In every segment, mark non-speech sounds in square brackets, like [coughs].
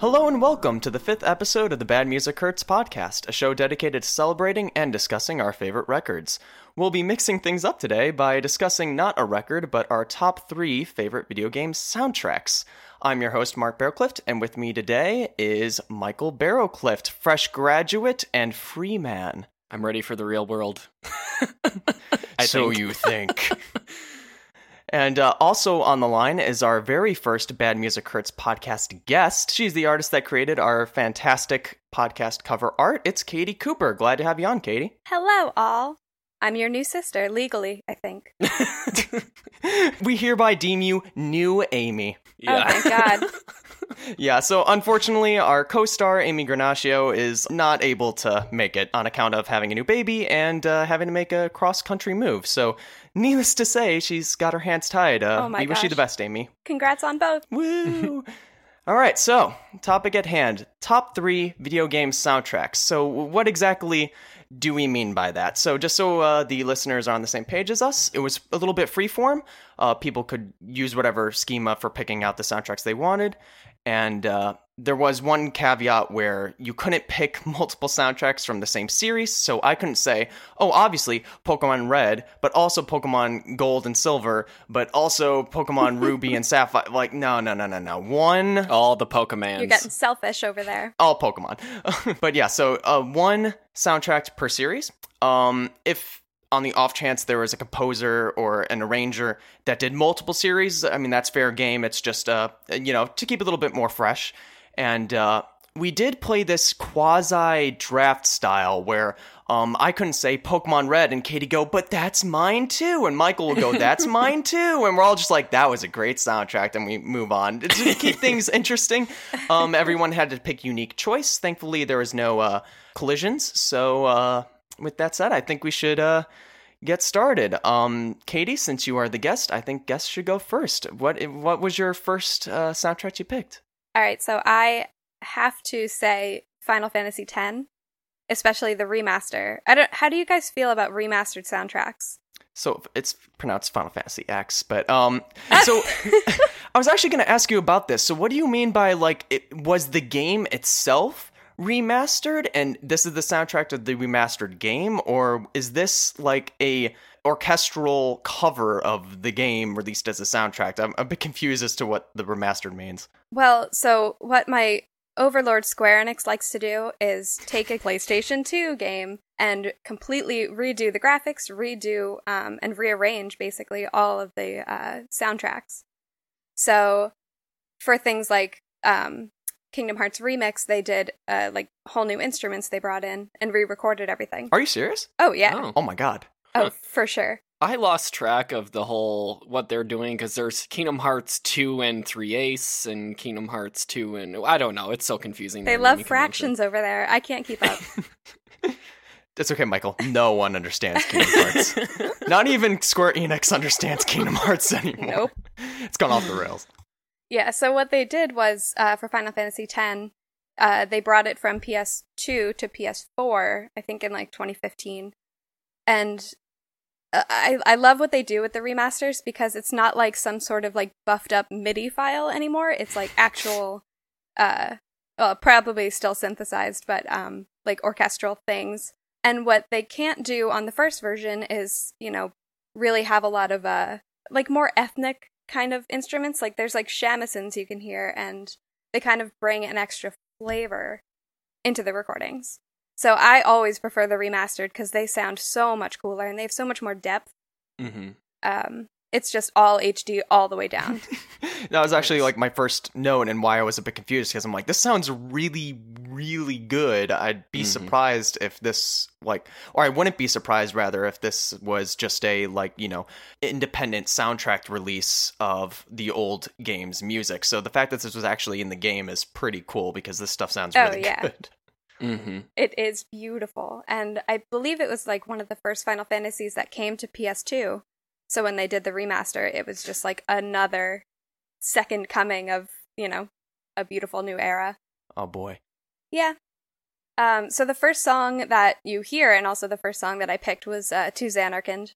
Hello and welcome to the fifth episode of the Bad Music Hurts podcast, a show dedicated to celebrating and discussing our favorite records. We'll be mixing things up today by discussing not a record, but our top three favorite video game soundtracks. I'm your host, Mark Barrowclift, and with me today is Michael Barrowclift, fresh graduate and free man. I'm ready for the real world. [laughs] [laughs] So think. you think. [laughs] And uh, also on the line is our very first Bad Music Hurts podcast guest. She's the artist that created our fantastic podcast cover art. It's Katie Cooper. Glad to have you on, Katie. Hello, all. I'm your new sister, legally, I think. [laughs] we hereby deem you new Amy. Yeah. Oh, thank God. [laughs] yeah, so unfortunately, our co star, Amy Granaccio, is not able to make it on account of having a new baby and uh, having to make a cross country move. So needless to say, she's got her hands tied. Uh, oh my we gosh. wish you the best, Amy. Congrats on both. Woo! [laughs] All right, so topic at hand top three video game soundtracks. So, what exactly do we mean by that? So, just so uh, the listeners are on the same page as us, it was a little bit freeform. Uh, people could use whatever schema for picking out the soundtracks they wanted. And uh, there was one caveat where you couldn't pick [laughs] multiple soundtracks from the same series. So I couldn't say, oh, obviously Pokemon Red, but also Pokemon Gold and Silver, but also Pokemon [laughs] Ruby and Sapphire. Like, no, no, no, no, no. One. All the Pokemon. You're getting selfish over there. All Pokemon. [laughs] but yeah, so uh, one soundtrack per series. Um, if on the off chance there was a composer or an arranger that did multiple series, I mean, that's fair game. It's just, uh, you know, to keep a little bit more fresh. And uh, we did play this quasi draft style where um, I couldn't say Pokemon Red and Katie go, but that's mine too. And Michael will go, [laughs] that's mine too. And we're all just like, that was a great soundtrack. And we move on. [laughs] To keep things interesting, um, everyone had to pick unique choice. Thankfully, there was no uh, collisions. So, uh, with that said, I think we should uh, get started. Um, Katie, since you are the guest, I think guests should go first. What what was your first uh, soundtrack you picked? All right, so I have to say Final Fantasy X, especially the remaster. I don't. How do you guys feel about remastered soundtracks? So it's pronounced Final Fantasy X, but um, so [laughs] [laughs] I was actually going to ask you about this. So what do you mean by like it was the game itself? Remastered and this is the soundtrack to the remastered game or is this like a orchestral cover of the game released as a soundtrack? I'm a bit confused as to what the remastered means. Well so what my overlord square enix likes to do is take a playstation 2 game and completely redo the graphics redo um, and rearrange basically all of the uh, soundtracks. So for things like um, Kingdom Hearts remix, they did uh, like whole new instruments they brought in and re-recorded everything. Are you serious? Oh yeah. Oh, oh my god. Oh, [laughs] for sure. I lost track of the whole what they're doing because there's Kingdom Hearts two and three Ace and Kingdom Hearts two and I don't know. It's so confusing. They love fractions over there. I can't keep up. [laughs] That's okay, Michael. No one understands Kingdom Hearts. [laughs] Not even Square Enix understands Kingdom Hearts anymore. Nope. It's gone off the rails. Yeah, so what they did was uh, for Final Fantasy X, uh, they brought it from PS2 to PS4, I think in like 2015. And uh, I I love what they do with the remasters because it's not like some sort of like buffed up MIDI file anymore. It's like actual, uh, well, probably still synthesized, but um, like orchestral things. And what they can't do on the first version is, you know, really have a lot of uh, like more ethnic kind of instruments. Like there's like shamisen you can hear, and they kind of bring an extra flavor into the recordings. So I always prefer the remastered because they sound so much cooler and they have so much more depth. Mm-hmm. Um, it's just all HD all the way down. [laughs] that was actually like my first note and why I was a bit confused because I'm like, this sounds really, really good. I'd be mm-hmm. surprised if this like, or I wouldn't be surprised rather if this was just a like you know independent soundtrack release of the old game's music. So the fact that this was actually in the game is pretty cool because this stuff sounds oh, really yeah. [laughs] good. Mm-hmm. It is beautiful, and I believe it was like one of the first Final Fantasies that came to PS2. So when they did the remaster, it was just like another second coming of, you know, a beautiful new era. Oh boy. Yeah. Um, so the first song that you hear, and also the first song that I picked, was uh, "To Zanarkand,"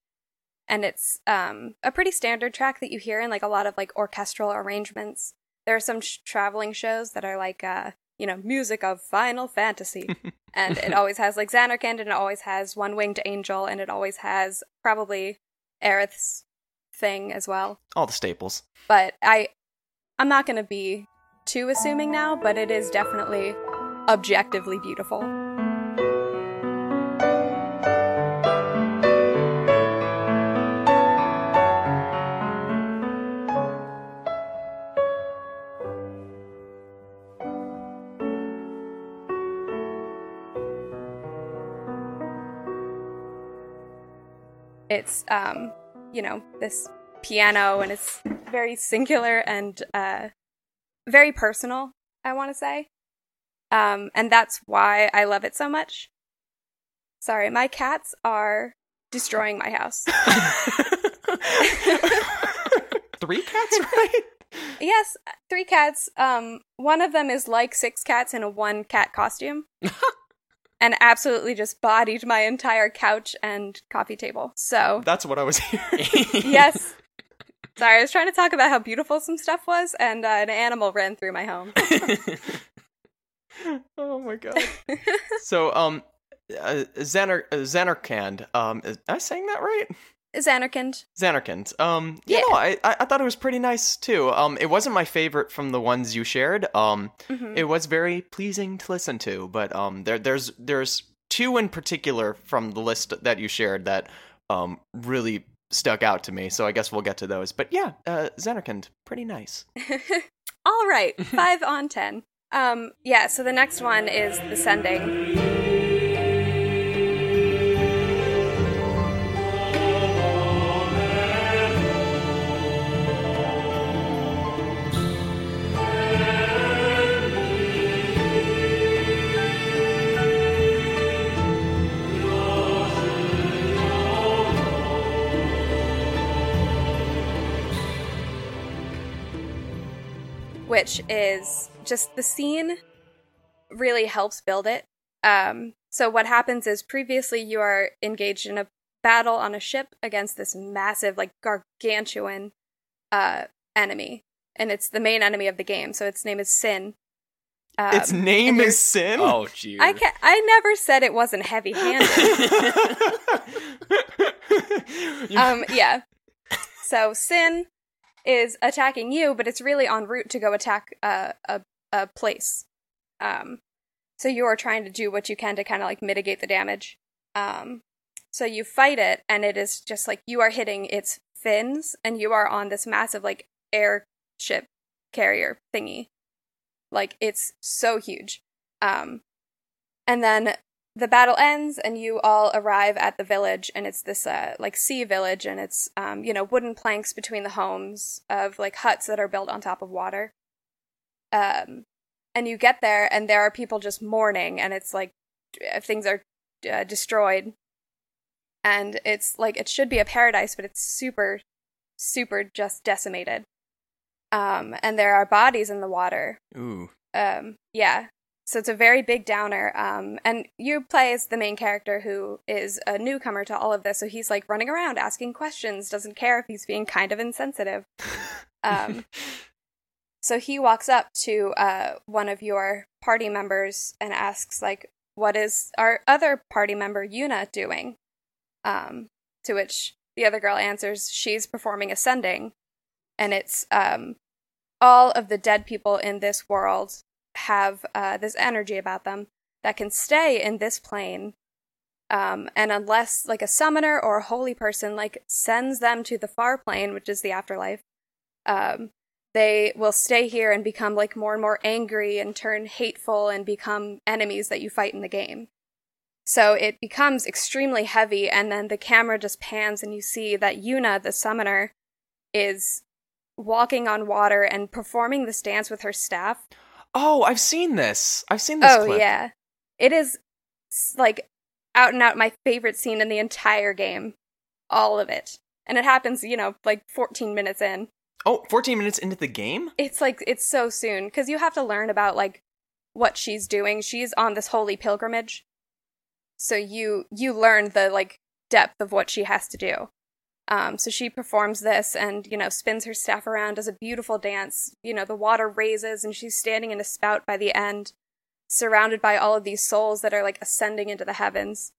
and it's um, a pretty standard track that you hear in like a lot of like orchestral arrangements. there are some sh- traveling shows that are like, uh, you know, music of Final Fantasy, [laughs] and it always has like Zanarkand, and it always has One Winged Angel, and it always has probably Aerith's thing as well. All the staples. But I, I'm not going to be too assuming now, but it is definitely objectively beautiful. It's um, you know, this piano and it's very singular and uh very personal, I want to say. Um, and that's why I love it so much. Sorry, my cats are destroying my house. [laughs] [laughs] Three cats, right? yes, three cats. Um, one of them is like six cats in a one cat costume. [laughs] and absolutely just bodied my entire couch and coffee table. So That's what I was hearing. yes. Sorry, I was trying to talk about how beautiful some stuff was, and uh, an animal ran through my home. [laughs] oh my god. [laughs] so, um, uh, Zanar uh, Zanarkand. Um, is am I saying that right? Zanarkand. Zanarkand. Um, you Yeah. know, I I I thought it was pretty nice too. Um, it wasn't my favorite from the ones you shared. Um, Mhm. it was very pleasing to listen to, but um, there there's there's two in particular from the list that you shared that um really stuck out to me. So I guess we'll get to those. But yeah, uh, Zanarkand, pretty nice. [laughs] All right, five on ten. Um, yeah. So the next one is the sending. which is just the scene really helps build it. Um, so what happens is previously you are engaged in a battle on a ship against this massive, like gargantuan uh, enemy, and it's the main enemy of the game. So its name is Sin. Um, its name is Sin. oh, gee. I can I never said it wasn't heavy-handed. [laughs] Um, yeah. So Sin is attacking you, but it's really en route to go attack uh, a a place. Um, so you are trying to do what you can to kind of like mitigate the damage. Um, so you fight it, and it is just like you are hitting its fins, and you are on this massive like airship carrier thingy. Like it's so huge. Um, and then the battle ends and you all arrive at the village and it's this uh, like sea village and it's um, you know wooden planks between the homes of like huts that are built on top of water um, and you get there and there are people just mourning and it's like uh, things are uh, destroyed. And it's like it should be a paradise but it's super super just decimated. Um, and there are bodies in the water. Ooh. um yeah. So it's a very big downer. Um and you play as the main character who is a newcomer to all of this so he's like running around asking questions doesn't care if he's being kind of insensitive. [laughs] Um so he walks up to uh one of your party members and asks like what is our other party member Yuna doing um to which the other girl answers she's performing ascending and it's um all of the dead people in this world have uh, this energy about them that can stay in this plane. Um, and unless like a summoner or a holy person like sends them to the far plane, which is the afterlife, um, they will stay here and become like more and more angry and turn hateful and become enemies that you fight in the game. So it becomes extremely heavy, and then the camera just pans, and you see that Yuna, the summoner, is walking on water and performing this dance with her staff. Oh, I've seen this. I've seen this Oh clip. yeah, it is like out and out my favorite scene in the entire game, all of it, and it happens, you know, like 14 minutes in. Oh, 14 minutes into the game? It's like it's so soon because you have to learn about like what she's doing. She's on this holy pilgrimage, so you you learn the like depth of what she has to do. Um, so she performs this and, you know, spins her staff around, does a beautiful dance. You know, the water raises and she's standing in a spout by the end, surrounded by all of these souls that are like ascending into the heavens.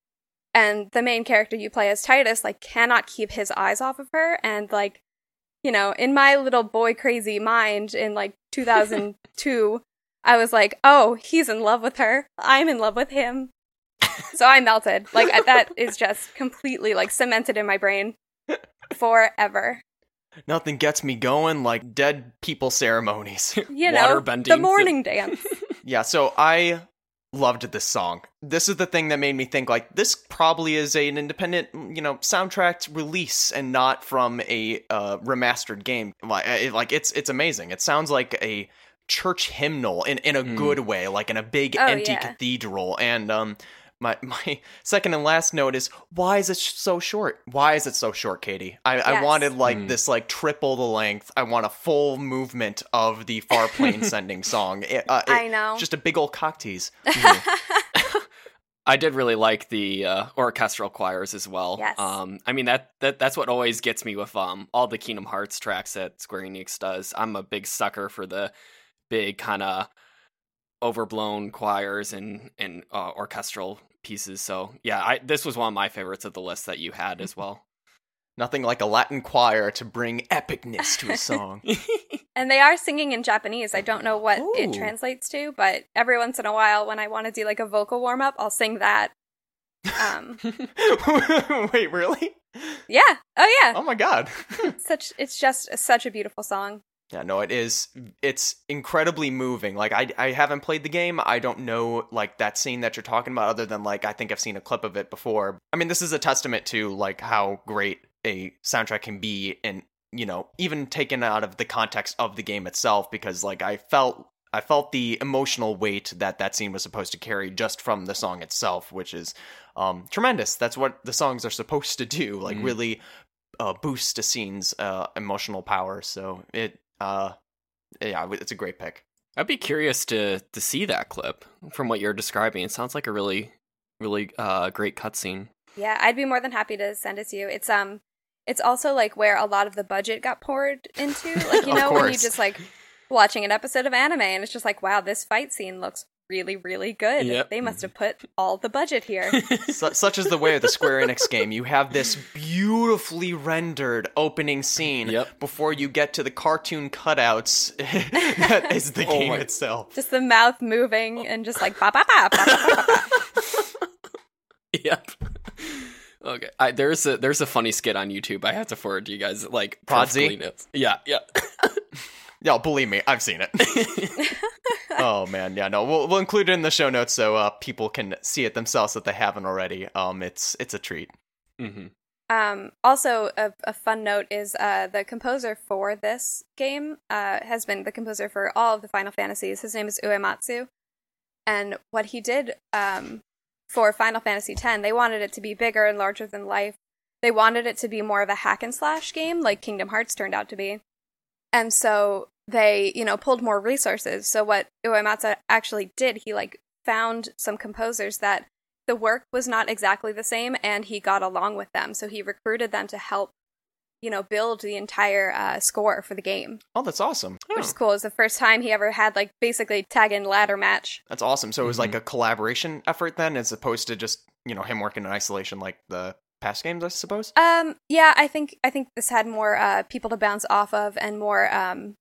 And the main character you play as Tidus, like, cannot keep his eyes off of her. And, like, you know, in my little boy crazy mind in like [laughs] 2002, I was like, oh, he's in love with her. I'm in love with him. so I melted. Like, that is just completely like cemented in my brain forever. Nothing gets me going like dead people ceremonies. You [laughs] know, the mourning dance. [laughs] yeah, so I loved this song. This is the thing that made me think like this probably is a, an independent, you know, soundtrack release and not from a uh, remastered game. Like, it, like it's it's amazing. It sounds like a church hymnal in in a mm. good way, like in a big oh, empty yeah. cathedral. And um, my [laughs] my second and last note is why is it so short? Why is it so short, Katie? I, yes. I wanted like mm. this like triple the length. I want a full movement of the far plane [laughs] sending song. It, uh, it, I know, just a big old cock tease. Mm-hmm. [laughs] I did really like the uh, orchestral choirs as well. Yes. Um, I mean that, that that's what always gets me with um all the Kingdom Hearts tracks that Square Enix does. I'm a big sucker for the big kind of overblown choirs and and uh, orchestral pieces. So yeah, I, this was one of my favorites of the list that you had as well. [laughs] Nothing like a Latin choir to bring epicness to a song. [laughs] and they are singing in Japanese. I don't know what Ooh. it translates to, but every once in a while, when I want to do like a vocal warm up, I'll sing that. Um, [laughs] Wait, really? Yeah. Oh yeah. Oh my god. such it's just such a beautiful song. Yeah, no, it is. It's incredibly moving. Like I, I haven't played the game. I don't know like that scene that you're talking about, other than like I think I've seen a clip of it before. I mean, this is a testament to like how great a soundtrack can be, and you know, even taken out of the context of the game itself, because like I felt. I felt the emotional weight that that scene was supposed to carry just from the song itself, which is um, tremendous. That's what the songs are supposed to do, like mm. really uh, boost a scene's uh, emotional power. So it uh, yeah, it's a great pick. I'd be curious to to see that clip from what you're describing. It sounds like a really, really uh, great cutscene. Yeah, I'd be more than happy to send it to you. It's um, it's also like where a lot of the budget got poured into. Like you [laughs] know when you just like watching an episode of anime and it's just like, wow, this fight scene looks really, really good. Yep. They must mm-hmm. have put all the budget here. [laughs] such is the way of the Square Enix game. You have this beautifully rendered opening scene yep. before you get to the cartoon cutouts [laughs] that is the [laughs] oh game my. itself. Just the mouth moving and just like ba ba ba ba ba ba. Yep. Okay, I, there's a there's a funny skit on YouTube. I have to forward to you guys. Like Podsy. Yeah, yeah. Yeah, believe me, I've seen it [laughs] [laughs] [laughs] oh man, yeah, no, we'll we'll include it in the show notes so uh, people can see it themselves if they haven't already. Um, it's it's a treat. Mm-hmm. Um, also, a, a, fun note is uh, the composer for this game uh, has been the composer for all of the Final Fantasies. His name is Uematsu, and what he did um, for Final Fantasy X, they wanted it to be bigger and larger than life. They wanted it to be more of a hack and slash game, like Kingdom Hearts turned out to be. And so they, you know, pulled more resources. So what Uematsu actually did, he like found some composers that the work was not exactly the same and he got along with them. So he recruited them to help, you know, build the entire uh, score for the game. Oh, that's awesome. Which is cool. It was the first time he ever had like basically tag in ladder match. That's awesome. So it was mm-hmm. like a collaboration effort then as opposed to just, you know, him working in isolation like the past games, I suppose. Um yeah, I think I think this had more uh people to bounce off of and more um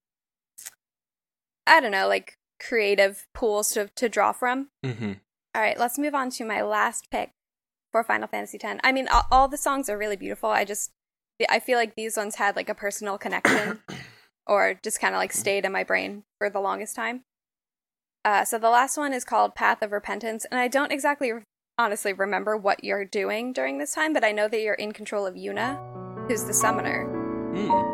I don't know, like creative pools to to draw from. Mm-hmm. All right, let's move on to my last pick for Final Fantasy X. I mean, all, all the songs are really beautiful. I just I feel like these ones had like a personal connection, [coughs] or just kind of like stayed in my brain for the longest time. Uh, so the last one is called Path of Repentance, and I don't exactly honestly remember what you're doing during this time, but I know that you're in control of Yuna, who's the summoner. Mm.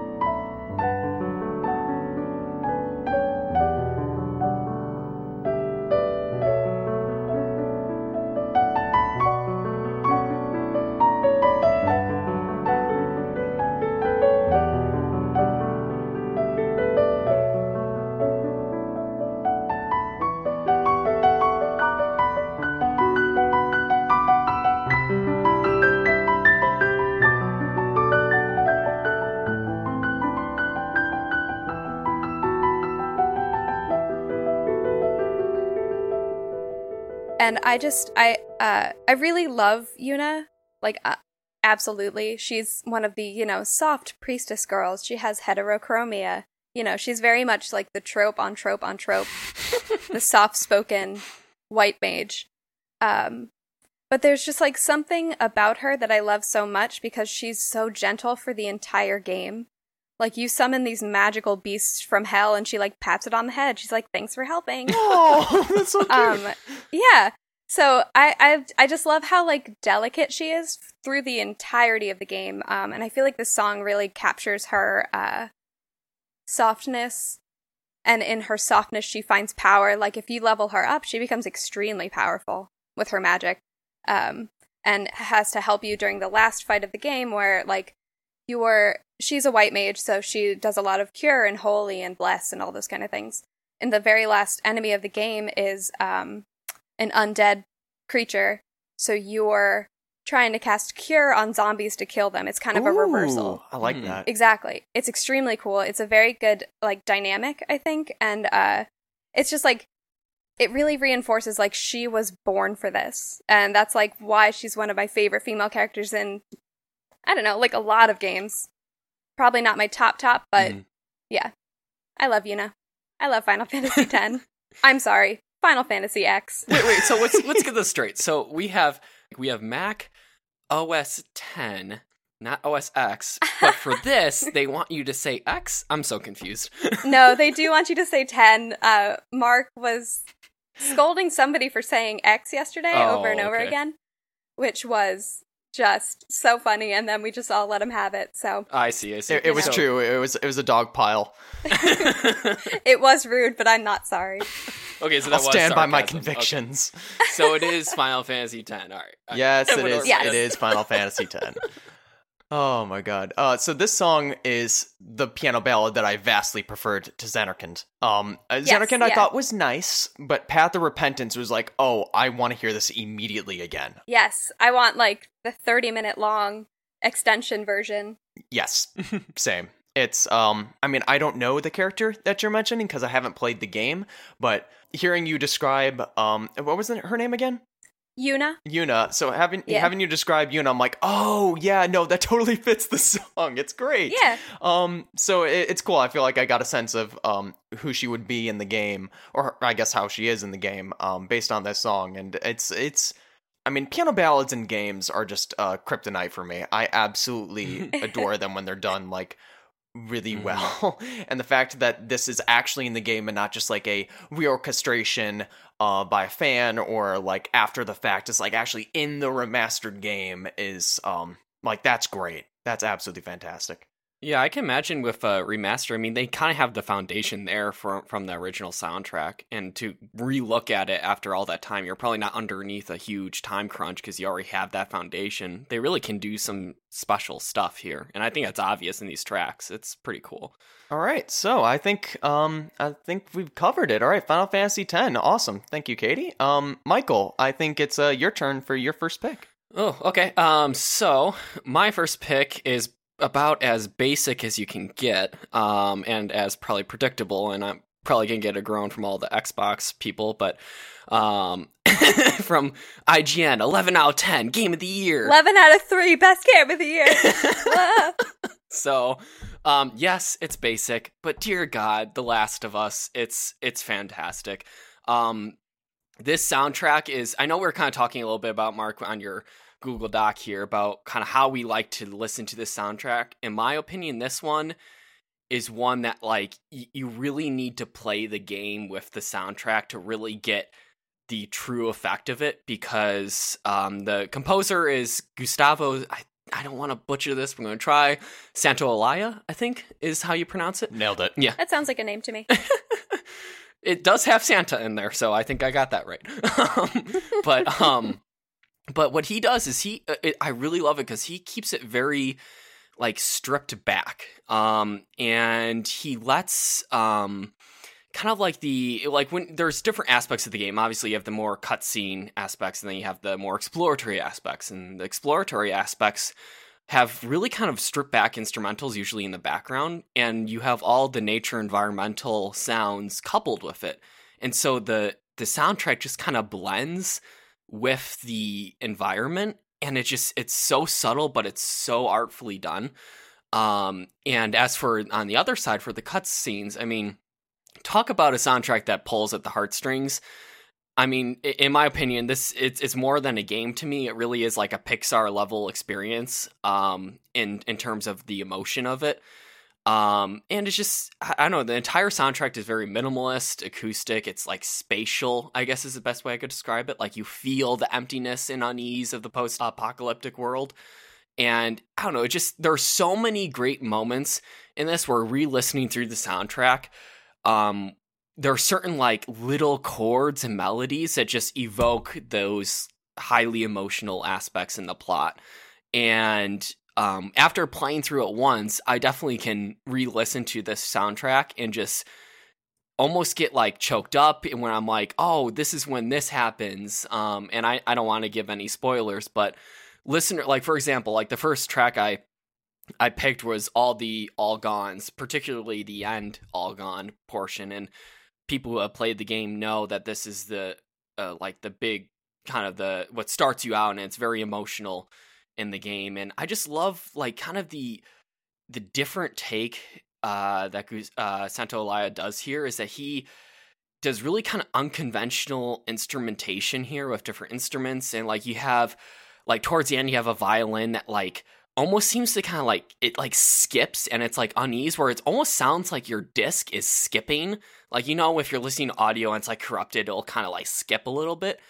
And I just I uh I really love Yuna. Like uh, absolutely, she's one of the you know soft priestess girls. She has heterochromia. You know, she's very much like the trope on trope on trope, [laughs] the soft spoken white mage. Um, but there's just like something about her that I love so much because she's so gentle for the entire game. Like you summon these magical beasts from hell and she like pats it on the head. She's like, "Thanks for helping." Oh, [laughs] that's so cute. um yeah. So I I I just love how like delicate she is through the entirety of the game. Um and I feel like this song really captures her uh softness and in her softness she finds power. Like if you level her up, she becomes extremely powerful with her magic. Um and has to help you during the last fight of the game where like you're she's a white mage, so she does a lot of cure and holy and bless and all those kind of things. And the very last enemy of the game is um, an undead creature, so you're trying to cast cure on zombies to kill them. It's kind of a reversal. I like Hmm. that. Exactly. It's extremely cool. It's a very good like dynamic, I think, and uh it's just like it really reinforces like she was born for this. And that's like why she's one of my favorite female characters in I don't know, like a lot of games. Probably not my top top, but Mhm. yeah. I love Yuna. I love Final [laughs] Fantasy X. I'm sorry. Final Fantasy X. [laughs] Wait, wait. So let's let's get this [laughs] straight. So we have we have Mac OS 10, not OS X, but for [laughs] this they want you to say X. I'm so confused. no, they do want you to say 10. Uh, Mark was scolding somebody for saying X yesterday Oh, over and over okay. again, which was just so funny. And then we just all let him have it. So I see. I see. It, it was know. true. It was it was a dog pile. it was rude, but I'm not sorry. Okay, so that I'll was stand by my sarcasm. Okay. convictions. So it is Final Fantasy X. All right. I- Yes, I it would is. order Yes. It this. is Final Fantasy X. Oh my god. Uh, so this song is the piano ballad that I vastly preferred to Zanarkand. Um, uh, Yes, Zanarkand I thought was nice, but Path of Repentance was like, oh, I want to hear this immediately again. Yes, I want like the 30 minute long extension version. Yes, [laughs] same. It's um, I mean, I don't know the character that you're mentioning because I haven't played the game, but hearing you describe um, what was her name again? Yuna? Yuna. So having Yeah. having you describe Yuna, I'm like, oh yeah, no, that [laughs] totally fits the song. It's great. Yeah. Um. So it, it's cool. I feel like I got a sense of um who she would be in the game, or I guess how she is in the game, um, based on this song. And it's it's. I mean, piano ballads in games are just uh, kryptonite for me. I absolutely [laughs] adore them when they're done like really Mhm. well. [laughs] and the fact that this is actually in the game and not just like a reorchestration uh, by a fan or like after the fact, it's like actually in the remastered game is um like that's great. That's absolutely fantastic. Yeah, I can imagine with a remaster. I mean, they kind of have the foundation there from from the original soundtrack, and to relook at it after all that time, you're probably not underneath a huge time crunch because you already have that foundation. They really can do some special stuff here, and I think that's obvious in these tracks. It's pretty cool. All right, so I think um I think we've covered it. All right, Final Fantasy X, awesome. Thank you, Katie. Um, Michael, I think it's uh, your turn for your first pick. Oh, okay. Um, so my first pick is about as basic as you can get, um, and as probably predictable, and I'm probably gonna get a groan from all the Xbox people, but um, [laughs] from IGN, 11 out of 10, game of the year. 11 out of 3, best game of the year. [laughs] So, um, yes, it's basic, but dear God, The Last of Us, it's it's fantastic. Um, this soundtrack is. I know we are kind of talking a little bit about Mark on your Google Doc here about kind of how we like to listen to this soundtrack. In my opinion, this one is one that like y- you really need to play the game with the soundtrack to really get the true effect of it because um, the composer is Gustavo. I, I don't want to butcher this. We're going to try Santaolalla. I think is how you pronounce it. Nailed it. Yeah, that sounds like a name to me. [laughs] [laughs] it does have Santa in there, so I think I got that right. [laughs] Um, but um, but what he does is he. uh, It, I really love it because he keeps it very like stripped back, um, and he lets um. Kind of like the like when there's different aspects of the game. Obviously, you have the more cutscene aspects, and then you have the more exploratory aspects. And the exploratory aspects have really kind of stripped back instrumentals, usually in the background, and you have all the nature environmental sounds coupled with it. And so the the soundtrack just kind of blends with the environment and it just it's so subtle but it's so artfully done. Um and as for on the other side for the cutscenes i mean talk about a soundtrack that pulls at the heartstrings. I mean in my opinion this it's, it's more than a game to me. It really is like a pixar level experience um in in terms of the emotion of it um, and it's just I, don't know, the entire soundtrack is very minimalist, acoustic, it's like spatial, I guess is the best way I could describe it. Like you feel the emptiness and unease of the post apocalyptic world. And I don't know, it just there are so many great moments in this where re-listening through the soundtrack, um, there are certain like little chords and melodies that just evoke those highly emotional aspects in the plot. And um, after playing through it once, I definitely can re-listen to this soundtrack and just almost get like choked up and when I'm like, oh, this is when this happens. Um, and I, I don't want to give any spoilers, but listener like for example, like the first track I I picked was all the all gones, particularly the end all gone portion. And people who have played the game know that this is the uh, like the big kind of the what starts you out and it's very emotional in the game, and I just love like kind of the the different take uh, that uh, Santaolalla does here is that he does really kind of unconventional instrumentation here with different instruments, and like you have like towards the end you have a violin that like almost seems to kind of like it like skips and it's like unease where it almost sounds like your disc is skipping. Like you know if you're listening to audio and it's like corrupted it'll kind of like skip a little bit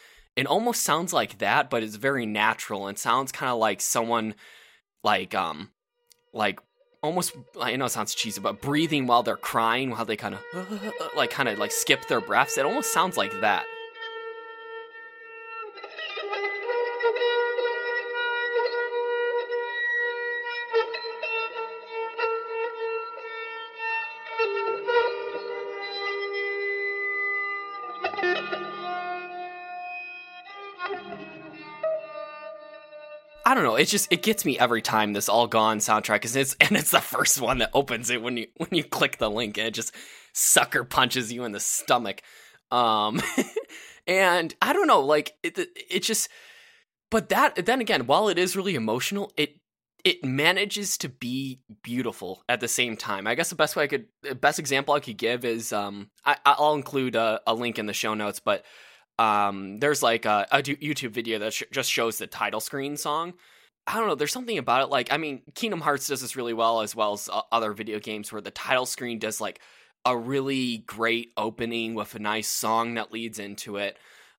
it almost sounds like that, but it's very natural and sounds kind of like someone like um like almost I know it sounds cheesy, but breathing while they're crying, while they kind of like kind of like skip their breaths. It almost sounds like that. It just it gets me every time. This all gone soundtrack because it's [laughs] and it's the first one that opens it when you when you click the link and it just sucker punches you in the stomach. Um, [laughs] and I don't know, like it it just. But that then again, while it is really emotional, it it manages to be beautiful at the same time. I guess the best way I could, best example I could give is, um, I, I'll include a, a link in the show notes, but um, there's like a, a YouTube video that sh- just shows the title screen song. I don't know. There's something about it. Like, I mean, Kingdom Hearts does this really well, as well as uh, other video games, where the title screen does like a really great opening with a nice song that leads into it.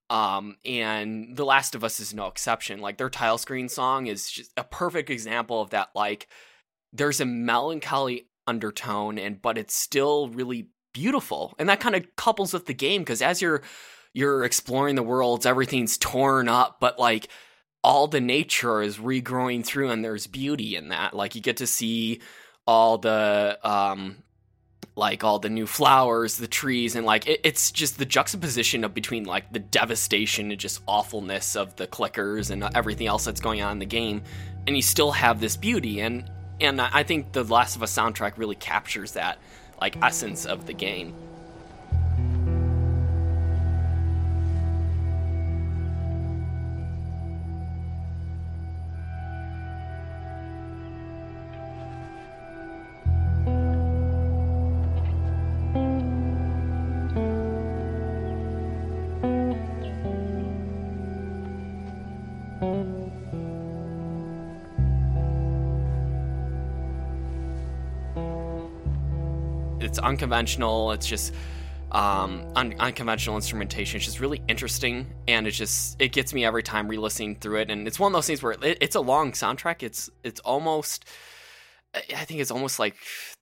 Um, and The Last of Us is no exception. Like, their title screen song is just a perfect example of that. Like, there's a melancholy undertone, and but it's still really beautiful, and that kind of couples with the game because as you're you're exploring the worlds, everything's torn up, but like all the nature is regrowing through and there's beauty in that. Like you get to see all the um like all the new flowers, the trees, and like it, it's just the juxtaposition of between like the devastation and just awfulness of the clickers and everything else that's going on in the game, and you still have this beauty. And and I think the Last of Us soundtrack really captures that like essence of the game. Unconventional. It's just um, un- unconventional instrumentation. It's just really interesting, and it just it gets me every time re-listening through it. And it's one of those things where it, it's a long soundtrack. It's it's almost I think it's almost like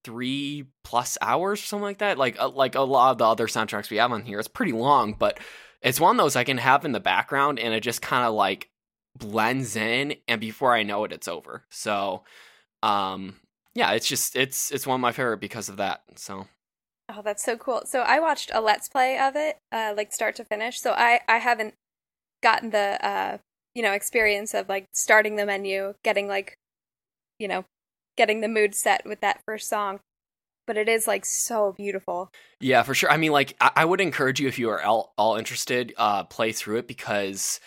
three plus hours or something like that. Like uh, like a lot of the other soundtracks we have on here, it's pretty long, but it's one of those I can have in the background, and it just kind of like blends in, and before I know it, it's over. So um yeah, it's just it's it's one of my favorite because of that. So Oh, that's so cool. So I watched a let's play of it, uh, like start to finish. So I I haven't gotten the uh you know experience of like starting the menu, getting like you know getting the mood set with that first song. But it is like so beautiful. Yeah, for sure. I mean, like I, I would encourage you if you are all, all interested, uh, play through it because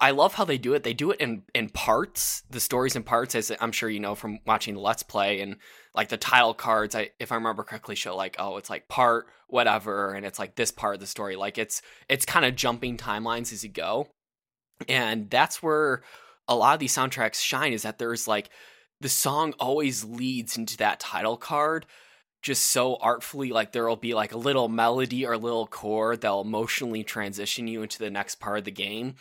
I love how they do it. They do it in in parts, the stories in parts, as I'm sure you know from watching Let's Play and like the title cards. I, if I remember correctly, show like oh, it's like part whatever, and it's like this part of the story. Like it's it's kind of jumping timelines as you go, and that's where a lot of these soundtracks shine. Is that there's like the song always leads into that title card just so artfully like there'll be like a little melody or a little chord that'll emotionally transition you into the next part of the game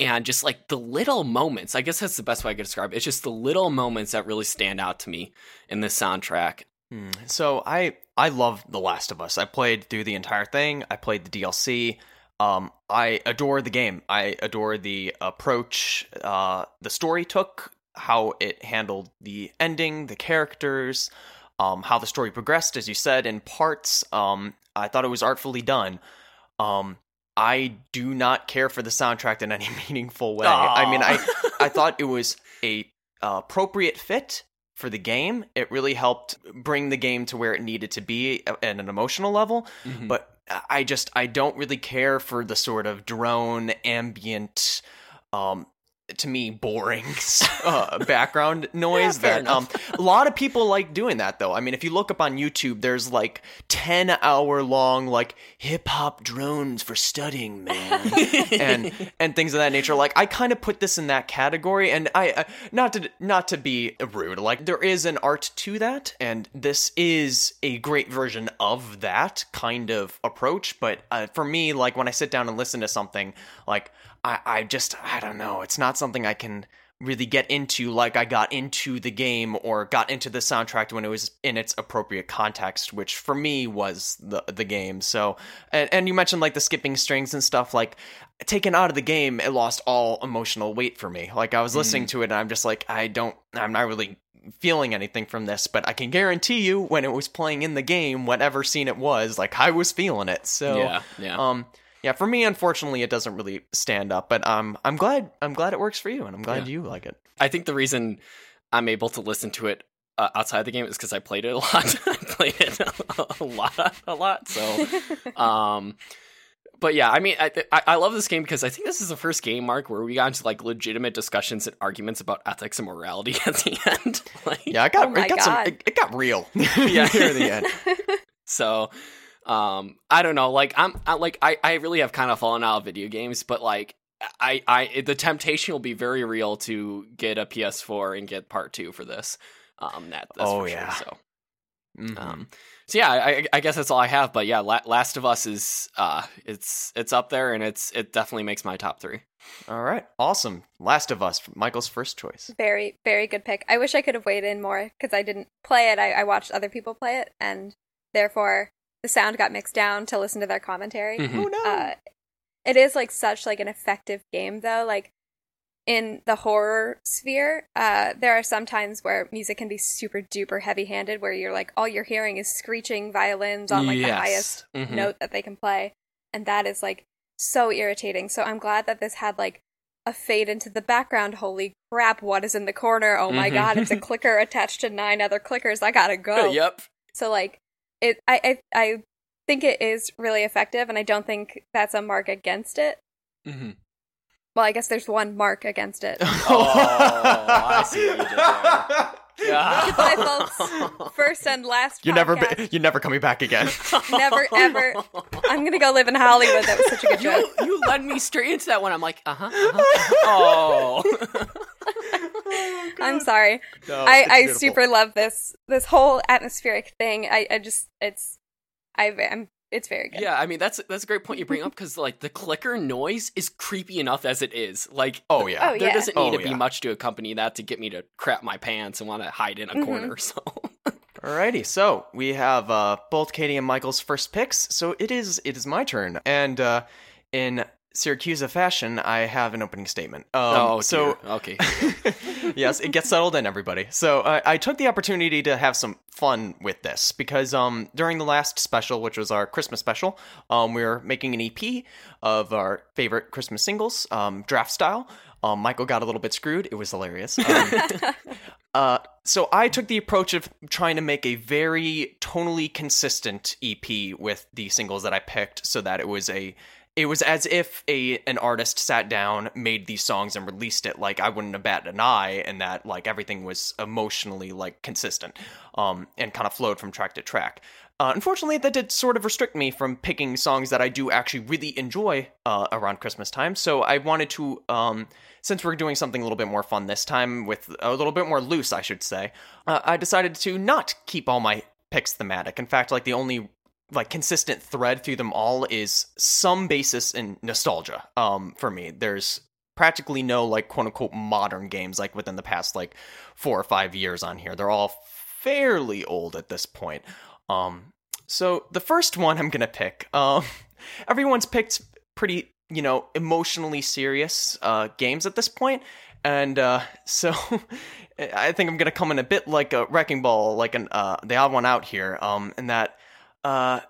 and just like the little moments i guess that's the best way i could describe it it's just the little moments that really stand out to me in this soundtrack Hmm. So I I love The Last of Us. I played through the entire thing. I played the DLC. Um, I adore the game. I adore the approach uh, the story took, how it handled the ending, the characters, um, how the story progressed, as you said, in parts. Um, I thought it was artfully done. Um, I do not care for the soundtrack in any [laughs] meaningful way. I mean, I I thought it was a uh, appropriate fit for the game. It really helped bring the game to where it needed to be at an emotional level. Mhm. But I just I don't really care for the sort of drone ambient um to me boring [laughs] uh, [laughs] background noise fair that um a lot of people like doing that though. I mean if you look up on youtube there's like 10 hour long like hip hop drones for studying man [laughs] and and things of that nature. Like i kind of put this in that category and i uh, not to not to be rude like there is an art to that and this is a great version of that kind of approach but uh, for me like when i sit down and listen to something like i i just i don't know it's not something i can really get into like I got into the game or got into the soundtrack when it was in its appropriate context, which for me was the the game. So, and, and you mentioned like the skipping strings and stuff. Like taken out of the game, it lost all emotional weight for me. Like I was listening to it, and I'm just like, I don't, I'm not really feeling anything from this. But I can guarantee you, when it was playing in the game, whatever scene it was, like I was feeling it. So, yeah yeah um, yeah, for me, unfortunately, it doesn't really stand up. But um, I'm glad, I'm glad it works for you, and I'm glad Yeah. you like it. I think the reason I'm able to listen to it uh, outside the game is because [laughs] I played it a lot. I played it a, a lot, a lot. So, [laughs] um, but yeah, I mean, I, I I love this game because I think this is the first game, Mark, where we got into like legitimate discussions and arguments about ethics and morality [laughs] at the end. like, Yeah, it got, Oh it got some, it, it got real. Yeah. near the end. So, um, I don't know. Like, I'm I, like, I, I really have kind of fallen out of video games, but like, I, I, the temptation will be very real to get a PS4 and get part two for this. Um, that, that's Oh, for yeah. sure. So, Mhm. um, so yeah, I, I guess that's all I have. But yeah, La- Last of Us is, uh, it's, it's up there, and it's, it definitely makes my top three. All right, awesome. Last of Us, Michael's first choice. Very, very good pick. I wish I could have weighed in more because I didn't play it. I, I watched other people play it, and therefore the sound got mixed down to listen to their commentary. Mhm. Oh no! Uh, it is like such like an effective game though. Like in the horror sphere, uh, there are some times where music can be super duper heavy handed, where you're like all you're hearing is screeching violins on like the Yes. highest Mhm. note that they can play, and that is like so irritating. So I'm glad that this had like a fade into the background. Holy crap! What is in the corner? Oh my Mhm. god! It's a [laughs] clicker attached to nine other clickers. I gotta go. Yep. So like it I, I I think it is really effective and I don't think that's a mark against it. hmm Well, I guess there's one mark against it. [laughs] Oh, I see what you did there. [laughs] Goodbye, folks. First and last You're never, podcast. be, you're never coming back again. [laughs] Never, ever. I'm gonna go live in Hollywood. That was such a good joke. you led me straight into that one. I'm like, uh huh. Uh-huh, oh. [laughs] I'm sorry. No, I, I beautiful. super love this this whole atmospheric thing. I, I just it's I I'm it's very good. yeah, I mean that's that's a great point you bring up because like the clicker noise is creepy enough as it is. Like, Oh yeah. Oh, there yeah. doesn't need Oh, to be much to accompany that to get me to crap my pants and want to hide in a Mhm. corner. [laughs] So Alrighty, so we have uh, both Katie and Michael's first picks. So it is it is my turn, and uh, in Syracuse fashion, I have an opening statement. Um, oh, so dear. okay. [laughs] yes, it gets settled in, everybody. So uh, I took the opportunity to have some fun with this because um, during the last special, which was our Christmas special, um, we were making an EP of our favorite Christmas singles, um, draft style. Um, Michael got a little bit screwed. It was hilarious. Um, [laughs] uh, so I took the approach of trying to make a very tonally consistent EP with the singles that I picked, so that it was a it was as if a an artist sat down, made these songs, and released it. Like I wouldn't have batted an eye, and that like everything was emotionally like consistent, um, and kind of flowed from track to track. Uh, unfortunately, that did sort of restrict me from picking songs that I do actually really enjoy uh, around Christmas time. So I wanted to, um, since we're doing something a little bit more fun this time, with a little bit more loose, I should say, uh, I decided to not keep all my picks thematic. In fact, like the only like consistent thread through them all is some basis in nostalgia. Um, for me, there's practically no like quote unquote modern games like within the past like four or five years on here. They're all fairly old at this point. Um, so the first one I'm gonna pick, um, [laughs] everyone's picked pretty, you know, emotionally serious uh, games at this point, and uh, [laughs] so I think I'm gonna come in a bit like a wrecking ball, like an uh, the odd one out here, um, in that uh,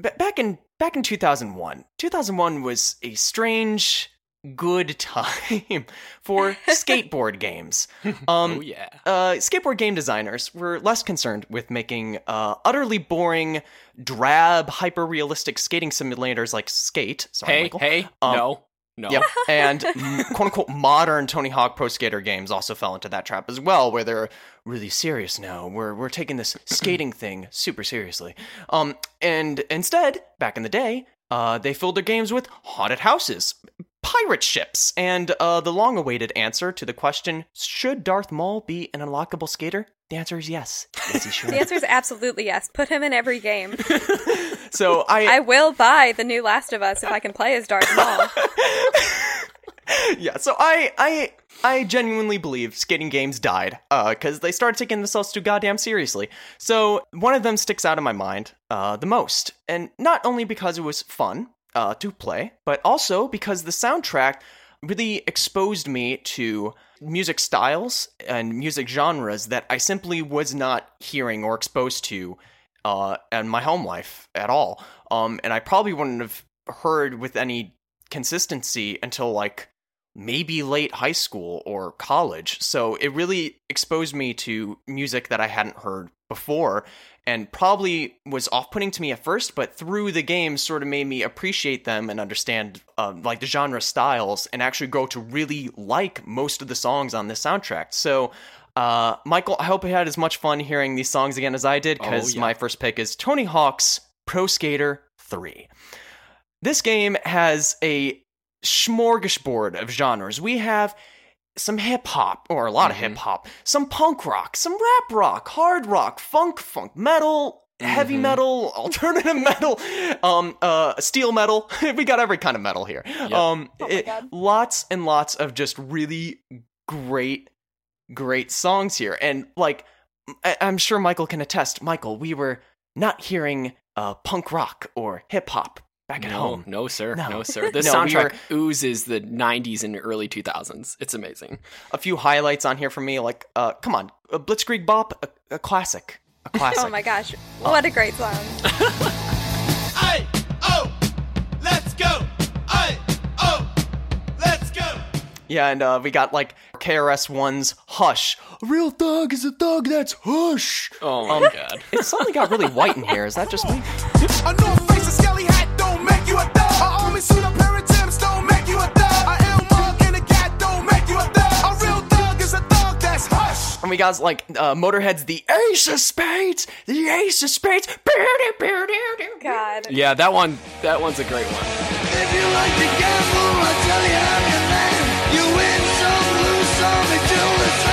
b- back in back in 2001, 2001 was a strange good time [laughs] for [laughs] skateboard games. [laughs] Um, oh yeah. uh, skateboard game designers were less concerned with making uh, utterly boring, drab, hyper realistic skating simulators like Skate. Sorry, Hey, Michael. hey, Um, no, no. Yep. [laughs] And quote unquote modern Tony Hawk Pro Skater games also fell into that trap as well, where they're really serious now. We're we're taking this [clears throat] skating thing super seriously. Um, and instead, back in the day, uh, they filled their games with haunted houses, pirate ships, and uh, the long-awaited answer to the question: Should Darth Maul be an unlockable skater? The answer is yes. Yes, he [laughs] should. The answer is absolutely yes. Put him in every game. [laughs] so I, I will buy the new Last of Us if I can play as Darth Maul. [laughs] yeah, so I I I genuinely believe skating games died because they started taking themselves too goddamn seriously. So one of them sticks out in my mind uh, the most, and not only because it was fun uh, to play, but also because the soundtrack really exposed me to music styles and music genres that I simply was not hearing or exposed to uh, in my home life at all. Um, and I probably wouldn't have heard with any consistency until like maybe late high school or college. So it really exposed me to music that I hadn't heard before and probably was off putting to me at first, but through the game sort of made me appreciate them and understand uh, like the genre styles and actually grow to really like most of the songs on this soundtrack. So, uh, Michael, I hope you had as much fun hearing these songs again as I did because Oh, yeah. my first pick is Tony Hawk's Pro Skater 3. This game has a smorgasbord of genres. We have some hip hop, or a lot of Mhm. hip hop, some punk rock, some rap rock, hard rock, funk, funk metal, heavy Mhm. metal, [laughs] alternative metal, um, uh, steel metal. [laughs] we got every kind of metal here. Um, Oh it- lots and lots of just really great, great songs here, and like I- I'm sure Michael can attest. Michael, we were not hearing uh, punk rock or hip hop back at no, home. no, sir, No. no, sir. [laughs] This No, we soundtrack oozes the '90s and early 2000s. It's amazing. a few highlights on here for me. Like, uh, come on, a Blitzkrieg Bop, a, a classic, a [laughs] classic. Oh my gosh. What a great song. [laughs] Aye, oh, let's go. Aye, oh, let's go. Yeah, and uh, we got like KRS One's "Hush." A real thug is a thug that's hush. Oh my Um, god. It suddenly got really white in here. Is that just me? And we got like uh, Motorhead's "The Ace of Spades," "The Ace of Spades." God. Yeah, that one. That one's a great one. If you like to gamble, I tell you I'm your man. You win some, lose some, it's all the same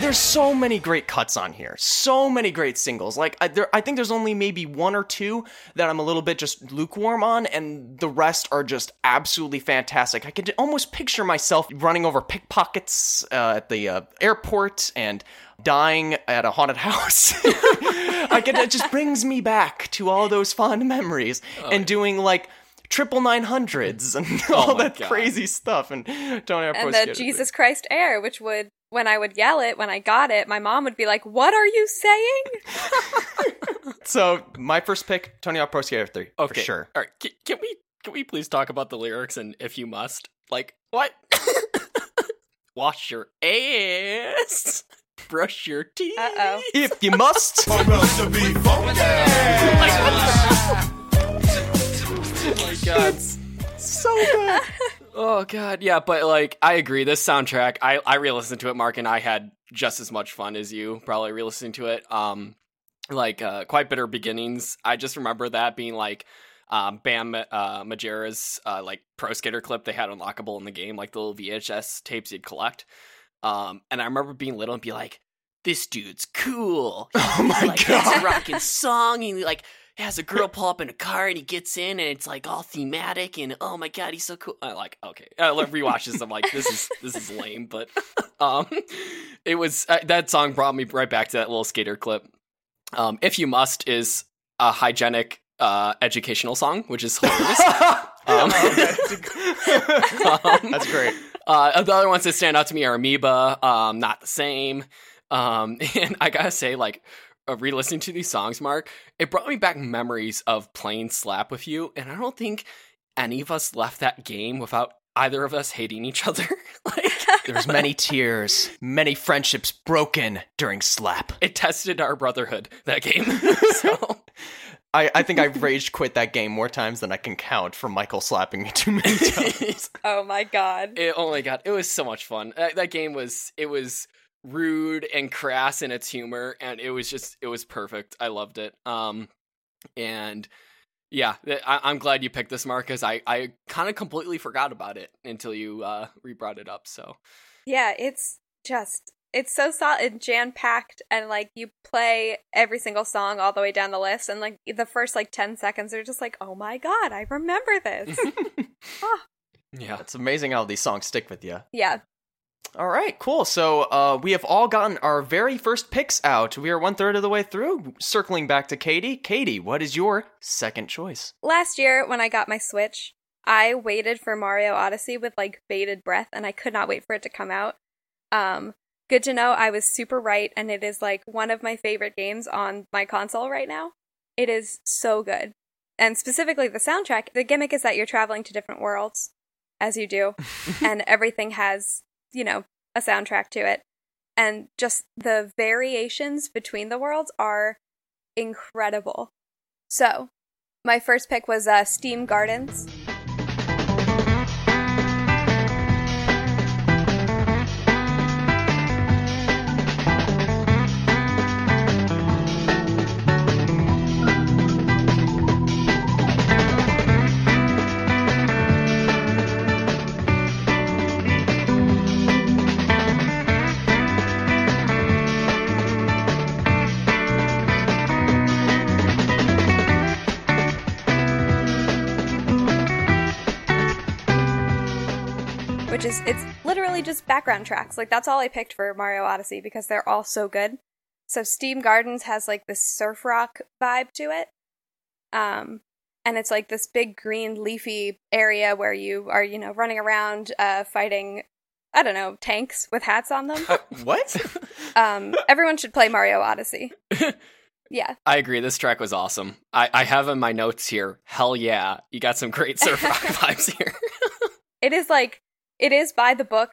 there's so many great cuts on here. So many great singles. Like I, there, I think there's only maybe one or two that i'm a little bit just lukewarm on and the rest are just absolutely fantastic. I could almost picture myself running over pickpockets uh, at the uh, airport and dying at a haunted [laughs] house. [laughs] I could it just brings me back to all those fond memories and doing like triple nine hundreds and [laughs] all my that God. crazy stuff and Tony Hawk Pro And the Skater. Jesus Christ Air, which would, when I would yell it, when I got it, my mom would be like, What are you saying? [laughs] So my first pick, Tony Hawk Pro Skater 3, Okay, for sure. All right, can, can we can we please talk about the lyrics and if you must, like what? [laughs] Wash your ass, brush your teeth. Uh oh. If you must, Or else to be funky. [laughs] Oh my god. So good. Oh god, yeah, but like I agree. This soundtrack, I I re-listened to it, Mark, and I had just as much fun as you. Probably re-listening to it. Um, like uh, quite bitter beginnings. I just remember that being like um, Bam uh, Margera's uh, like pro skater clip they had unlockable in the game, like the little VHS tapes you'd collect. Um, and I remember being little and be like, "This dude's cool." [laughs] Oh my like god. rocking song and like has a girl pull up in a car and he gets in and it's like all thematic and oh my god he's so cool i like okay i like rewatch this i'm like this is this is lame but um it was uh, that song brought me right back to that little skater clip um if you must is a hygienic uh educational song which is hilarious [laughs] um, [laughs] Um, That's great. uh, the other ones that stand out to me are Amoeba, um, not the same. Um, [laughs] and I gotta say, like, uh, re-listening to these songs, Mark, it brought me back memories of playing Slap with you, and I don't think any of us left that game without either of us hating each other. [laughs] like, [laughs] There's many [laughs] tears, many friendships broken during slap. it tested our brotherhood that game. so I, I think I've rage quit that game more times than I can count from Michael slapping me too many times. Oh my god. It, oh my god, it was so much fun. That, that game was it was rude and crass in its humor, and it was just it was perfect. I loved it. Um, and yeah, I, I'm glad you picked this, Marcus. I I kind of completely forgot about it until you uh re brought it up. So Yeah, it's just it's so solid, and jam packed, and like you play every single song all the way down the list, and like the first like ten seconds are just like, oh my god, I remember this. [laughs] [laughs] yeah, It's amazing how these songs stick with you. yeah, All right, cool. So uh, we have all gotten our very first picks out. We are one third of the way through. Circling back to Katie. Katie, what is your second choice? last year when I got my Switch, I waited for Mario Odyssey with like bated breath, and I could not wait for it to come out. Um, good to know I was super right, and it is like one of my favorite games on my console right now. It is so good. And specifically the soundtrack, the gimmick is that you're traveling to different worlds as you do, [laughs] and everything has, you know, a soundtrack to it. And just the variations between the worlds are incredible. So, my first pick was uh, Steam Gardens. Which is it's literally just background tracks. Like that's all I picked for Mario Odyssey because they're all so good. So Steam Gardens has like this surf rock vibe to it. Um and it's like this big green leafy area where you are, you know, running around uh fighting I don't know, tanks with hats on them. Uh, [laughs] what? [laughs] Um everyone should play Mario Odyssey. [laughs] Yeah. I agree. This track was awesome. I I have in my notes here. Hell yeah, you got some great surf rock vibes here. It is like it is by the book,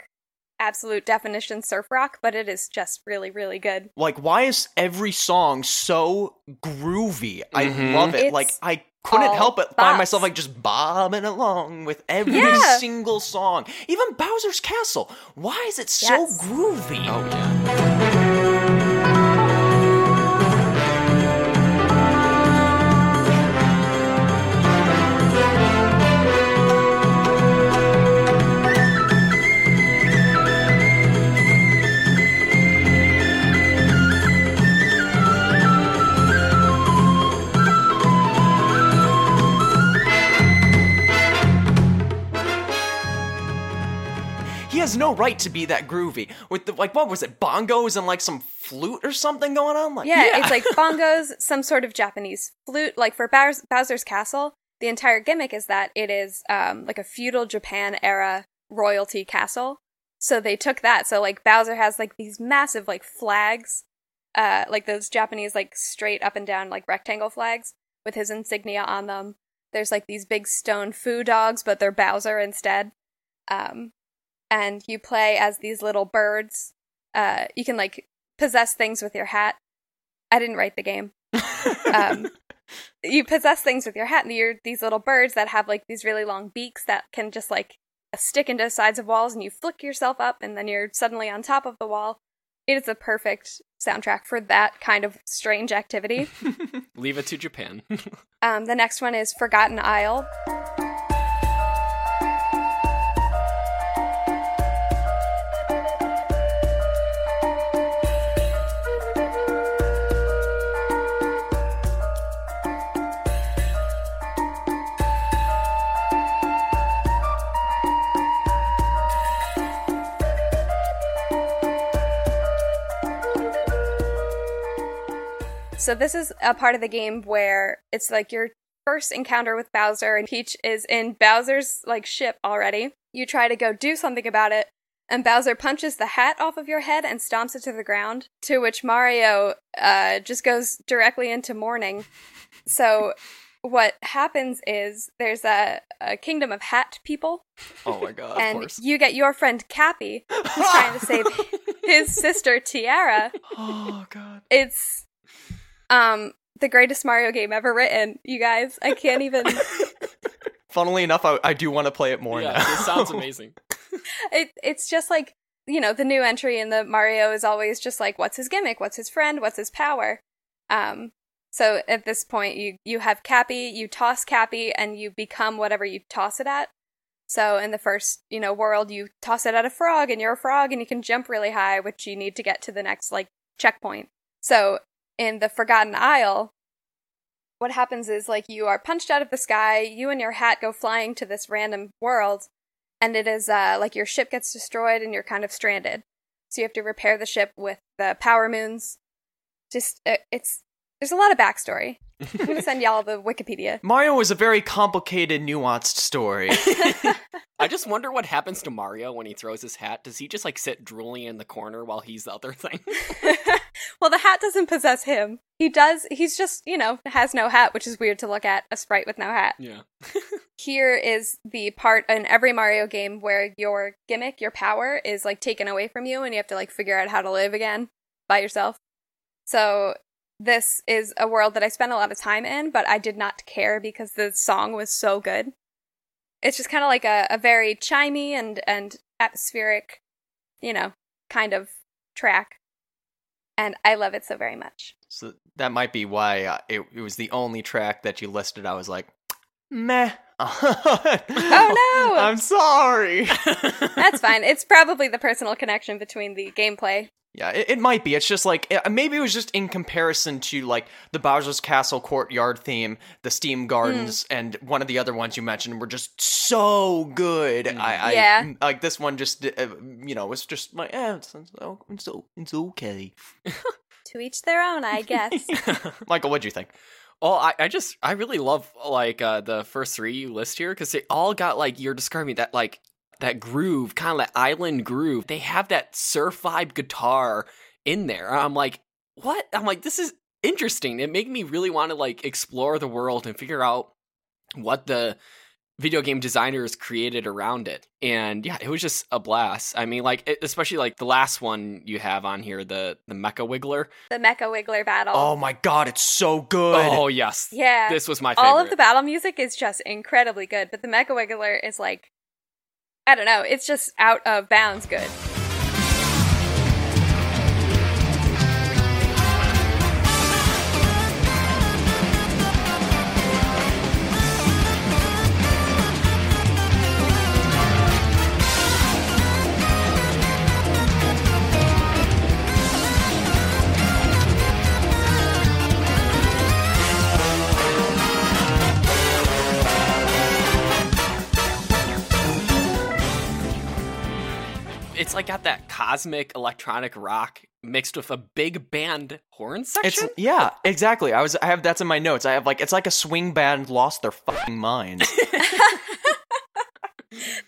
absolute definition surf rock, but it is just really, really good. like, why is every song so groovy? I Mhm. love it. It's like, I couldn't help but find myself like just bobbing along with every Yeah. single song. Even Bowser's Castle. Why is it so Yes. groovy? oh yeah. No right to be that groovy. With the like, what was it? Bongos and like some flute or something going on? Like, Yeah, it's like [laughs] bongos, some sort of Japanese flute. Like for Bowser's, Bowser's Castle, the entire gimmick is that it is um, like a feudal Japan era royalty castle. So they took that. So like Bowser has like these massive like flags, uh, like those Japanese like straight up and down like rectangle flags with his insignia on them. There's like these big stone foo dogs, but they're Bowser instead. Um, and you play as these little birds. Uh, you can like possess things with your hat. I didn't write the game. Um, [laughs] you possess things with your hat, and you're these little birds that have like these really long beaks that can just like stick into sides of walls, and you flick yourself up, and then you're suddenly on top of the wall. It is the perfect soundtrack for that kind of strange activity. [laughs] Leave it to Japan. [laughs] um, the next one is Forgotten Isle. So this is a part of the game where it's like your first encounter with Bowser and Peach is in Bowser's like ship already. You try to go do something about it and Bowser punches the hat off of your head and stomps it to the ground, to which Mario uh, just goes directly into mourning. So what happens is there's a, a kingdom of hat people oh my god, of and course. you get your friend Cappy who's trying to save [laughs] his sister Tiara. oh god. It's um the greatest Mario game ever written, you guys. I can't even [laughs] Funnily enough, I, I do want to play it more yeah, now. it sounds [laughs] amazing. it it's just like you know, the new entry in the Mario is always just like what's his gimmick, what's his friend, what's his power. Um so at this point you you have Cappy, you toss Cappy and you become whatever you toss it at. So in the first, you know, world you toss it at a frog and you're a frog and you can jump really high, which you need to get to the next like checkpoint. So in the Forgotten Isle, what happens is like you are punched out of the sky, you and your hat go flying to this random world, and it is uh, like your ship gets destroyed and you're kind of stranded. So you have to repair the ship with the power moons. Just uh, it's there's a lot of backstory. I'm gonna send y'all the Wikipedia. [laughs] Mario is a very complicated, nuanced story. [laughs] I just wonder what happens to Mario when he throws his hat. Does he just like sit drooling in the corner while he's the other thing? [laughs] well, the hat doesn't possess him. He does. He's just you know has no hat, which is weird to look at a sprite with no hat. yeah. [laughs] [laughs] here is the part in every Mario game where your gimmick, your power, is like taken away from you and you have to like figure out how to live again by yourself. So this is a world that I spent a lot of time in, but I did not care because the song was so good. It's just kind of like a, a very chimey and, and atmospheric, you know, kind of track. And I love it so very much. so that might be why uh, it, it was the only track that you listed. I was like, meh. [laughs] oh no! I'm sorry. [laughs] That's fine. It's probably the personal connection between the gameplay Yeah, it, it might be. It's just like uh, maybe it was just in comparison to like the Bowser's Castle courtyard theme, the Steam Gardens, and one of the other ones you mentioned were just so good. I, I Yeah. like this one just uh, you know was just like eh, it's, it's, it's, it's okay. [laughs] to each their own, I guess. [laughs] [laughs] Michael, what'd you think? Oh, I, I just I really love like uh the first three you list here because they all got like you're describing that like that groove, kind of that island groove. They have that surf vibe guitar in there. I'm like, what? I'm like, this is interesting. It made me really want to like explore the world and figure out what the video game designers created around it. And yeah, it was just a blast. I mean, like especially like the last one you have on here, the the Mecha Wiggler. the Mecha Wiggler battle. Oh my god, it's so good. Oh yes, yeah. this was my favorite. All of the battle music is just incredibly good, but the Mecha Wiggler is like, I don't know, it's just out of bounds good. Like got that cosmic electronic rock mixed with a big band horn section. It's yeah, exactly. I was I have that's in my notes. I have like it's like a swing band lost their fucking minds. [laughs] [laughs]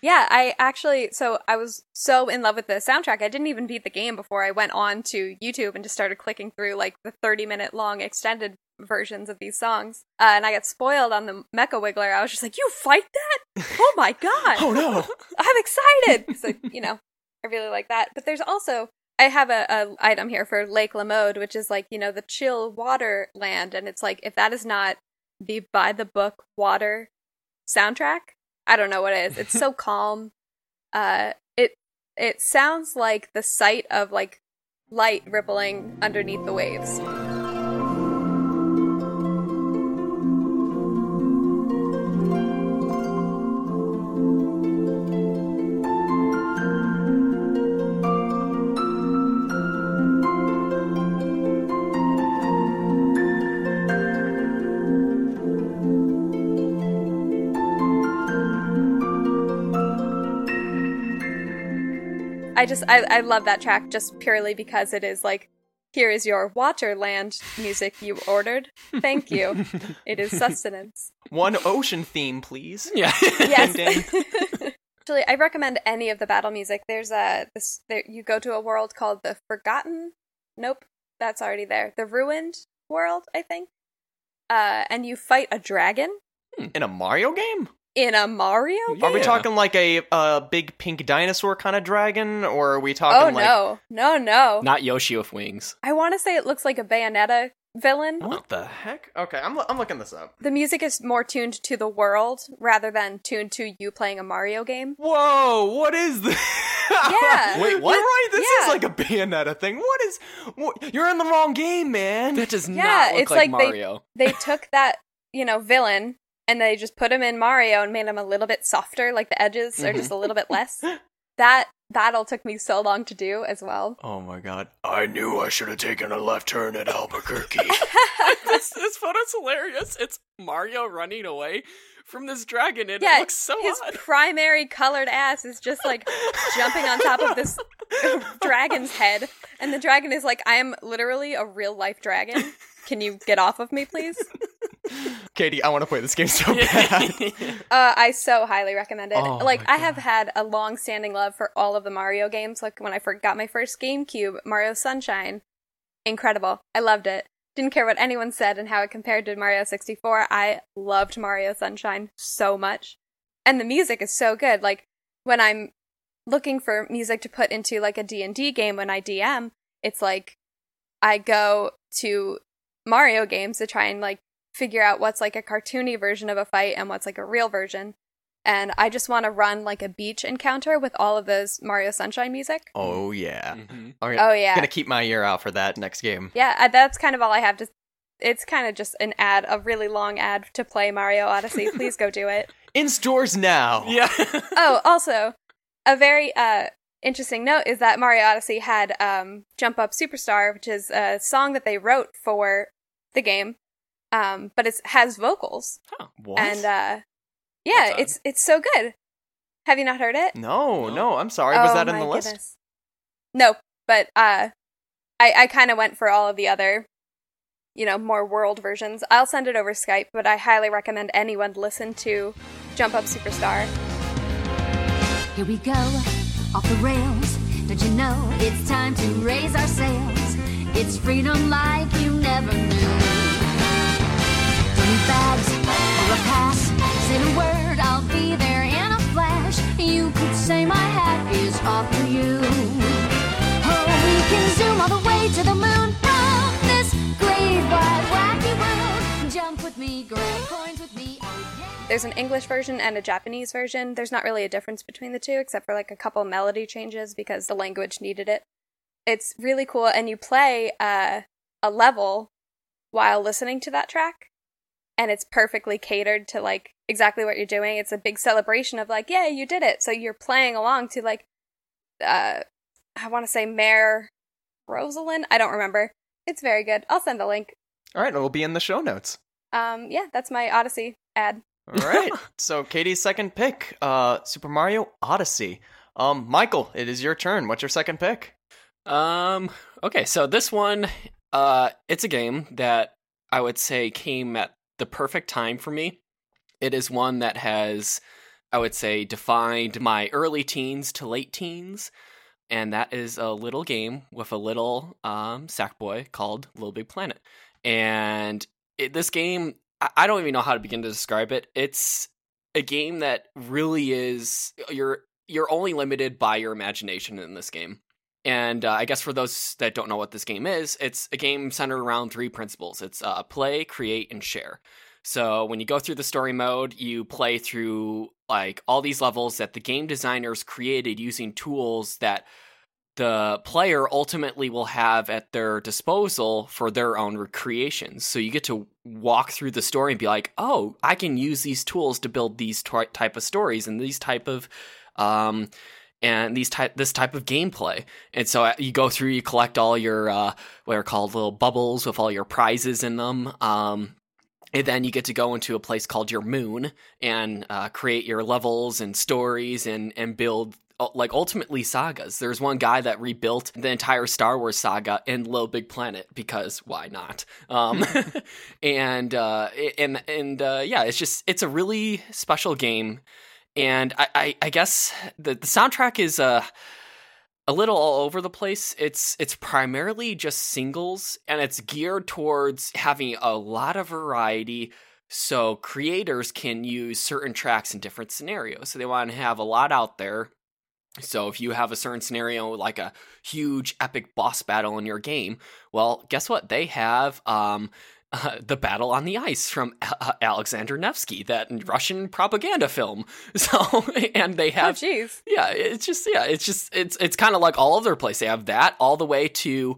Yeah, I actually, so I was so in love with the soundtrack, I didn't even beat the game before I went on to YouTube and just started clicking through like the 30 minute long extended versions of these songs. Uh, and I got spoiled on the Mecha Wiggler. I was just like, you fight that? Oh my [laughs] god! oh no. I'm excited. So you know, I really like that. But there's also I have a, a item here for Lake Lamode, which is like you know the chill water land, and it's like if that is not the by the book water soundtrack. I don't know what it is. It's so [laughs] calm. Uh it it sounds like the sight of like light rippling underneath the waves. I just I, I love that track just purely because it is like here is your Waterland music you ordered. Thank you. [laughs] it is sustenance. One ocean theme, please. Yeah. Yes. Actually, I recommend any of the battle music. There's a this there, you go to a world called the Forgotten. Nope, that's already there. The Ruined world, I think. Uh, and you fight a dragon In a Mario game? In a Mario. Yeah. Are we talking like a uh, big pink dinosaur kind of dragon, or are we talking Oh like no, no, no! Not Yoshi with wings. I want to say it looks like a Bayonetta villain. what the heck? Okay, I'm I'm looking this up. The music is more tuned to the world rather than tuned to you playing a Mario game. Whoa, what is this? Yeah. [laughs] Wait, what? You're right. This Yeah. is like a Bayonetta thing. What is? What, you're in the wrong game, man. That does Yeah, not look it's like, like they- Mario. They took that, you know, villain and they just put him in Mario and made him a little bit softer, like the edges are just a little bit [laughs] less. That battle took me so long to do as well. Oh my god. I knew I should have taken a left turn at Albuquerque. [laughs] [laughs] this, this photo's hilarious. It's Mario running away from this dragon, and Yeah, it looks so His odd. primary colored ass is just like jumping on top of this dragon's head. And the dragon is like, I am literally a real life dragon. Can you get off of me, please? Katie, I want to play this game so [laughs] bad. [laughs] Uh, I so highly recommend it. Oh like, I have had a long standing love for all of the Mario games. Like, when I fir- got my first GameCube, Mario Sunshine, incredible. I loved it. Didn't care what anyone said and how it compared to Mario 64. I loved Mario Sunshine so much. And the music is so good. Like, when I'm looking for music to put into like a D&D game when I DM, it's like I go to Mario games to try and like figure out what's like a cartoony version of a fight and what's like a real version. And I just want to run like a beach encounter with all of those Mario Sunshine music. oh yeah. Mhm. All right. Oh yeah. Gonna keep my ear out for that next game. Yeah, uh, that's kind of all I have to it's kind of just an ad, a really long ad to play Mario Odyssey. [laughs] Please go do it. In stores now. Yeah. [laughs] oh, also, a very uh, interesting note is that Mario Odyssey had um, "Jump Up Superstar," which is a song that they wrote for the game, um, but it has vocals, What? and uh, yeah, That's odd. it's it's so good. Have you not heard it? no, No. no, I'm sorry. Was Oh that in the list? goodness. No, but uh, I I kind of went for all of the other, you know, more world versions. I'll send it over Skype, but I highly recommend anyone listen to "Jump Up Superstar." Here we go, off the rails. Don't you know it's time to raise our sails? It's freedom like you never knew. Bags or a pass. Say the word, I'll be there in a flash. You could say my hat is off for you. Oh, we can zoom all the way to the moon from this great wide wacky world. Jump with me, grab coins with me. Oh. There's an English version and a Japanese version. There's not really a difference between the two, except for like a couple melody changes because the language needed it. It's really cool, and you play uh, a level while listening to that track, and it's perfectly catered to like exactly what you're doing. It's a big celebration of like, yeah, you did it. So you're playing along to like, uh, I want to say Mayor Rosalind. I don't remember. It's very good. I'll send the link. All right, it'll be in the show notes. Um, yeah, that's my Odyssey ad. All right. [laughs] so Katie's second pick, uh, Super Mario Odyssey. Um, Michael, it is your turn. What's your second pick? Um. Okay, so this one, uh, it's a game that I would say came at the perfect time for me. It is one that has, I would say, defined my early teens to late teens, and that is a little game with a little um sack boy called Little Big Planet. And it, this game, I, I don't even know how to begin to describe it. It's a game that really is you're you're only limited by your imagination in this game. And uh, I guess for those that don't know what this game is, it's a game centered around three principles. It's uh, play, create, and share. So when you go through the story mode, you play through like all these levels that the game designers created using tools that the player ultimately will have at their disposal for their own recreations. So you get to walk through the story and be like, "Oh, I can use these tools to build these t- type of stories and these type of um and these type this type of gameplay." And so uh, you go through, you collect all your uh what are called little bubbles with all your prizes in them. Um and then you get to go into a place called your moon and uh, create your levels and stories and and build uh, like ultimately sagas. There's one guy that rebuilt the entire Star Wars saga in Little Big Planet because why not? Um, [laughs] and uh, and and uh, yeah, it's just it's a really special game, and I I, I guess the the soundtrack is uh a little all over the place. It's it's primarily just singles and it's geared towards having a lot of variety so creators can use certain tracks in different scenarios. So they want to have a lot out there. So if you have a certain scenario like a huge epic boss battle in your game, well, guess what? They have um uh, [laughs] the battle on the ice from uh, Alexander Nevsky, that Russian propaganda film. [laughs] So, and they Oh, have jeez. yeah, it's just yeah, it's just it's it's kind of like all over the place. They have that all the way to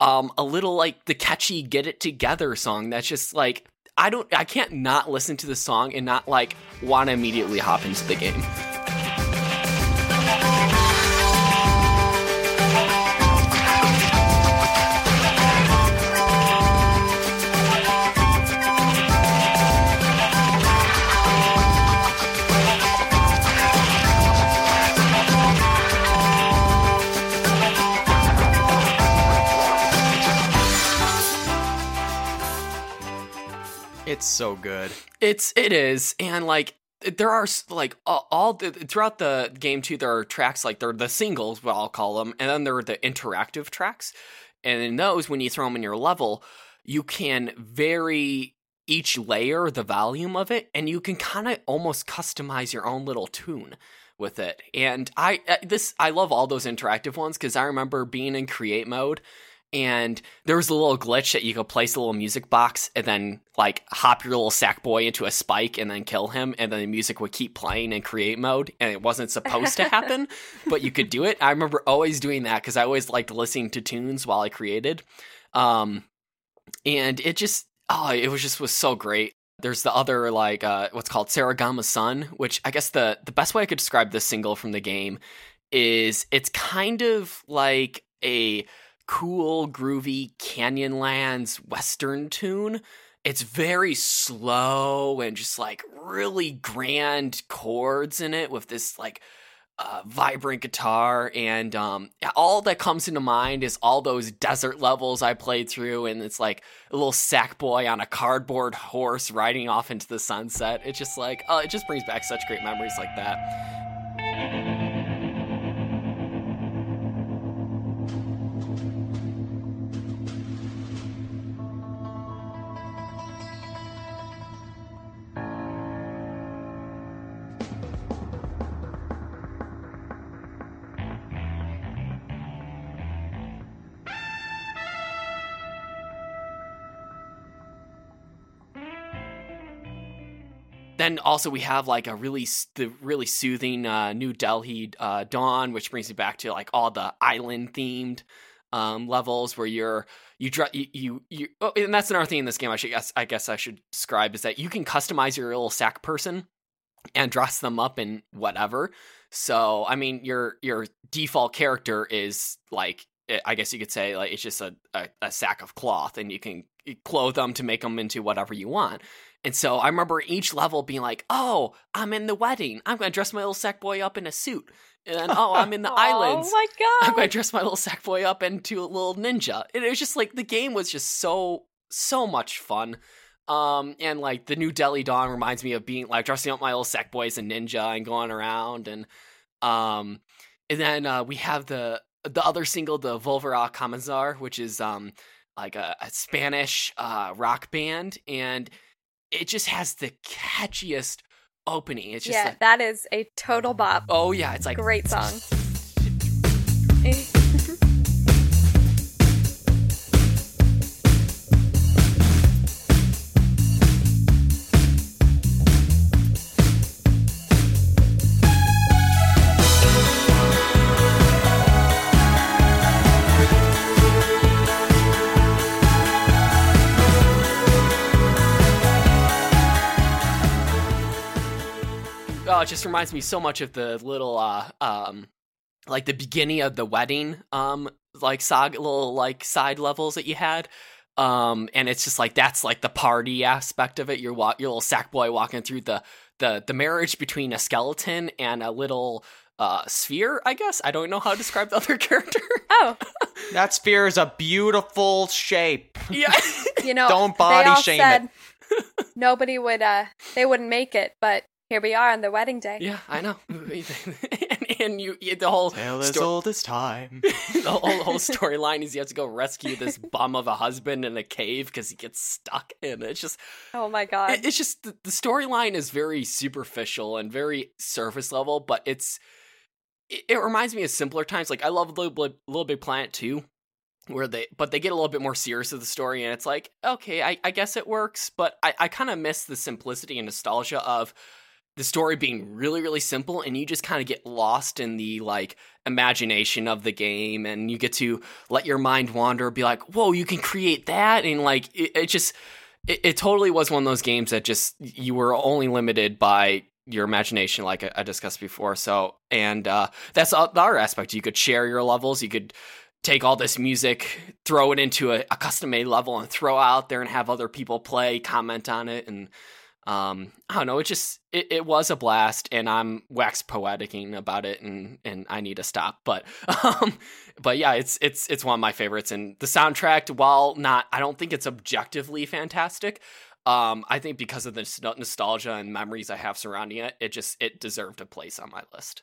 um a little like the catchy "Get It Together" song. That's just like I don't I can't not listen to the song and not like want to immediately hop into the game. It's so good. It's it is, and like there are like all, all the, throughout the game too. There are tracks like they're the singles, what I'll call them, and then there are the interactive tracks. And in those, when you throw them in your level, you can vary each layer, the volume of it, and you can kind of almost customize your own little tune with it. And I this I love all those interactive ones because I remember being in create mode and there was a little glitch that you could place a little music box and then like hop your little sack boy into a spike and then kill him and then the music would keep playing in create mode and it wasn't supposed to happen [laughs] but you could do it. I remember always doing that because i always liked listening to tunes while i created. Um and it just oh it was just was so great. There's the other like uh what's called Saragama Sun, which I guess the the best way I could describe this single from the game is it's kind of like a cool, groovy Canyonlands Western tune. It's very slow and just like really grand chords in it with this like uh, vibrant guitar and um, all that comes into mind is all those desert levels I played through and it's like a little sack boy on a cardboard horse riding off into the sunset. It's just like oh, it just brings back such great memories like that. Then also we have like a really the really soothing uh, New Delhi uh, dawn, which brings me back to like all the island themed um, levels where you're you, dr- you you you oh, and that's another thing in this game I should guess I guess I should describe is that you can customize your little sack person and dress them up in whatever. So I mean your your default character is like eh, I guess you could say like it's just a, a, a sack of cloth and you can clothe them to make them into whatever you want. And so I remember each level being like, "Oh, I'm in the wedding. I'm going to dress my little sack boy up in a suit." And then, "Oh, I'm in the [laughs] islands. Oh my God. I'm going to dress my little sack boy up into a little ninja." And it was just like the game was just so so much fun. Um, and like the New Delhi Dawn reminds me of being like dressing up my little sack boy as a ninja and going around and um, and then uh, we have the the other single, the Volver a Comenzar, which is um like a, a Spanish uh rock band, and it just has the catchiest opening. It's just yeah, like, that is a total bop. oh yeah, it's like Great song. [laughs] oh, it just reminds me so much of the little uh um like the beginning of the wedding um like saga little like side levels that you had. Um and it's just like that's like the party aspect of it. You're walk your little sack boy walking through the the the marriage between a skeleton and a little uh sphere, I guess. I don't know how to describe the other [laughs] character. Oh, That sphere is a beautiful shape. yeah. you know, Don't they body all shame said nobody would, uh, they wouldn't make it, but here we are on the wedding day. yeah, I know. [laughs] and, and you the whole Tale as sto- old as time. [laughs] the whole, whole storyline is you have to go rescue this bum of a husband in a cave because he gets stuck and it's just Oh my god. it- it's just the, the storyline is very superficial and very surface level but it's it, it reminds me of simpler times like i love little, Big- little big planet too where they but they get a little bit more serious with the story and it's like okay i, I guess it works but i, I kind of miss the simplicity and nostalgia of the story being really really simple and you just kind of get lost in the like imagination of the game and you get to let your mind wander be like whoa you can create that? And like it, it just it, it totally was one of those games that just you were only limited by your imagination like I, discussed before so and uh that's the other aspect. You could share your levels you could take all this music throw it into a, a custom made level and throw out there and have other people play comment on it and um i don't know it just it, it was a blast and i'm wax poeticing about it and and i need to stop but [laughs] um but yeah it's it's it's one of my favorites and the soundtrack while not i don't think it's objectively fantastic um i think because of the nostalgia and memories i have surrounding it it just it deserved a place on my list.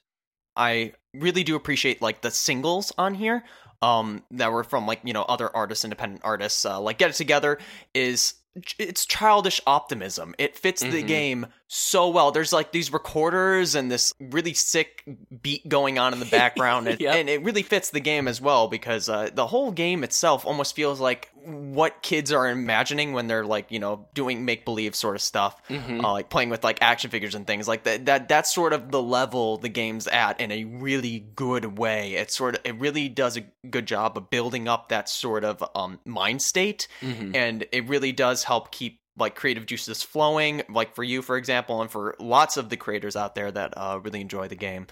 I really do appreciate like the singles on here um that were from like you know other artists independent artists uh, like get it together is it's childish optimism it fits the Mhm. game so well there's like these recorders and this really sick beat going on in the [laughs] background and, Yep. and it really fits the game as well because uh, the whole game itself almost feels like what kids are imagining when they're like you know doing make believe sort of stuff Mhm. uh, like playing with like action figures and things like that that that's sort of the level the game's at in a really good way it sort of it really does a good job of building up that sort of um mind state Mhm. and it really does help keep like creative juices flowing like for you for example and for lots of the creators out there that uh, really enjoy the game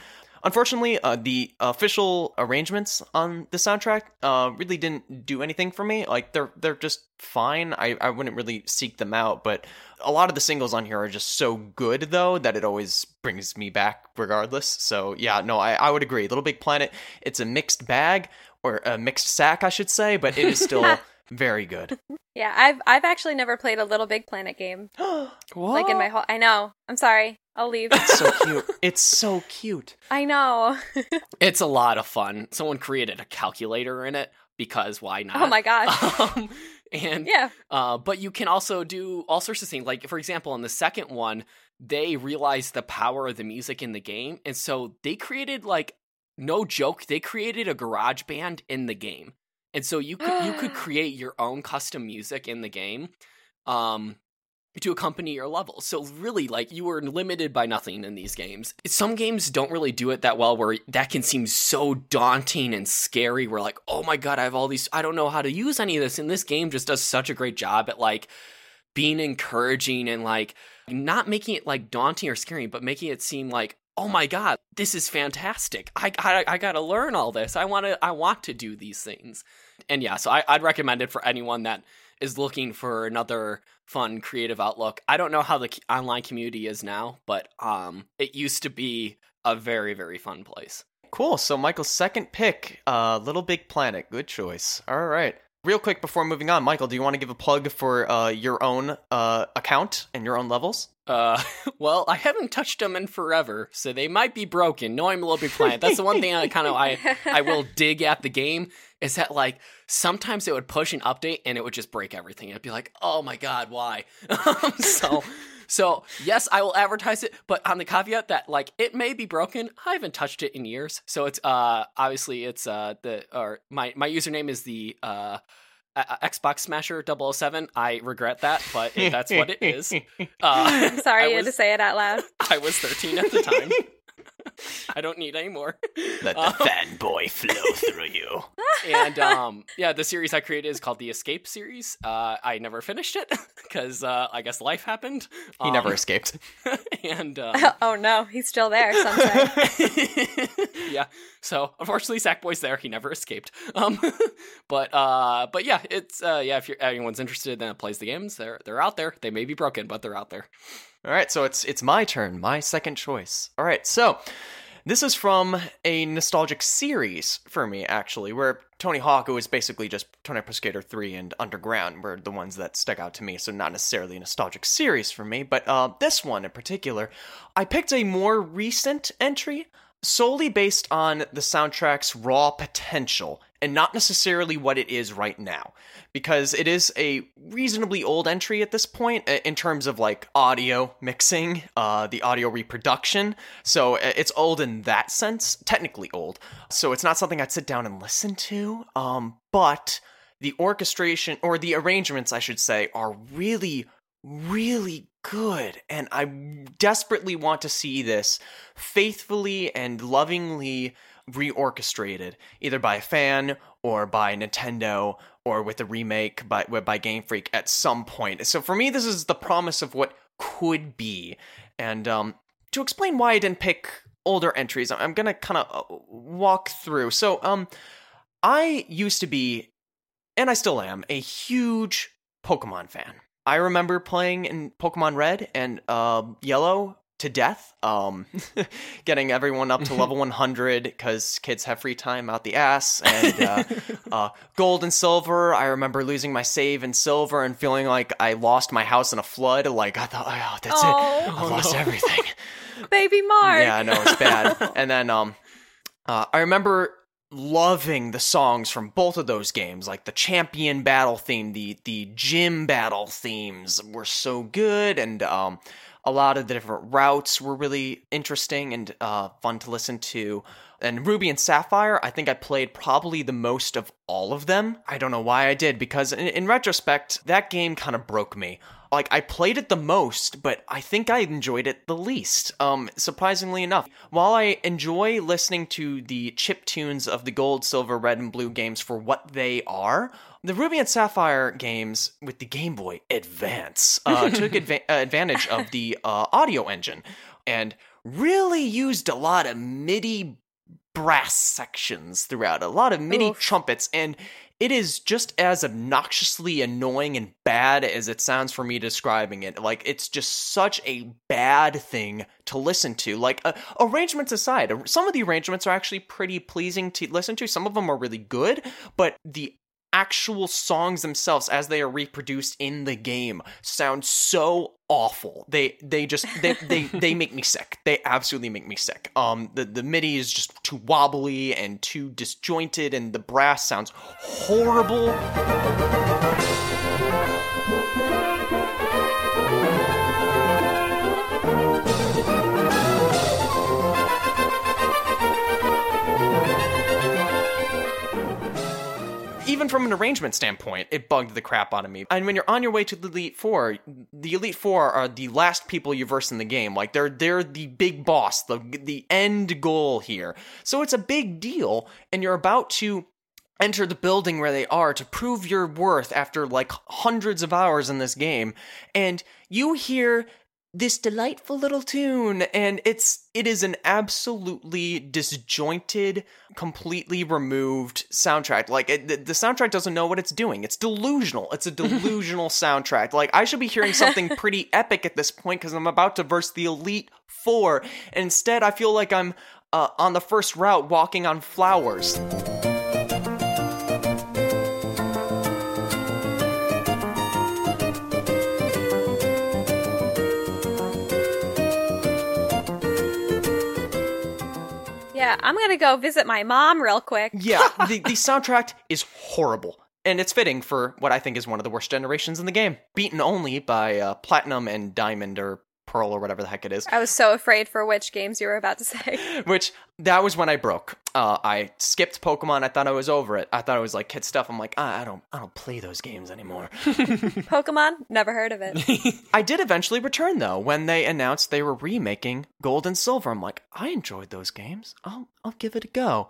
Unfortunately, uh, the official arrangements on the soundtrack uh, really didn't do anything for me. Like they're they're just fine. I, I wouldn't really seek them out, but a lot of the singles on here are just so good though that it always brings me back regardless. So yeah, no, I, I would agree. Little Big Planet, it's a mixed bag or a mixed sack, I should say, but it is still [laughs] very good. [laughs] yeah, I've I've actually never played a Little Big Planet game. [gasps] Like in my whole I know. I'm sorry. I'll leave. It's so [laughs] cute. It's so cute. I know. [laughs] It's a lot of fun. Someone created a calculator in it because why not? oh my gosh. Um, and Yeah. uh, but you can also do all sorts of things. Like for example, in the second one, they realized the power of the music in the game, and so they created like no joke, they created a garage band in the game, and so you could you could [gasps] create your own custom music in the game. Um, to accompany your level. So really like you were limited by nothing in these games. Some games don't really do it that well where that can seem so daunting and scary We're like, "Oh my god, I have all these I don't know how to use any of this." And this game just does such a great job at like being encouraging and like not making it like daunting or scary, but making it seem like, "Oh my god, this is fantastic. I I, I got to learn all this. I want to I want to do these things." And yeah, so I, I'd recommend it for anyone that is looking for another fun creative outlook. I don't know how the online community is now, but um it used to be a very very fun place. Cool. So Michael's second pick, uh, Little Big Planet. Good choice. All right. Real quick before moving on, Michael, do you want to give a plug for uh, your own uh, account and your own levels? Uh [laughs] well, I haven't touched them in forever, so they might be broken. Knowing Little Big Planet, that's the one thing I kind of I I will [laughs] dig at the game is that like sometimes it would push an update and it would just break everything. It'd be like, oh my god, why? Um, [laughs] so so yes, I will advertise it, but on the caveat that like it may be broken. I haven't touched it in years, so it's uh obviously it's uh the or my my username is the uh. Uh, Xbox Smasher 007. I regret that, but it, [laughs] that's what it is. [laughs] Uh, I'm [laughs] sorry I you had to say it out loud. I was 13 at the time. I don't need any more. Let the Um, fanboy [laughs] flow through you. and um, yeah, the series I created is called the Escape series. Uh, I never finished it [laughs] because uh, I guess life happened. He never Um, escaped. [laughs] and um, oh no, he's still there. Some yeah. So unfortunately, Sackboy's there. He never escaped. Um, but uh, but yeah, it's uh, yeah. If you're, anyone's interested that plays the games, they're they're out there. They may be broken, but they're out there. All right, so it's it's my turn, my second choice. All right, so this is from a nostalgic series for me, actually, where Tony Hawk was basically just Tony Hawk Skater 3 and Underground were the ones that stuck out to me, so not necessarily a nostalgic series for me, but uh, this one in particular, I picked a more recent entry solely based on the soundtrack's raw potential and not necessarily what it is right now. Because it is a reasonably old entry at this point in terms of like audio mixing uh, the audio reproduction. So it's old in that sense technically old. So it's not something i'd sit down and listen to um, but the orchestration or the arrangements i should say are really really good. And i desperately want to see this faithfully and lovingly reorchestrated either by a fan or by Nintendo or with a remake by by Game Freak at some point. So for me this is the promise of what could be. And um to explain why I didn't pick older entries, I'm to kind of walk through. So um I used to be and I still am a huge Pokemon fan. I remember playing in Pokemon Red and uh, Yellow to death, um, [laughs] getting everyone up to [laughs] level 100 because kids have free time out the ass. And uh, [laughs] uh, Gold and Silver, I remember losing my save in Silver and feeling like I lost my house in a flood. Like, I thought, oh, that's it. Oh. I lost everything. Baby Mark. Yeah, no, it's bad. and then um, uh, I remember loving the songs from both of those games, like the champion battle theme, the the gym battle themes were so good, and um, a lot of the different routes were really interesting and uh, fun to listen to. And Ruby and Sapphire, I think I played probably the most of all of them. I don't know why I did, because in, in retrospect, that game kind of broke me. Like, I played it the most, but I think I enjoyed it the least, um, surprisingly enough. While I enjoy listening to the chip tunes of the gold, silver, red, and blue games for what they are, the Ruby and Sapphire games with the Game Boy Advance uh, [laughs] took adva- uh, advantage of the uh, audio engine and really used a lot of MIDI brass sections throughout, a lot of MIDI Oof. trumpets, and it is just as obnoxiously annoying and bad as it sounds for me describing it. Like, it's just such a bad thing to listen to. Like, uh, arrangements aside, some of the arrangements are actually pretty pleasing to listen to. Some of them are really good, but the actual songs themselves as they are reproduced in the game sound so awful. They they just they they, [laughs] they make me sick. They absolutely make me sick. Um the the midi is just too wobbly and too disjointed and the brass sounds horrible even from an arrangement standpoint, it bugged the crap out of me. And when you're on your way to the Elite Four, the Elite Four are the last people you verse in the game. Like they're they're the big boss, the the end goal here. So it's a big deal, and you're about to enter the building where they are to prove your worth after like hundreds of hours in this game, and you hear this delightful little tune and it's it is an absolutely disjointed completely removed soundtrack. Like it, the, the soundtrack doesn't know what it's doing. It's delusional. It's a [laughs] delusional soundtrack. Like i should be hearing something [laughs] pretty epic at this point because i'm about to verse the elite four. And instead i feel like i'm uh, on the first route walking on flowers Yeah, I'm gonna go visit my mom real quick. Yeah, [laughs] the, the soundtrack is horrible. And it's fitting for what I think is one of the worst generations in the game. Beaten only by uh, Platinum and Diamond, or Pearl or whatever the heck it is. I was so afraid for which games you were about to say. [laughs] Which that was when I broke. Uh, I skipped Pokemon. I thought I was over it. I thought it was like kid stuff. I'm like, ah, I don't, I don't play those games anymore. [laughs] Pokemon? Never heard of it. [laughs] I did eventually return though when they announced they were remaking Gold and Silver. I'm like, I enjoyed those games. I'll, I'll give it a go,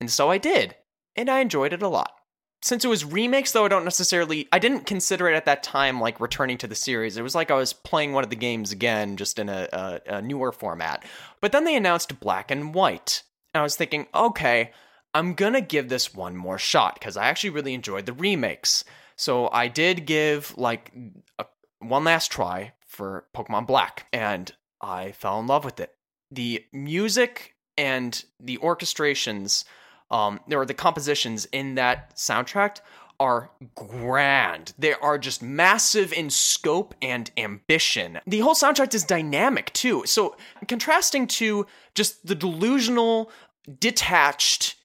and so I did, and I enjoyed it a lot. Since it was remakes, though, I don't necessarily, I didn't consider it at that time like returning to the series. It was like I was playing one of the games again, just in a, a, a newer format. But then they announced Black and White, and I was thinking, okay, I'm gonna give this one more shot because I actually really enjoyed the remakes. So I did give like a, one last try for Pokemon Black, and I fell in love with it. The music and the orchestrations, um, or the compositions in that soundtrack are grand. They are just massive in scope and ambition. The whole soundtrack is dynamic too. So contrasting to just the delusional, detached,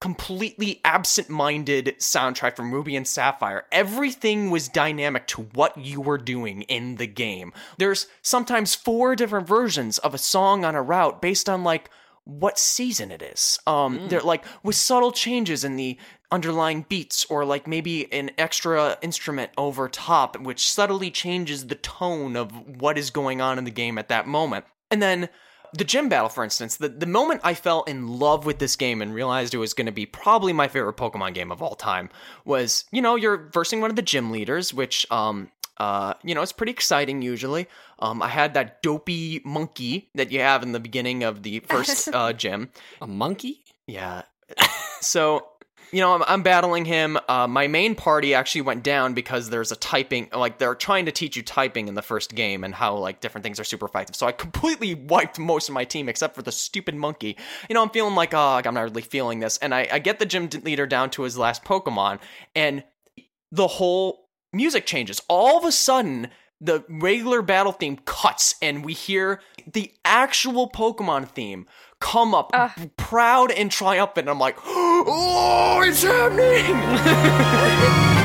completely absent-minded soundtrack from Ruby and Sapphire. Everything was dynamic to what you were doing in the game. There's sometimes four different versions of a song on a route based on like what season it is. Um they're like with subtle changes in the underlying beats or like maybe an extra instrument over top which subtly changes the tone of what is going on in the game at that moment. And then the gym battle, for instance, the, the moment I fell in love with this game and realized it was going to be probably my favorite Pokemon game of all time was, you know, you're versing one of the gym leaders, which, um, uh, you know, it's pretty exciting usually. Um, I had that dopey monkey that you have in the beginning of the first [laughs] uh, gym. A monkey? Yeah. So, you know, I'm, I'm battling him. Uh, my main party actually went down because there's a typing, like, they're trying to teach you typing in the first game and how, like, different things are super effective. So I completely wiped most of my team except for the stupid monkey. You know, I'm feeling like, oh, like, I'm not really feeling this. And I, I get the gym leader down to his last Pokemon, and the whole music changes. All of a sudden, the regular battle theme cuts, and we hear the actual Pokemon theme come up proud and triumphant. And I'm like, oh, it's happening! [laughs]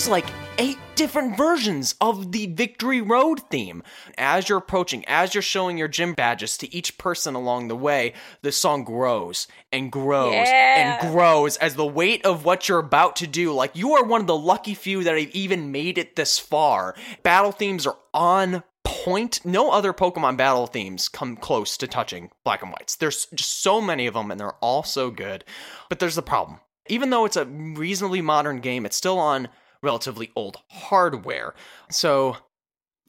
there's like eight different versions of the Victory Road theme. As you're approaching, as you're showing your gym badges to each person along the way, the song grows and grows Yeah. and grows as the weight of what you're about to do. Like you are one of the lucky few that have even made it this far. Battle themes are on point. No other Pokemon battle themes come close to touching Black and Whites. There's just so many of them and they're all so good. But there's the problem. Even though it's a reasonably modern game, it's still on relatively old hardware. So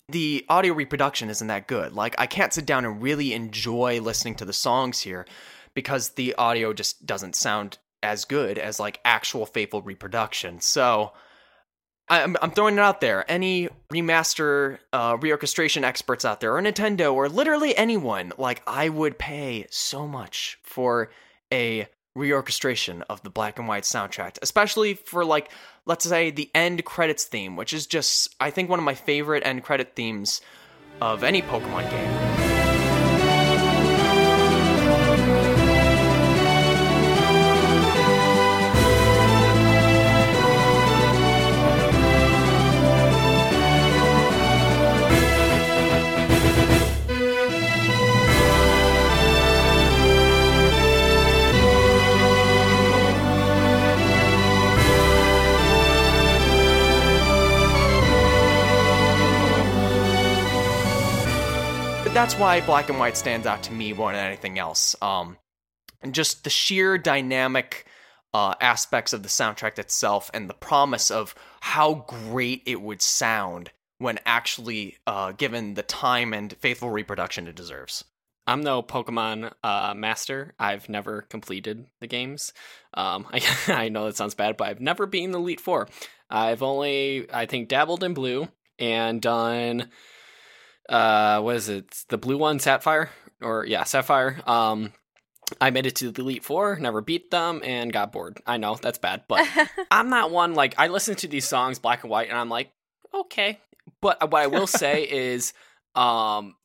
the audio reproduction isn't that good. Like I can't sit down and really enjoy listening to the songs here because the audio just doesn't sound as good as like actual faithful reproduction. So I'm, I'm throwing it out there. Any remaster, uh, reorchestration experts out there, or Nintendo, or literally anyone, like I would pay so much for a reorchestration of the black and white soundtrack, especially for like, let's say the end credits theme, which is just, I think, one of my favorite end credit themes of any Pokemon game. That's why black and white stands out to me more than anything else. Um, and just the sheer dynamic uh, aspects of the soundtrack itself and the promise of how great it would sound when actually uh, given the time and faithful reproduction it deserves. I'm no Pokemon uh, master. I've never completed the games. Um, I, [laughs] I know that sounds bad, but I've never beaten the Elite Four. I've only, I think, dabbled in blue and done, uh, what is it? The blue one, Sapphire, or yeah, Sapphire. Um, I made it to the Elite Four, never beat them, and got bored. I know that's bad, but [laughs] I'm not one like I listen to these songs black and white, and I'm like, okay, But what I will say [laughs] is, um,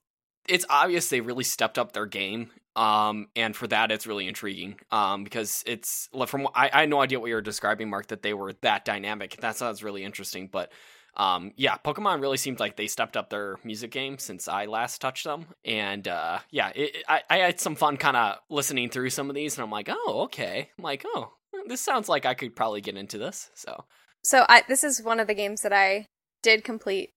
it's obvious they really stepped up their game. Um, and for that, it's really intriguing. Um, because it's from I, I had no idea what you were describing, Mark, that they were that dynamic. That sounds really interesting. But um, yeah, Pokemon really seemed like they stepped up their music game since I last touched them. And uh, yeah, it, I, I had some fun kind of listening through some of these, and I'm like, oh, okay. I'm like, oh, this sounds like I could probably get into this. So So I this is one of the games that I did complete.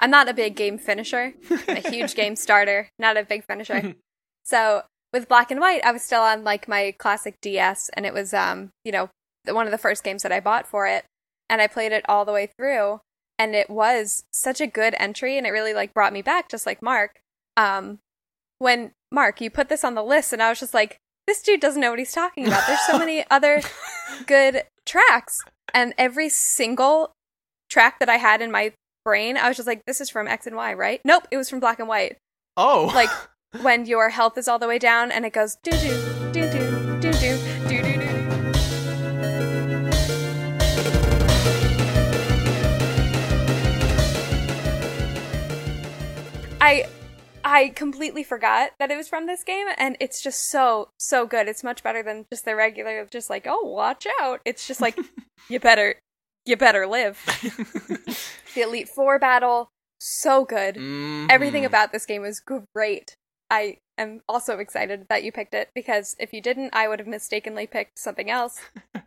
I'm not a big game finisher. I'm a [laughs] huge game starter, not a big finisher. [laughs] so with Black and White, I was still on like my classic DS, and it was um you know one of the first games that I bought for it, and I played it all the way through, and it was such a good entry, and it really like brought me back, just like Mark. Um, when Mark, you put this on the list, and I was just like, this dude doesn't know what he's talking about. There's so many [laughs] other good tracks, and every single track that I had in my brain, I was just like, this is from X and Y, right? Nope, it was from Black and White. Oh, Like when your health is all the way down and it goes do do do do I I completely forgot that it was from this game and it's just so so good. It's much better than just the regular just like, "Oh, watch out." It's just like [laughs] you better you better live. [laughs] the Elite 4 battle so good. Everything Mhm. about this game was great. I am also excited that you picked it because if you didn't, I would have mistakenly picked something else.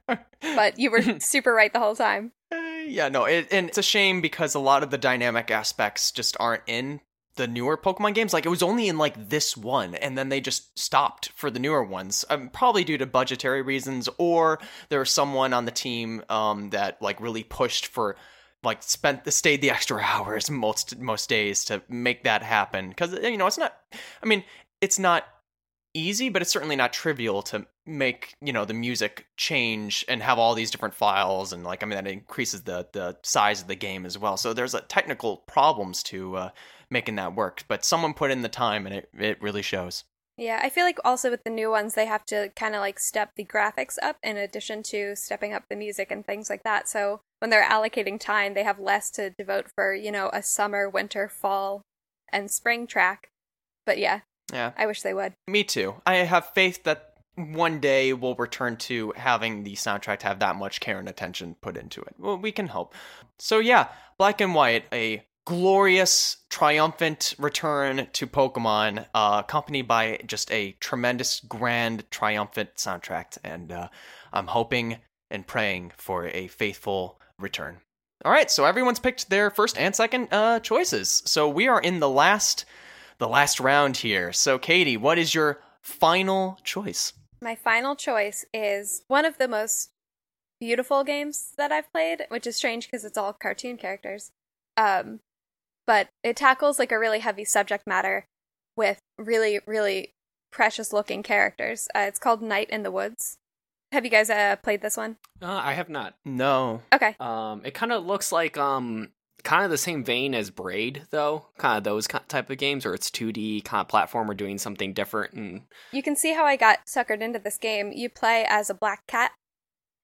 [laughs] But you were super right the whole time. Uh, yeah, no, it, and it's a shame because a lot of the dynamic aspects just aren't in the newer Pokemon games. Like it was only in like this one, and then they just stopped for the newer ones. Um, probably due to budgetary reasons, or there was someone on the team um, that like really pushed for like spent the stayed the extra [laughs] hours most most days to make that happen. Because you know it's not. I mean, it's not easy, but it's certainly not trivial to make you know the music change and have all these different files and like I mean that increases the the size of the game as well. So there's a technical problems to uh, making that work, but someone put in the time and it it really shows. Yeah, I feel like also with the new ones, they have to kind of like step the graphics up in addition to stepping up the music and things like that. So when they're allocating time, they have less to devote for, you know, a summer, winter, fall, and spring track. But yeah, Yeah, I wish they would. me too. I have faith that one day we'll return to having the soundtrack to have that much care and attention put into it. Well, we can hope. So yeah, Black and White, a glorious, triumphant return to Pokemon, uh, accompanied by just a tremendous, grand, triumphant soundtrack. And uh, I'm hoping and praying for a faithful return. All right, so everyone's picked their first and second uh, choices. So we are in the last, the last round here. So Katie, what is your final choice? My final choice is one of the most beautiful games that I've played, which is strange because it's all cartoon characters. Um, but it tackles like a really heavy subject matter with really, really precious looking characters. Uh, it's called Night in the Woods. Have you guys uh, played this one? uh, I have not. No. Okay. Um, it kind of looks like um, kind of the same vein as Braid, though. Kind of those type of games, where it's 2D kind of platformer doing something different. And You can see how I got suckered into this game. You play as a black cat.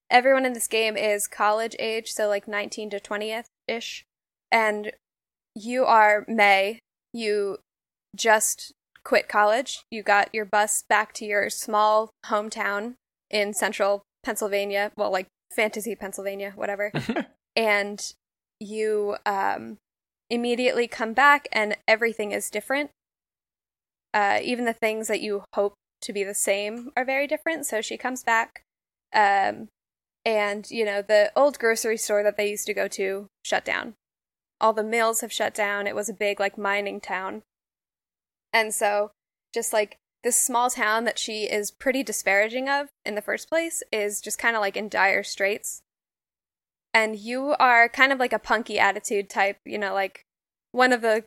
Everyone in this game is college age, so like 19 to 20th ish. And you are Mae. You just quit college. You got your bus back to your small hometown in central Pennsylvania. Well, like fantasy Pennsylvania, whatever. [laughs] and you um, immediately come back, and everything is different. Uh, even the things that you hope to be the same are very different. So she comes back, um, and you know the old grocery store that they used to go to shut down. All the mills have shut down. It was a big like mining town, and so just like this small town that she is pretty disparaging of in the first place is just kind of like in dire straits. And you are kind of like a punky attitude type, you know, like one of the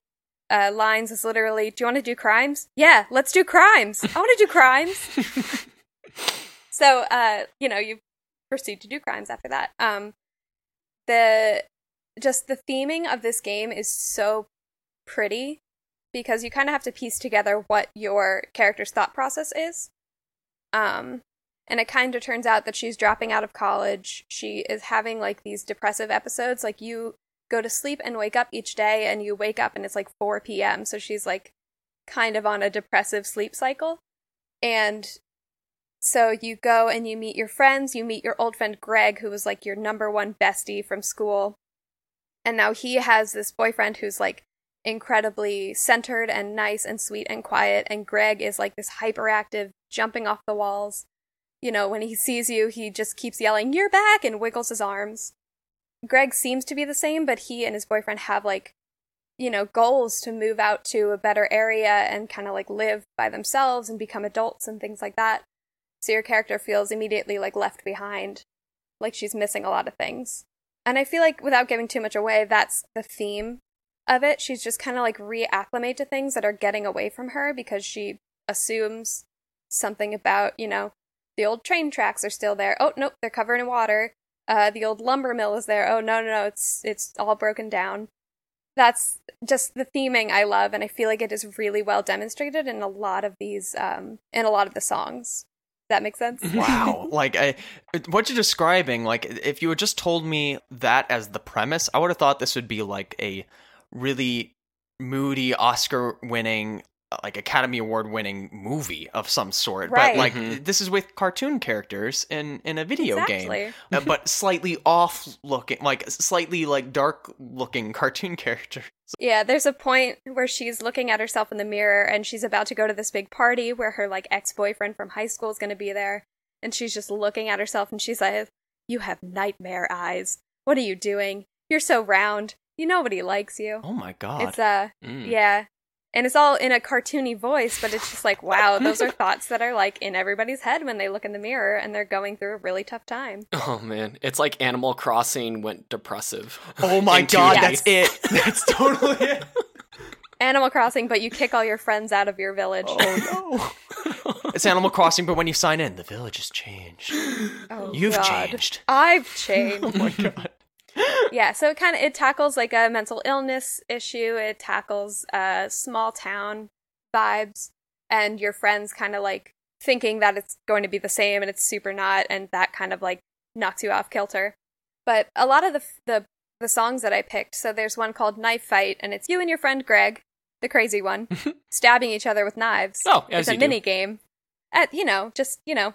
uh, lines is literally, "Do you want to do crimes? Yeah, let's do crimes. I want to do crimes." [laughs] so, uh, you know, you proceed to do crimes after that. Um, the just the theming of this game is so pretty because you kind of have to piece together what your character's thought process is. Um, and it kind of turns out that she's dropping out of college. She is having like these depressive episodes. Like you go to sleep and wake up each day, and you wake up and it's like 4 p.m. So she's like kind of on a depressive sleep cycle. And so you go and you meet your friends. You meet your old friend Greg, who was like your number one bestie from school. And now he has this boyfriend who's like incredibly centered and nice and sweet and quiet. And Greg is like this hyperactive, jumping off the walls. You know, when he sees you, he just keeps yelling, You're back! and wiggles his arms. Greg seems to be the same, but he and his boyfriend have like, you know, goals to move out to a better area and kind of like live by themselves and become adults and things like that. So your character feels immediately like left behind, like she's missing a lot of things. And I feel like without giving too much away, that's the theme of it. She's just kind of like reacclimate to things that are getting away from her because she assumes something about, you know, the old train tracks are still there. Oh, nope, they're covered in water. Uh, the old lumber mill is there. Oh, no, no, no, it's, it's all broken down. That's just the theming I love, and I feel like it is really well demonstrated in a lot of these, um, in a lot of the songs. That makes sense? [laughs] Wow. like I what you're describing, like if you had just told me that as the premise, I would have thought this would be like a really moody Oscar winning like Academy Award winning movie of some sort. Right. But like Mhm. this is with cartoon characters in in a video game. Exactly. Uh, but slightly off looking like slightly like dark looking [laughs] cartoon characters. Yeah, there's a point where she's looking at herself in the mirror and she's about to go to this big party where her like ex-boyfriend from high school is going to be there and she's just looking at herself and she's like, "You have nightmare eyes. What are you doing? You're so round. You nobody likes you." Oh my god. It's uh Mm. yeah. And it's all in a cartoony voice, but it's just like, [laughs] wow, those are thoughts that are like in everybody's head when they look in the mirror and they're going through a really tough time. Oh man, it's like Animal Crossing went depressive. Oh [laughs] my god, that's it. [laughs] That's totally it. Animal Crossing, but you kick all your friends out of your village. Oh no. it's Animal Crossing, but when you sign in, the village has changed. Oh, You've God. changed. I've changed. Oh my god. Yeah so it kind of it tackles like a mental illness issue. It tackles uh small town vibes and your friends kind of like thinking that it's going to be the same and it's super not and that kind of like knocks you off kilter. But a lot of the the the songs that i picked so there's one called knife fight and it's you and your friend greg the crazy one [laughs] stabbing each other with knives. Oh, as it's a you do. mini game at you know just you know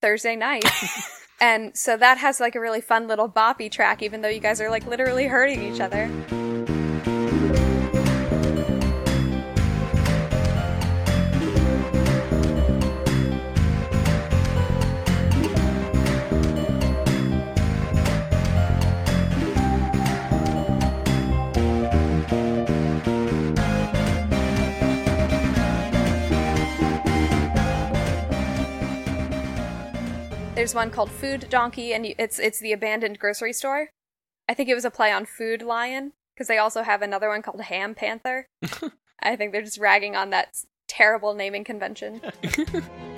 thursday night [laughs] and so that has like a really fun little boppy track, even though you guys are like literally hurting each other. There's one called Food Donkey, and it's it's the abandoned grocery store. I think it was a play on Food Lion because they also have another one called Ham Panther. [laughs] I think they're just ragging on that terrible naming convention. [laughs]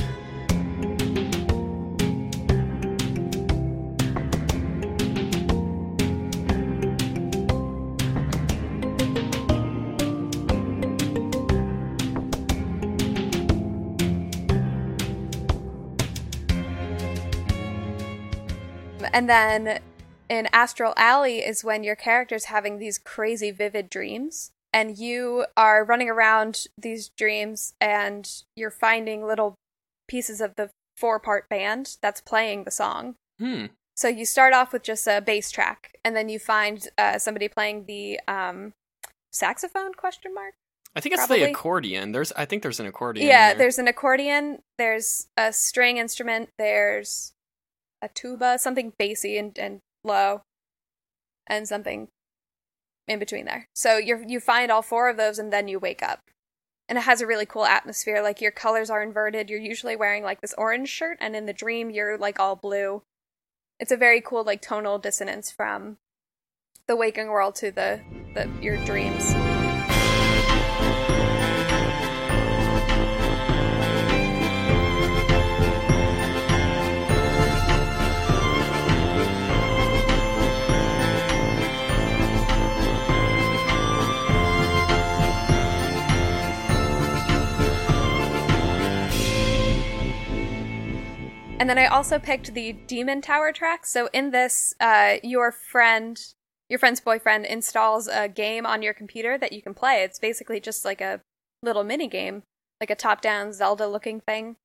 And then in Astral Alley is when your character's having these crazy vivid dreams and you are running around these dreams and you're finding little pieces of the four part band that's playing the song. Hmm. So you start off with just a bass track and then you find uh, somebody playing the um, saxophone question mark I think it's Probably. the accordion. There's, I think there's an accordion. yeah, there. there's an accordion, there's a string instrument, there's a tuba, something bassy and, and low, and something in between there. So you you find all four of those and then you wake up. And it has a really cool atmosphere. Like your colors are inverted. You're usually wearing like this orange shirt, and in the dream you're like all blue. It's a very cool like tonal dissonance from the waking world to the, the your dreams. And then I also picked the Demon Tower track. So in this, uh, your friend your friend's boyfriend installs a game on your computer that you can play. It's basically just like a little mini game, like a top-down Zelda-looking thing,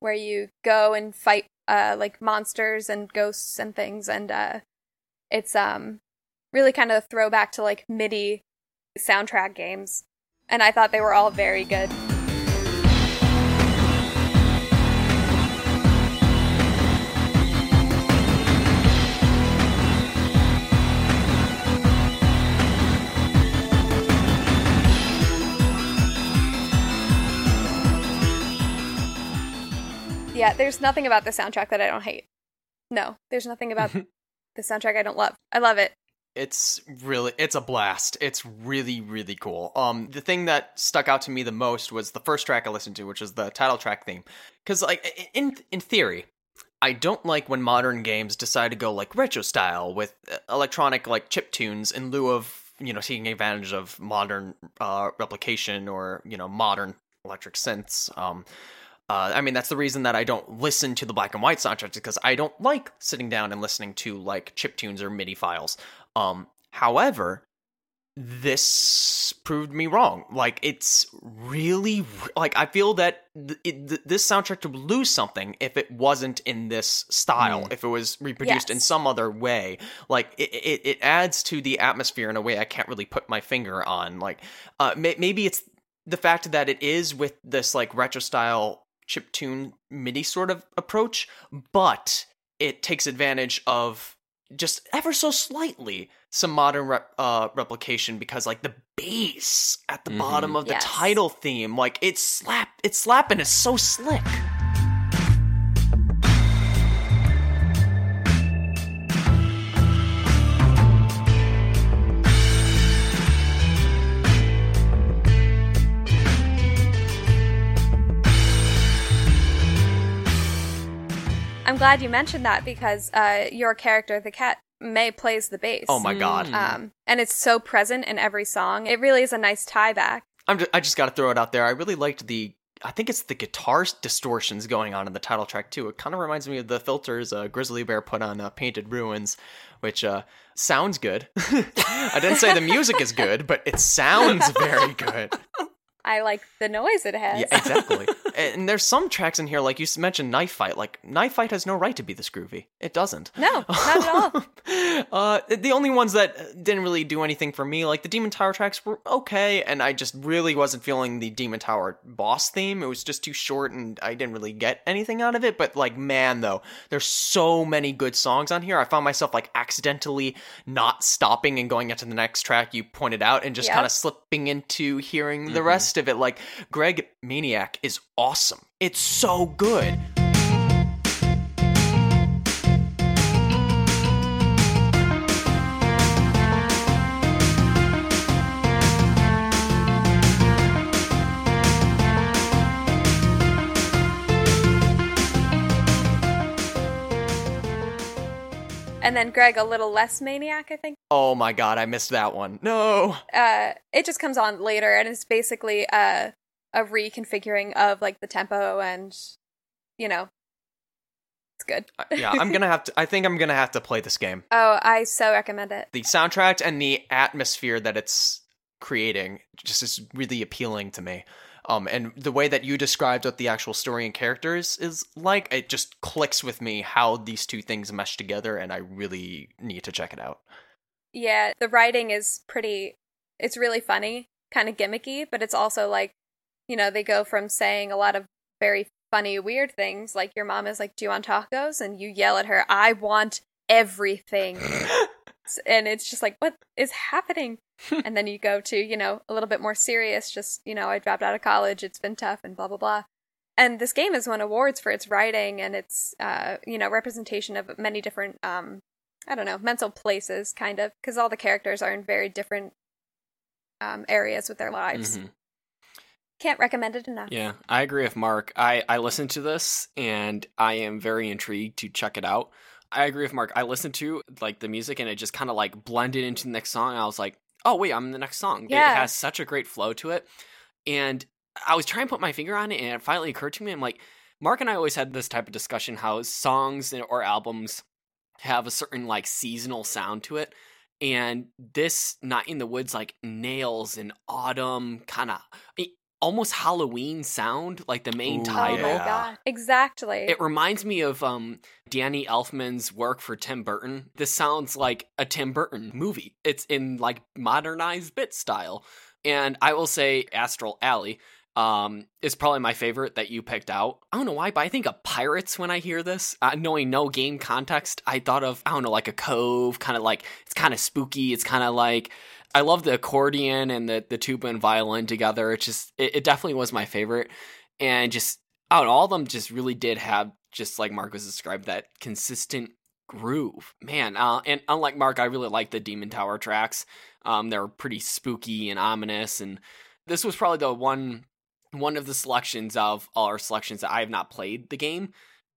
where you go and fight uh, like monsters and ghosts and things, and uh, it's um really kind of a throwback to like MIDI soundtrack games. And I thought they were all very good. Yeah, there's nothing about the soundtrack that I don't hate. No, there's nothing about [laughs] the soundtrack I don't love. I love it. It's really it's a blast. It's really really cool. Um the thing that stuck out to me the most was the first track I listened to, which is the title track theme. Cuz like in in theory, I don't like when modern games decide to go like retro style with uh, electronic like chip tunes in lieu of, you know, taking advantage of modern uh replication or, you know, modern electric synths. Um uh, I mean, that's the reason that I don't listen to the black and white soundtracks because I don't like sitting down and listening to like chip tunes or MIDI files. Um, however, this proved me wrong. Like, it's really like I feel that th- it, th- this soundtrack would lose something if it wasn't in this style. If it was reproduced in some other way, like it, it, it adds to the atmosphere in a way I can't really put my finger on. Like, uh, may- maybe it's the fact that it is with this like retro style chip tune MIDI sort of approach, but it takes advantage of just ever so slightly some modern rep- uh, replication because like the bass at the Mhm. bottom of the Yes. title theme, like it's slap, it's slapping, it's so slick. Glad you mentioned that because uh, your character, the cat, Mae plays the bass. Oh my god, Um, and it's so present in every song. It really is a nice tie back. I'm just, I just got to throw it out there. I really liked the. I think it's the guitar distortions going on in the title track too. It kind of reminds me of the filters uh, Grizzly Bear put on uh, Painted Ruins, which uh, sounds good. [laughs] I didn't say the music is good, but it sounds very good. [laughs] I like the noise it has. Yeah, exactly. [laughs] and there's some tracks in here, like you mentioned, Knife Fight. Like Knife Fight has no right to be this groovy. It doesn't. No, not at [laughs] all. uh, the only ones that didn't really do anything for me, like the Demon Tower tracks, were okay, and I just really wasn't feeling the Demon Tower boss theme. It was just too short, and I didn't really get anything out of it. But like, man, though, there's so many good songs on here. I found myself like accidentally not stopping and going into the next track you pointed out, and just Yep. kind of slipping into hearing the rest of it. Like, Greg Maniac is awesome. It's so good. And then Greg, a little less maniac, I think. Oh my god, I missed that one. No. Uh, it just comes on later, and it's basically uh, a reconfiguring of like the tempo, and you know, it's good. Uh, yeah, I'm gonna have to. I think I'm gonna have to play this game. [laughs] Oh, I so recommend it. The soundtrack and the atmosphere that it's creating just is really appealing to me. Um, and the way that you described what the actual story and characters is like, it just clicks with me how these two things mesh together, and I really need to check it out. Yeah, the writing is pretty. It's really funny, kind of gimmicky, but it's also like, you know, they go from saying a lot of very funny, weird things, like your mom is like, "Do you want tacos?" and you yell at her, "I want everything," [laughs] and it's just like, what is happening? [laughs] and then you go to, you know, a little bit more serious. Just, you know, I dropped out of college. It's been tough, and blah blah blah. And this game has won awards for its writing and its, uh, you know, representation of many different um, I don't know, mental places, kind of, because all the characters are in very different um, areas with their lives. Mhm. Can't recommend it enough. Yeah, I agree with Mark. I I listened to this and I am very intrigued to check it out. I agree with Mark. I listened to like the music and it just kind of like blended into the next song. I was like, oh wait, I'm in the next song. Yeah. It has such a great flow to it, and I was trying to put my finger on it, and it finally occurred to me. I'm like, Mark and I always had this type of discussion how songs or albums have a certain like seasonal sound to it. and this Night in the Woods like nails an autumn kind of almost Halloween sound, like the main Ooh, title. Oh my Yeah. god. Exactly. It reminds me of um, Danny Elfman's work for Tim Burton. This sounds like a Tim Burton movie. It's in like modernized bit style. And I will say Astral Alley um, is probably my favorite that you picked out. I don't know why, but I think of pirates when I hear this. Uh, knowing no game context, I thought of, I don't know, like a cove, kind of like, it's kind of spooky. It's kind of like, I love the accordion and the, the tuba and violin together. It's just, it, it definitely was my favorite. And just, I all of them just really did have, just like Mark was described, that consistent groove. Man, uh, and unlike Mark, I really like the Demon Tower tracks. Um, they're pretty spooky and ominous. And this was probably the one one of the selections of all our selections that I have not played the game,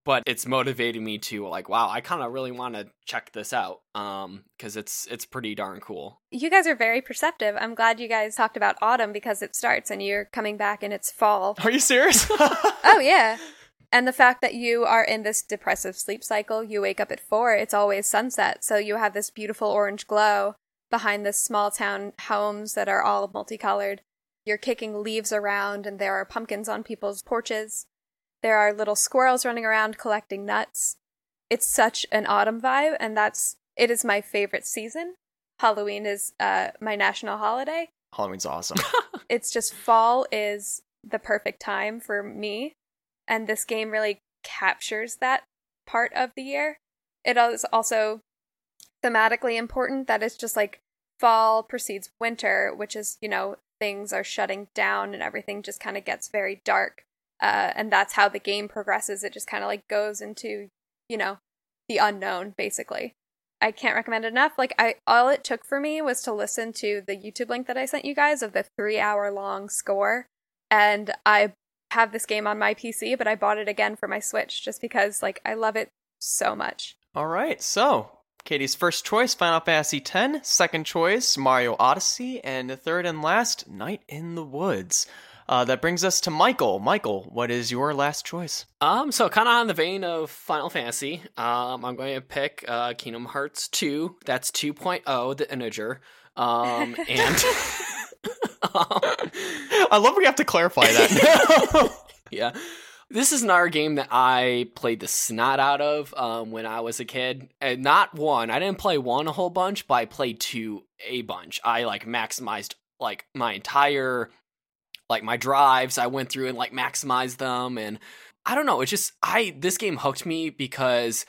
but it's motivating me to like, wow, I kind of really want to check this out um because it's it's pretty darn cool. you guys are very perceptive. I'm glad you guys talked about autumn because it starts and you're coming back and it's fall. [laughs] Are you serious? [laughs] Oh yeah. And the fact that you are in this depressive sleep cycle, you wake up at four, it's always sunset. So you have this beautiful orange glow behind this small town homes that are all multicolored. You're kicking leaves around and there are pumpkins on people's porches. There are little squirrels running around collecting nuts. It's such an autumn vibe and that's it is my favorite season. Halloween is uh, my national holiday Halloween's awesome. [laughs] it's just fall is the perfect time for me and this game really captures that part of the year it is also thematically important that it's just like fall precedes winter which is you know things are shutting down and everything just kind of gets very dark uh, and that's how the game progresses it just kind of like goes into you know the unknown basically I can't recommend it enough. Like I all it took for me was to listen to the YouTube link that I sent you guys of the 3 hour long score and I have this game on my PC, but I bought it again for my Switch just because like I love it so much. All right, so Katie's first choice, Final Fantasy X. Second choice, Mario Odyssey, and third and last, Night in the Woods. Uh, that brings us to Michael. Michael, what is your last choice? Um, so kind of on the vein of Final Fantasy, um, I'm going to pick uh, Kingdom Hearts 2. That's 2.0, the integer. Um, [laughs] and um, [laughs] [laughs] I love we have to clarify that. yeah, this is another game that I played the snot out of um, when I was a kid. And not one. I didn't play one a whole bunch, but I played two a bunch. I like maximized like my entire like my drives. I went through and like maximized them and I don't know, it's just I this game hooked me because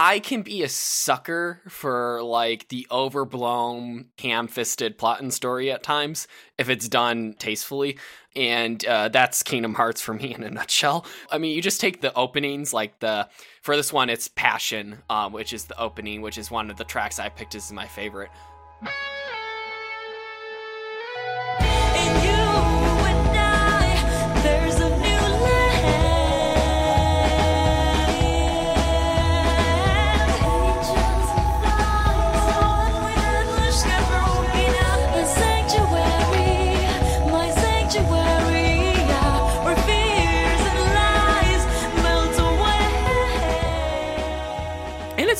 I can be a sucker for like the overblown, ham-fisted plot and story at times if it's done tastefully, and uh, that's Kingdom Hearts for me in a nutshell. I mean, you just take the openings, like the for this one, it's Passion, um, which is the opening, which is one of the tracks I picked as my favorite.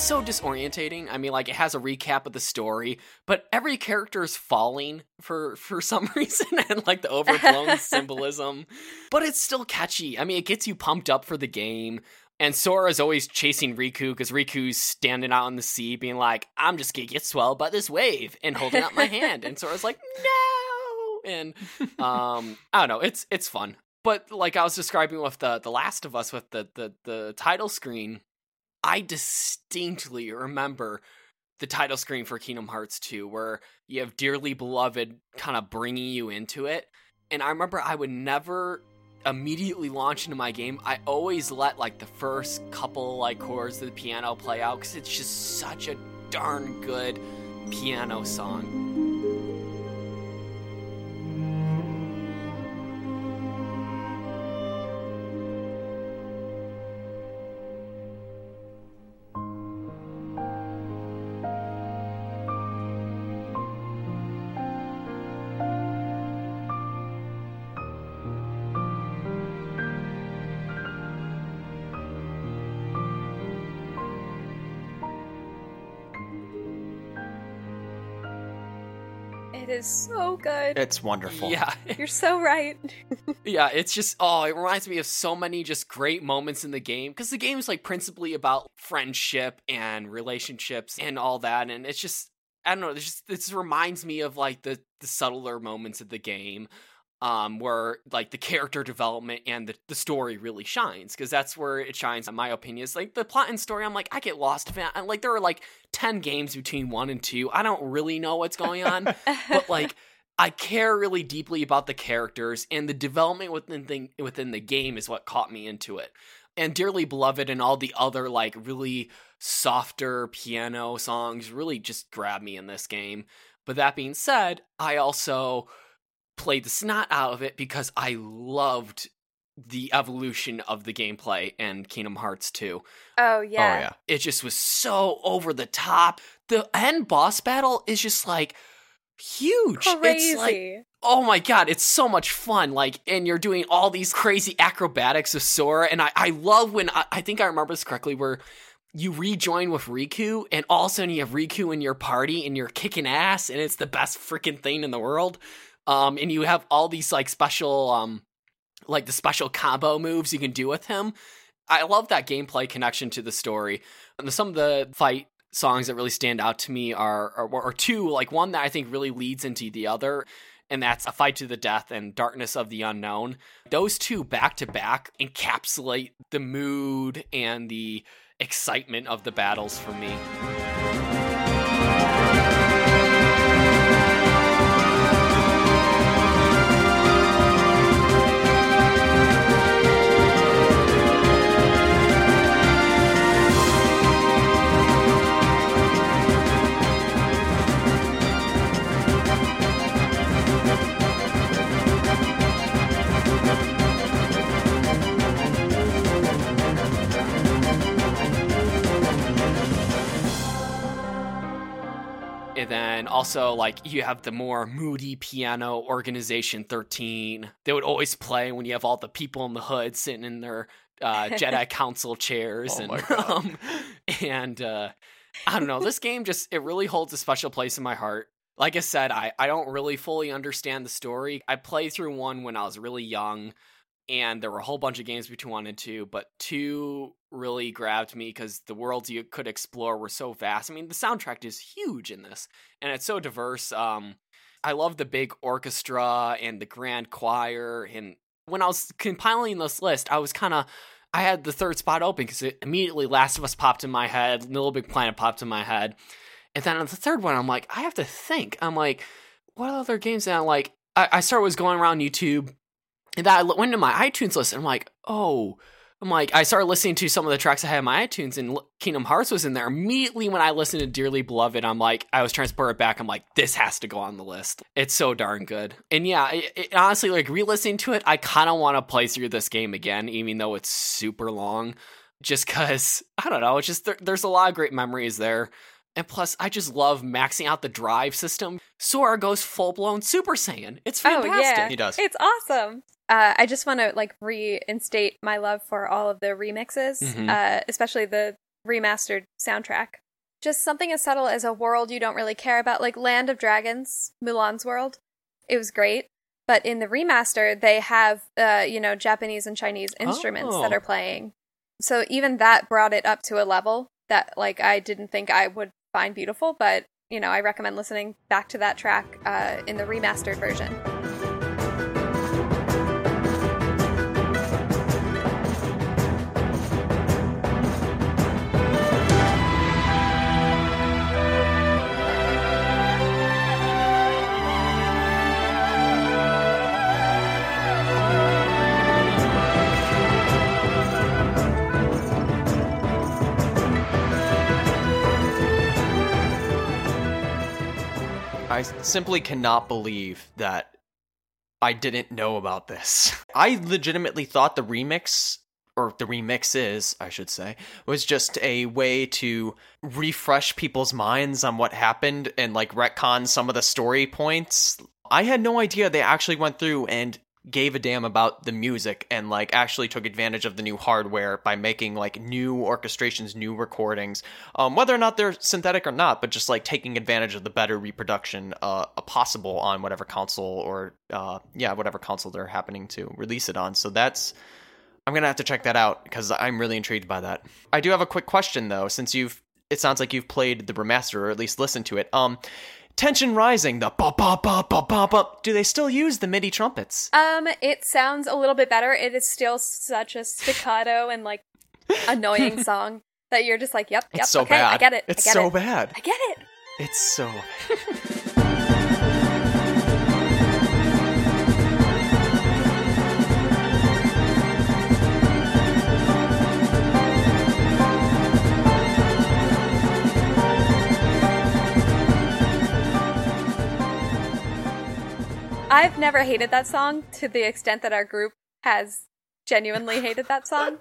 So disorientating. I mean, like it has a recap of the story, but every character is falling for for some [laughs] reason, and like the overblown [laughs] symbolism. But it's still catchy. I mean, it gets you pumped up for the game. And Sora's always chasing Riku because Riku's standing out on the sea, being like, "I'm just gonna get swelled by this wave," and holding up my [laughs] hand. And Sora's like, "No!" And um, I don't know. It's it's fun. But like I was describing with the the Last of Us with the the the title screen, I distinctly remember the title screen for Kingdom Hearts 2, where you have Dearly Beloved kind of bringing you into it. And I remember I would never immediately launch into my game. I always let like the first couple like chords of the piano play out because it's just such a darn good piano song. Is so good. It's wonderful. Yeah, [laughs] You're so right. [laughs] yeah, it's just oh, it reminds me of so many just great moments in the game because the game is like principally about friendship and relationships and all that, and it's just I don't know, it's just this reminds me of like the the subtler moments of the game. Um, where like the character development and the, the story really shines because that's where it shines in my opinion. is like the plot and story. I'm like I get lost. I- Like there are like ten games between one and two. I don't really know what's going on, but [laughs] like I care really deeply about the characters and the development within thing within the game is what caught me into it. And Dearly Beloved and all the other like really softer piano songs really just grabbed me in this game. But that being said, I also played the snot out of it because I loved the evolution of the gameplay and Kingdom Hearts 2 Oh yeah. Oh yeah. yeah. it just was so over the top. The end boss battle is just like huge. Crazy. It's like oh my god, it's so much fun. Like, and you're doing all these crazy acrobatics of Sora, and I, I love when I, I think I remember this correctly where you rejoin with Riku, and all of a sudden you have Riku in your party, and you're kicking ass, and it's the best freaking thing in the world. Um, and you have all these like special um, like the special combo moves you can do with him. I love that gameplay connection to the story. And some of the fight songs that really stand out to me are, are, are two, like one that I think really leads into the other, and that's A Fight to the Death and Darkness of the Unknown. Those two back to back encapsulate the mood and the excitement of the battles for me. Also, like, you have the more moody piano Organization 13. They would always play when you have all the people in the hood sitting in their uh, Jedi [laughs] Council chairs. Oh and. [laughs] Um, and uh, I don't know, this game just, it really holds a special place in my heart. Like I said, I, I don't really fully understand the story. I played through one when I was really young, and there were a whole bunch of games between one and two, but two really grabbed me because the worlds you could explore were so vast. I mean, the soundtrack is huge in this, and it's so diverse. Um, I love the big orchestra and the grand choir. And when I was compiling this list, I was kind of I had the third spot open because immediately Last of Us popped in my head, Little Big Planet popped in my head, and then on the third one, I'm like, I have to think. I'm like, what other games? And I'm like, I, I started was going around YouTube, and then I went to my iTunes list, and I'm like, oh. I'm like, I started listening to some of the tracks I had on my iTunes, and Kingdom Hearts was in there. Immediately when I listened to Dearly Beloved, I'm like, I was transported back. I'm like, this has to go on the list. It's so darn good. And yeah, it, it- honestly, like re listening to it, I kind of want to play through this game again, even though it's super long. Just because, I don't know, it's just there, there's a lot of great memories there. And plus, I just love maxing out the drive system. Sora goes full blown Super Saiyan. It's Oh fantastic. yeah, He does. It's awesome. Uh, I just want to like reinstate my love for all of the remixes, Mhm. uh, especially the remastered soundtrack. Just something as subtle as a world you don't really care about, like Land of Dragons, Mulan's world. It was great, but in the remaster, they have uh, you know Japanese and Chinese instruments that Oh. are playing. So even that brought it up to a level that like I didn't think I would find beautiful, but you know I recommend listening back to that track uh, in the remastered version. I simply cannot believe that I didn't know about this. [laughs] I legitimately thought the remix, or the remixes, I should say, was just a way to refresh people's minds on what happened and like retcon some of the story points. I had no idea they actually went through and gave a damn about the music and like actually took advantage of the new hardware by making like new orchestrations, new recordings, um, whether or not they're synthetic or not, but just like taking advantage of the better reproduction uh, possible on whatever console or uh, yeah, whatever console they're happening to release it on. So that's I'm gonna have to check that out because I'm really intrigued by that. I do have a quick question though, since you've it sounds like you've played the remaster or at least listened to it. Um, Tension Rising, the ba ba ba ba ba ba. Do they still use the MIDI trumpets? Um, it sounds a little bit better. It is still such a staccato and like annoying [laughs] song that you're just like, yep, yep, It's so okay, bad. I get it. It's I get so it. bad. I get it. It's so. [laughs] I've never hated that song to the extent that our group has genuinely hated that song.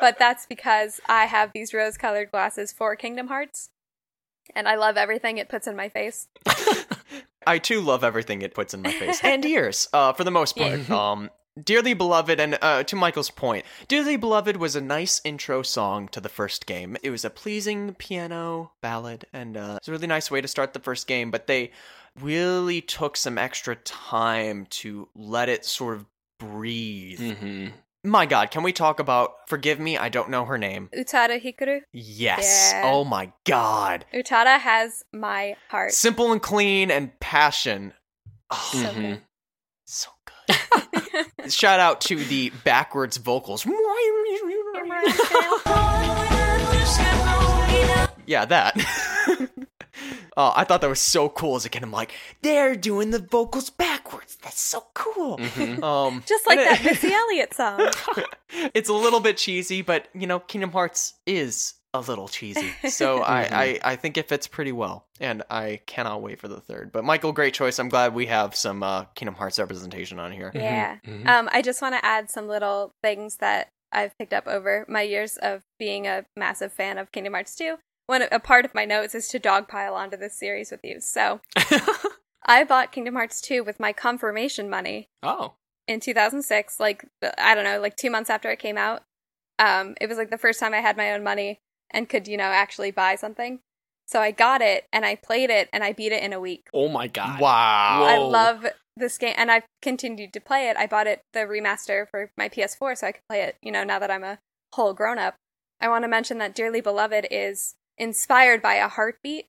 but that's because I have these rose colored glasses for Kingdom Hearts. And I love everything it puts in my face. [laughs] I too love everything it puts in my face and [laughs] ears, uh, for the most part. [laughs] Um, Dearly Beloved, and uh, to Michael's point, Dearly Beloved was a nice intro song to the first game. It was a pleasing piano ballad, and uh, it's a really nice way to start the first game, but they really took some extra time to let it sort of breathe. Mm-hmm. My god, can we talk about Forgive Me, I don't know her name? Utada Hikaru. Yes. Yeah. Oh my god. Utada has my heart. Simple and clean and passion. Oh, So Mhm. good. so good. [laughs] Shout out to the backwards vocals. Yeah, that. [laughs] oh, I thought that was so cool as a kid. I'm like, they're doing the vocals backwards. That's so cool. Mhm. Um, Just like that it- Missy Elliott song. [laughs] it's a little bit cheesy, but you know, Kingdom Hearts is a little cheesy. So [laughs] I, I, I think it fits pretty well. And I cannot wait for the third. But Michael, great choice. I'm glad we have some uh, Kingdom Hearts representation on here. Yeah. Mhm. Um, I just want to add some little things that I've picked up over my years of being a massive fan of Kingdom Hearts 2. One a part of my notes is to dogpile onto this series with you. So [laughs] I bought Kingdom Hearts 2 with my confirmation money oh. in 2006. Like I don't know, like two months after it came out. Um, it was like the first time I had my own money and could you know actually buy something. So I got it and I played it and I beat it in a week. Oh my god. Wow. I love this game, and I've continued to play it. I bought it the remaster for my PS4, so I could play it. You know, now that I'm a whole grown up. I want to mention that Dearly Beloved is inspired by a heartbeat.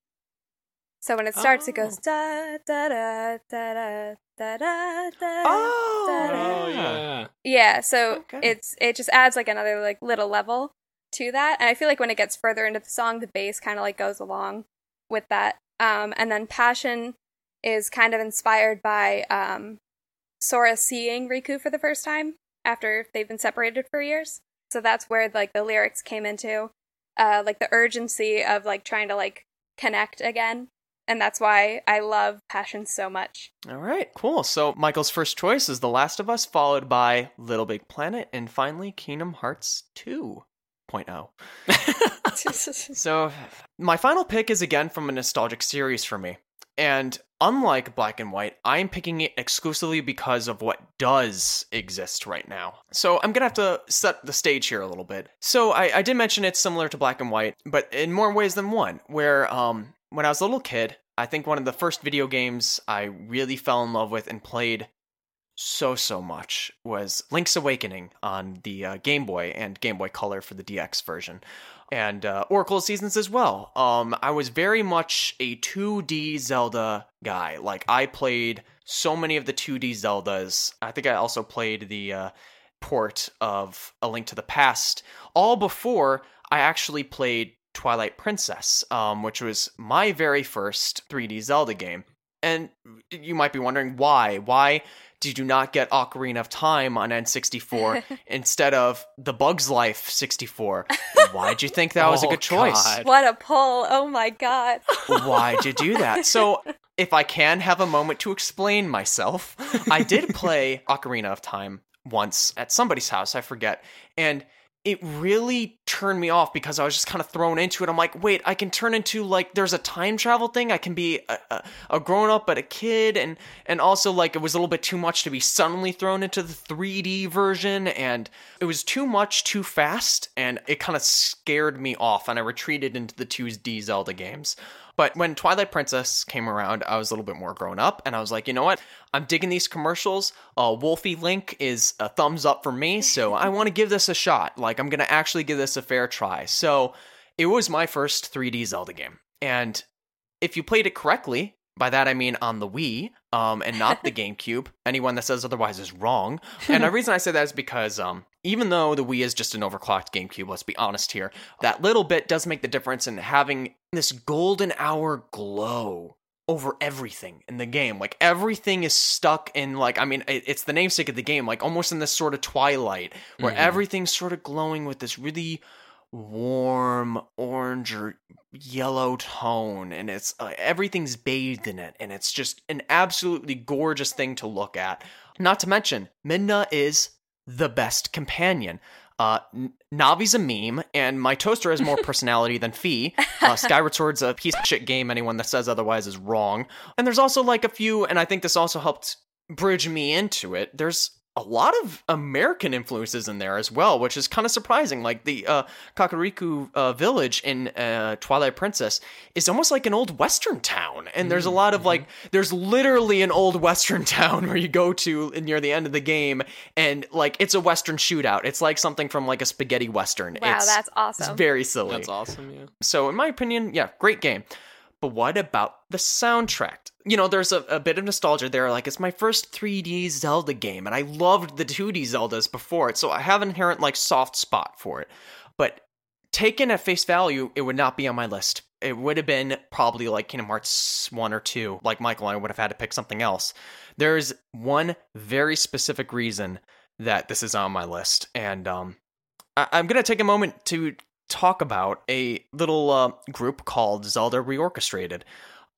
So when it starts, it goes da da da da da da da da. Oh, da-da. Oh yeah. Yeah, so Okay. it's it just adds like another like little level to that. And I feel like when it gets further into the song, the bass kind of like goes along with that. Um and then Passion is kind of inspired by um Sora seeing Riku for the first time after they've been separated for years. So that's where like the lyrics came into uh like the urgency of like trying to like connect again. And that's why I love Passion so much. All right, cool. So Michael's first choice is The Last of Us, followed by Little Big Planet, and finally Kingdom Hearts oh. 2.0. [laughs] [laughs] So, my final pick is again from a nostalgic series for me. And unlike Black and White, I am picking it exclusively because of what does exist right now. So, I'm gonna have to set the stage here a little bit. So, I, I did mention it's similar to Black and White, but in more ways than one. Where, um, when I was a little kid, I think one of the first video games I really fell in love with and played so so much was Link's Awakening on the uh, Game Boy and Game Boy Color for the DX version, and uh, Oracle Seasons as well. Um, I was very much a 2D Zelda guy. Like I played so many of the 2D Zeldas. I think I also played the uh, port of A Link to the Past, all before I actually played Twilight Princess, um, which was my very first 3D Zelda game. And you might be wondering why. Why did you not get Ocarina of Time on N64 [laughs] instead of the Bugs Life 64? [laughs] Why'd you think that was a Oh, good choice? God. What a pull. Oh my god. Why'd you do that? So, [laughs] if I can have a moment to explain myself, I did play Ocarina of Time once at somebody's house, I forget. And it really turned me off because I was just kind of thrown into it. I'm like, wait, I can turn into like there's a time travel thing. I can be a, a, a grown up but a kid, and and also like it was a little bit too much to be suddenly thrown into the 3D version, and it was too much too fast, and it kind of scared me off, and I retreated into the 2D Zelda games. But when Twilight Princess came around, I was a little bit more grown up, and I was like, you know what? I'm digging these commercials. Uh, Wolfie Link is a thumbs up for me, so [laughs] I want to give this a shot. Like, I'm going to actually give this a fair try. So, it was my first 3D Zelda game. And if you played it correctly, by that I mean on the Wii, um, and not the [laughs] GameCube. Anyone that says otherwise is wrong. [laughs] And the reason I say that is because um, even though the Wii is just an overclocked GameCube, let's be honest here, that little bit does make the difference in having this golden hour glow over everything in the game. Like everything is stuck in like I mean it- it's the namesake of the game, like almost in this sort of twilight where Mhm. everything's sort of glowing with this really warm orange or yellow tone and it's uh, everything's bathed in it and it's just an absolutely gorgeous thing to look at not to mention midna is the best companion uh, Navi's a meme, and my toaster has more [laughs] personality than Fi. Uh, Skyward Sword's a piece of shit game. Anyone that says otherwise is wrong. And there's also like a few, and I think this also helped bridge me into it. There's a lot of American influences in there as well, which is kind of surprising. Like the uh, Kakariko uh, village in uh, Twilight Princess is almost like an old Western town, and there's a lot of like, there's literally an old Western [laughs] town where you go to near the end of the game, and like it's a Western shootout. It's like something from like a spaghetti Western. Wow, it's, that's awesome. it's awesome. very silly. That's awesome. Yeah. So, in my opinion, yeah, great game. But what about the soundtrack? You know, there's a, a bit of nostalgia there. Like, it's my first 3D Zelda game, and I loved the 2D Zeldas before it, so I have an inherent, like, soft spot for it. But taken at face value, it would not be on my list. It would have been probably like Kingdom Hearts 1 or 2. Like Michael, I would have had to pick something else. There's one very specific reason that this is on my list, and um, I- I'm going to take a moment to talk about a little uh, group called Zelda Reorchestrated.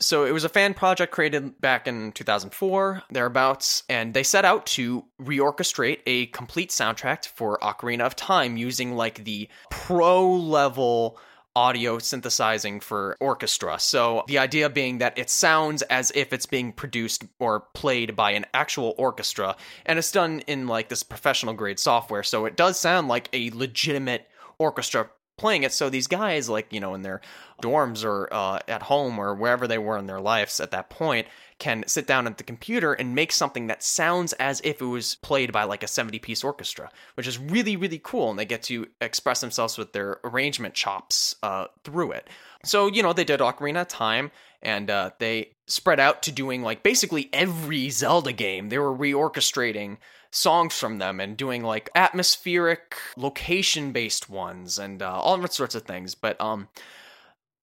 So it was a fan project created back in 2004, thereabouts, and they set out to reorchestrate a complete soundtrack for Ocarina of Time using like the pro level audio synthesizing for orchestra. So the idea being that it sounds as if it's being produced or played by an actual orchestra, and it's done in like this professional grade software. So it does sound like a legitimate orchestra playing it. So these guys, like, you know, in their dorms or uh, at home or wherever they were in their lives at that point, can sit down at the computer and make something that sounds as if it was played by like a 70 piece orchestra, which is really, really cool. And they get to express themselves with their arrangement chops uh, through it. So, you know, they did Ocarina Time and uh, they spread out to doing like basically every Zelda game. They were reorchestrating songs from them and doing like atmospheric location based ones and uh, all sorts of things. But um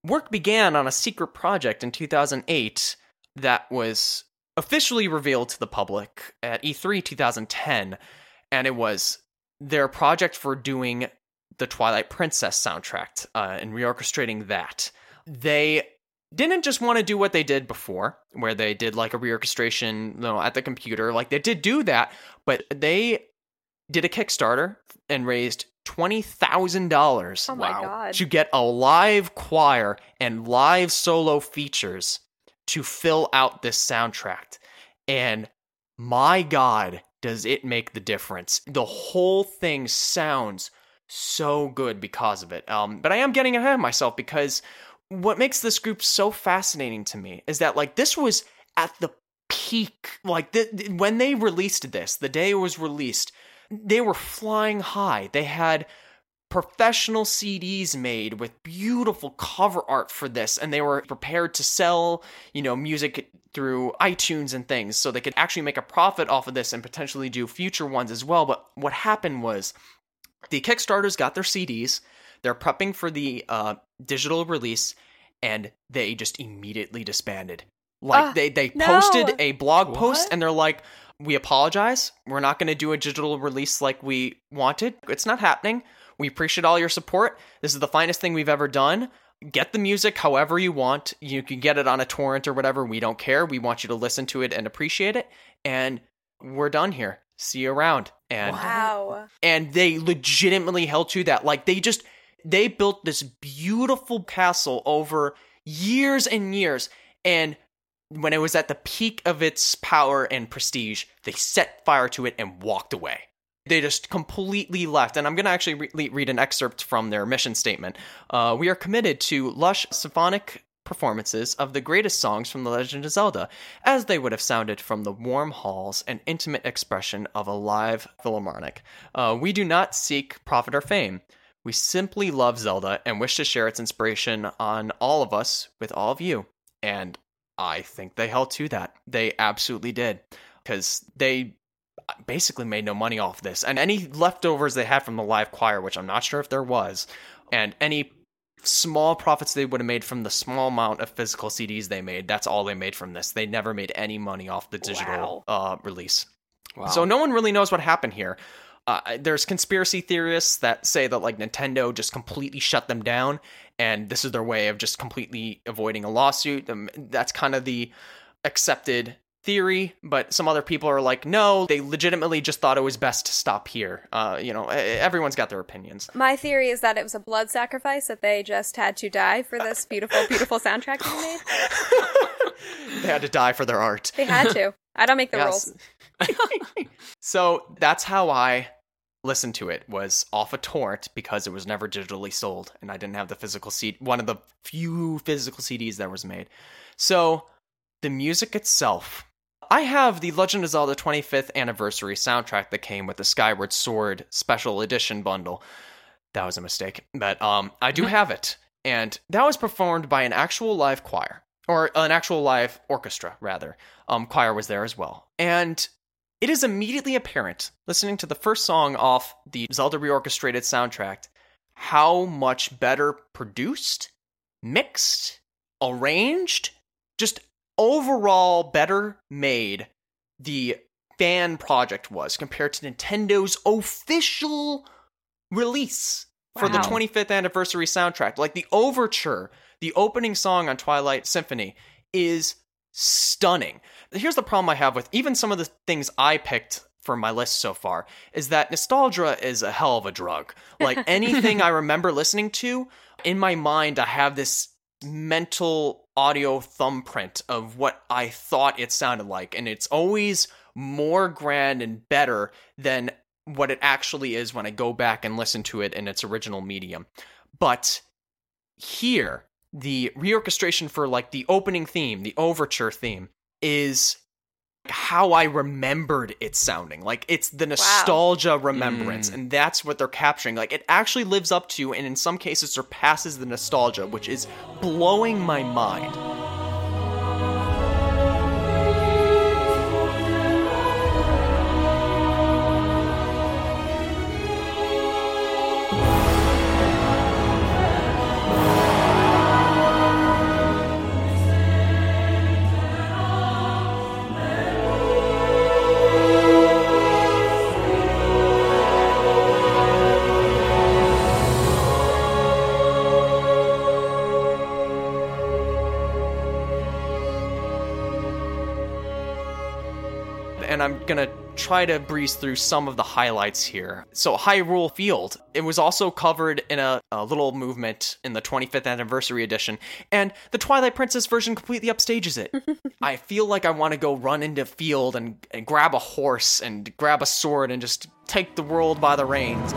work began on a secret project in 2008 that was officially revealed to the public at E E3 2010 and it was their project for doing the Twilight Princess soundtrack uh, and reorchestrating that. They didn't just want to do what they did before, where they did like a reorchestration you know, at the computer. Like they did do that, but they did a Kickstarter and raised twenty thousand dollars Oh my god. to get a live choir and live solo features to fill out this soundtrack. And my God, does it make the difference? The whole thing sounds so good because of it. Um, but I am getting ahead of myself because what makes this group so fascinating to me is that like this was at the peak like th- th- when they released this the day it was released they were flying high they had professional CDs made with beautiful cover art for this and they were prepared to sell, you know, music through iTunes and things so they could actually make a profit off of this and potentially do future ones as well. But what happened was the Kickstarters got their CDs, they're prepping for the uh, digital release and they just immediately disbanded. Like Ah, they they no. posted a blog post What? and they're like we apologize. We're not going to do a digital release like we wanted. It's not happening. We appreciate all your support. This is the finest thing we've ever done. Get the music however you want. You can get it on a torrent or whatever. We don't care. We want you to listen to it and appreciate it. And we're done here. see you around. And Wow. and they legitimately held to that. Like they just they built this beautiful castle over years and years, and when it was at the peak of its power and prestige, they set fire to it and walked away. They just completely left. And I'm going to actually re- read an excerpt from their mission statement. Uh, we are committed to lush symphonic performances of the greatest songs from The Legend of Zelda, as they would have sounded from the warm halls and intimate expression of a live philharmonic. Uh, we do not seek profit or fame. We simply love Zelda and wish to share its inspiration on all of us with all of you. And I think they held to that. They absolutely did. Because they basically made no money off this. And any leftovers they had from the live choir, which I'm not sure if there was, and any small profits they would have made from the small amount of physical CDs they made, that's all they made from this. They never made any money off the digital uh, release. Wow. So no one really knows what happened here. Uh, there's conspiracy theorists that say that like Nintendo just completely shut them down, and this is their way of just completely avoiding a lawsuit. Um, that's kind of the accepted theory. But some other people are like, no, they legitimately just thought it was best to stop here. Uh, you know, everyone's got their opinions. My theory is that it was a blood sacrifice that they just had to die for this beautiful, beautiful soundtrack be made. [laughs] They had to die for their art. They had to. I don't make the Yes. rules. [laughs] so that's how I listened to it was off a torrent because it was never digitally sold and I didn't have the physical CD one of the few physical CDs that was made. So the music itself I have the Legend of Zelda 25th anniversary soundtrack that came with the Skyward Sword special edition bundle. That was a mistake, but um I do have it and that was performed by an actual live choir or an actual live orchestra rather. Um choir was there as well. And it is immediately apparent, listening to the first song off the Zelda reorchestrated soundtrack, how much better produced, mixed, arranged, just overall better made the fan project was compared to Nintendo's official release for the 25th anniversary soundtrack. Like the overture, the opening song on Twilight Symphony is stunning. Here's the problem I have with even some of the things I picked for my list so far is that nostalgia is a hell of a drug. Like [laughs] anything I remember listening to, in my mind, I have this mental audio thumbprint of what I thought it sounded like. And it's always more grand and better than what it actually is when I go back and listen to it in its original medium. But here, the reorchestration for like the opening theme, the overture theme, is how I remembered it sounding. Like it's the nostalgia remembrance, mm. and that's what they're capturing. Like it actually lives up to, and in some cases surpasses the nostalgia, which is blowing my mind. Try to breeze through some of the highlights here. So, Hyrule Field, it was also covered in a, a little movement in the 25th anniversary edition, and the Twilight Princess version completely upstages it. [laughs] I feel like I want to go run into field and, and grab a horse and grab a sword and just take the world by the reins.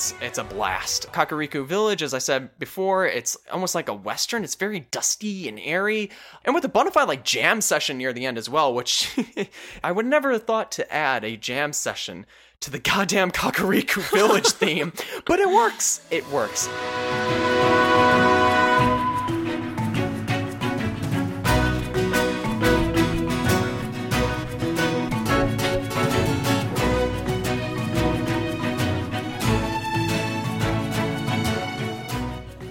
It's it's a blast. Kakariko Village, as I said before, it's almost like a western. It's very dusty and airy, and with a bona fide like jam session near the end as well, which [laughs] I would never have thought to add a jam session to the goddamn Kakariko Village [laughs] theme, but it works. It works.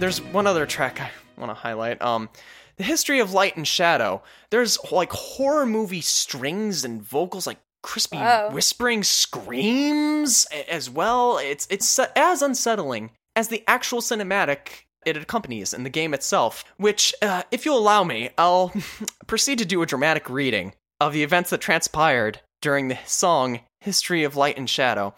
There's one other track I want to highlight. Um, the history of light and shadow. There's like horror movie strings and vocals, like crispy Whoa. whispering screams as well. It's it's as unsettling as the actual cinematic it accompanies in the game itself. Which, uh, if you'll allow me, I'll [laughs] proceed to do a dramatic reading of the events that transpired during the song "History of Light and Shadow."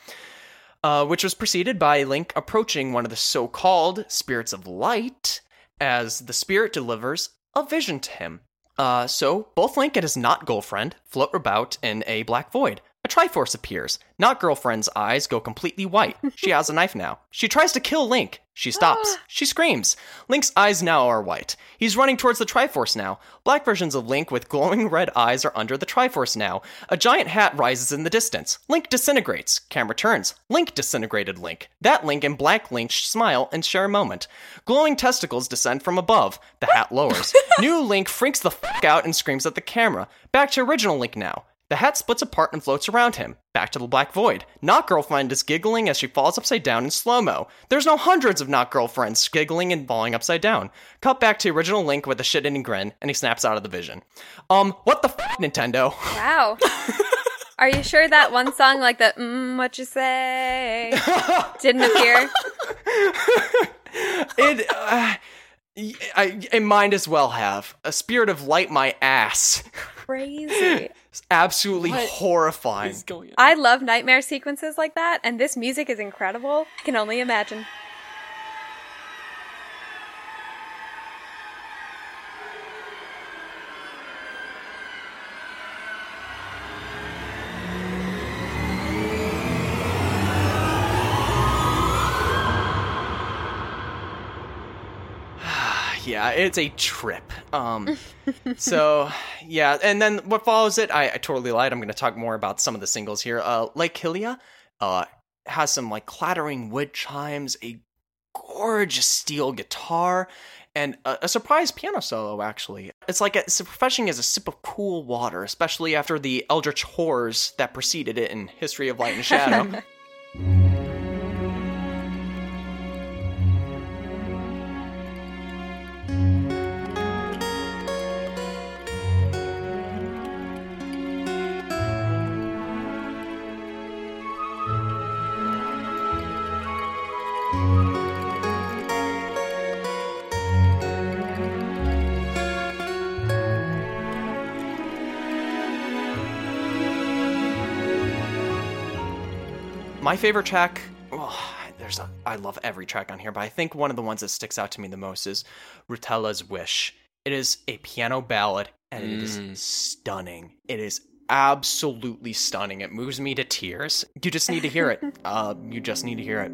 Uh, which was preceded by Link approaching one of the so called spirits of light as the spirit delivers a vision to him. Uh, so, both Link and his not girlfriend float about in a black void. Triforce appears. Not girlfriend's eyes go completely white. She has a knife now. She tries to kill Link. She stops. [gasps] She screams. Link's eyes now are white. He's running towards the Triforce now. Black versions of Link with glowing red eyes are under the Triforce now. A giant hat rises in the distance. Link disintegrates. Camera turns. Link disintegrated Link. That Link and Black Link smile and share a moment. Glowing testicles descend from above. The hat lowers. [laughs] New Link freaks the fuck out and screams at the camera. Back to original Link now. The hat splits apart and floats around him. Back to the black void. Not girlfriend is giggling as she falls upside down in slow mo. There's no hundreds of not girlfriends giggling and falling upside down. Cut back to original Link with a shit eating grin, and he snaps out of the vision. Um, what the f, Nintendo? Wow. [laughs] Are you sure that one song, like the mm, what you say, didn't appear? [laughs] it, uh, y- I, it might as well have. A spirit of light my ass. Crazy. It's [laughs] absolutely What horrifying. Is going on? I love nightmare sequences like that, and this music is incredible. I can only imagine. Yeah, it's a trip. Um, so [laughs] yeah, and then what follows it, I, I totally lied. I'm going to talk more about some of the singles here. Uh, Lake Hylia, uh, has some like clattering wood chimes, a gorgeous steel guitar, and a, a surprise piano solo. Actually, it's like it's refreshing as a sip of cool water, especially after the eldritch horrors that preceded it in History of Light and Shadow. [laughs] My favorite track, well, there's a, I love every track on here, but I think one of the ones that sticks out to me the most is Rutela's Wish. It is a piano ballad, and it is stunning. It is absolutely stunning. It moves me to tears. You just need to hear it. [laughs] uh, you just need to hear it.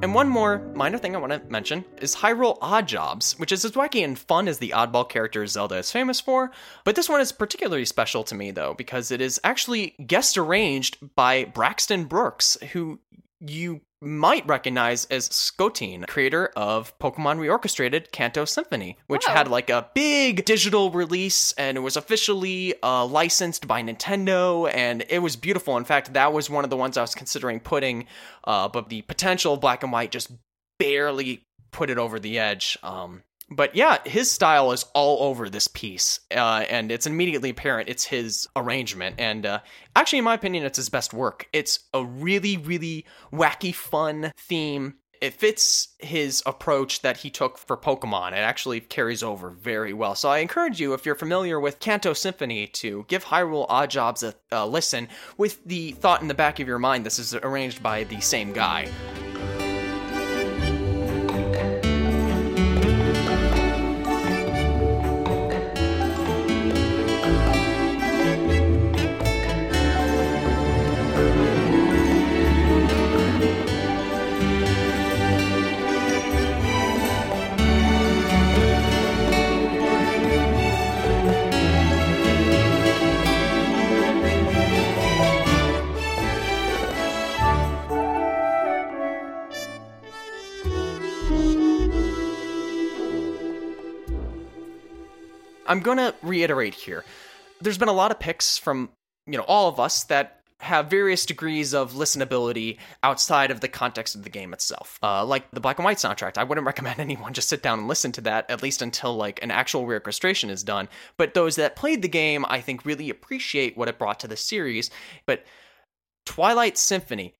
And one more minor thing I want to mention is Hyrule Odd Jobs, which is as wacky and fun as the oddball character Zelda is famous for. But this one is particularly special to me, though, because it is actually guest arranged by Braxton Burks, who you might recognize as Scotine, creator of Pokemon Reorchestrated Kanto Symphony, which Wow. had like a big digital release and it was officially uh, licensed by Nintendo and it was beautiful. In fact, that was one of the ones I was considering putting, uh, but the potential black and white just barely put it over the edge. Um, but yeah, his style is all over this piece, uh, and it's immediately apparent it's his arrangement. And uh, actually, in my opinion, it's his best work. It's a really, really wacky, fun theme. It fits his approach that he took for Pokemon. It actually carries over very well. So I encourage you, if you're familiar with Kanto Symphony, to give Hyrule Odd Jobs a, a listen with the thought in the back of your mind this is arranged by the same guy. I'm gonna reiterate here. There's been a lot of picks from you know all of us that have various degrees of listenability outside of the context of the game itself. Uh, like the Black and White soundtrack, I wouldn't [laughs] recommend anyone just sit down and listen to that at least until like an actual reorchestration is done. But those that played the game, I think, really appreciate what it brought to the series. But Twilight Symphony,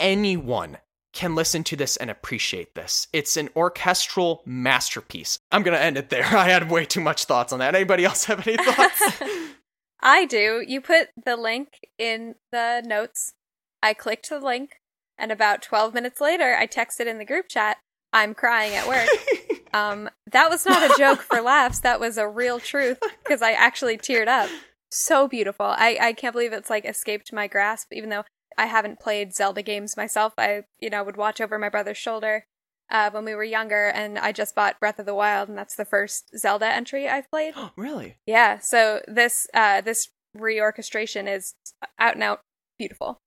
anyone can listen to this and appreciate this. It's an orchestral masterpiece. I'm going to end it there. [laughs] I had way too much thoughts on that. Anybody else have any thoughts? [laughs] I do. You put the link in the notes. I clicked the link, and about 12 minutes later, I texted in the group chat, I'm crying at work. [laughs] um, that was not a joke for laughs. That was a real truth because I actually teared up. So beautiful. I, I can't believe it's like escaped my grasp, even though I haven't played Zelda games myself. I, you know, would watch over my brother's shoulder uh, when we were younger, and I just bought Breath of the Wild, and that's the first Zelda entry I've played. Oh, [gasps] really? Yeah, so this uh this reorchestration is out and out beautiful.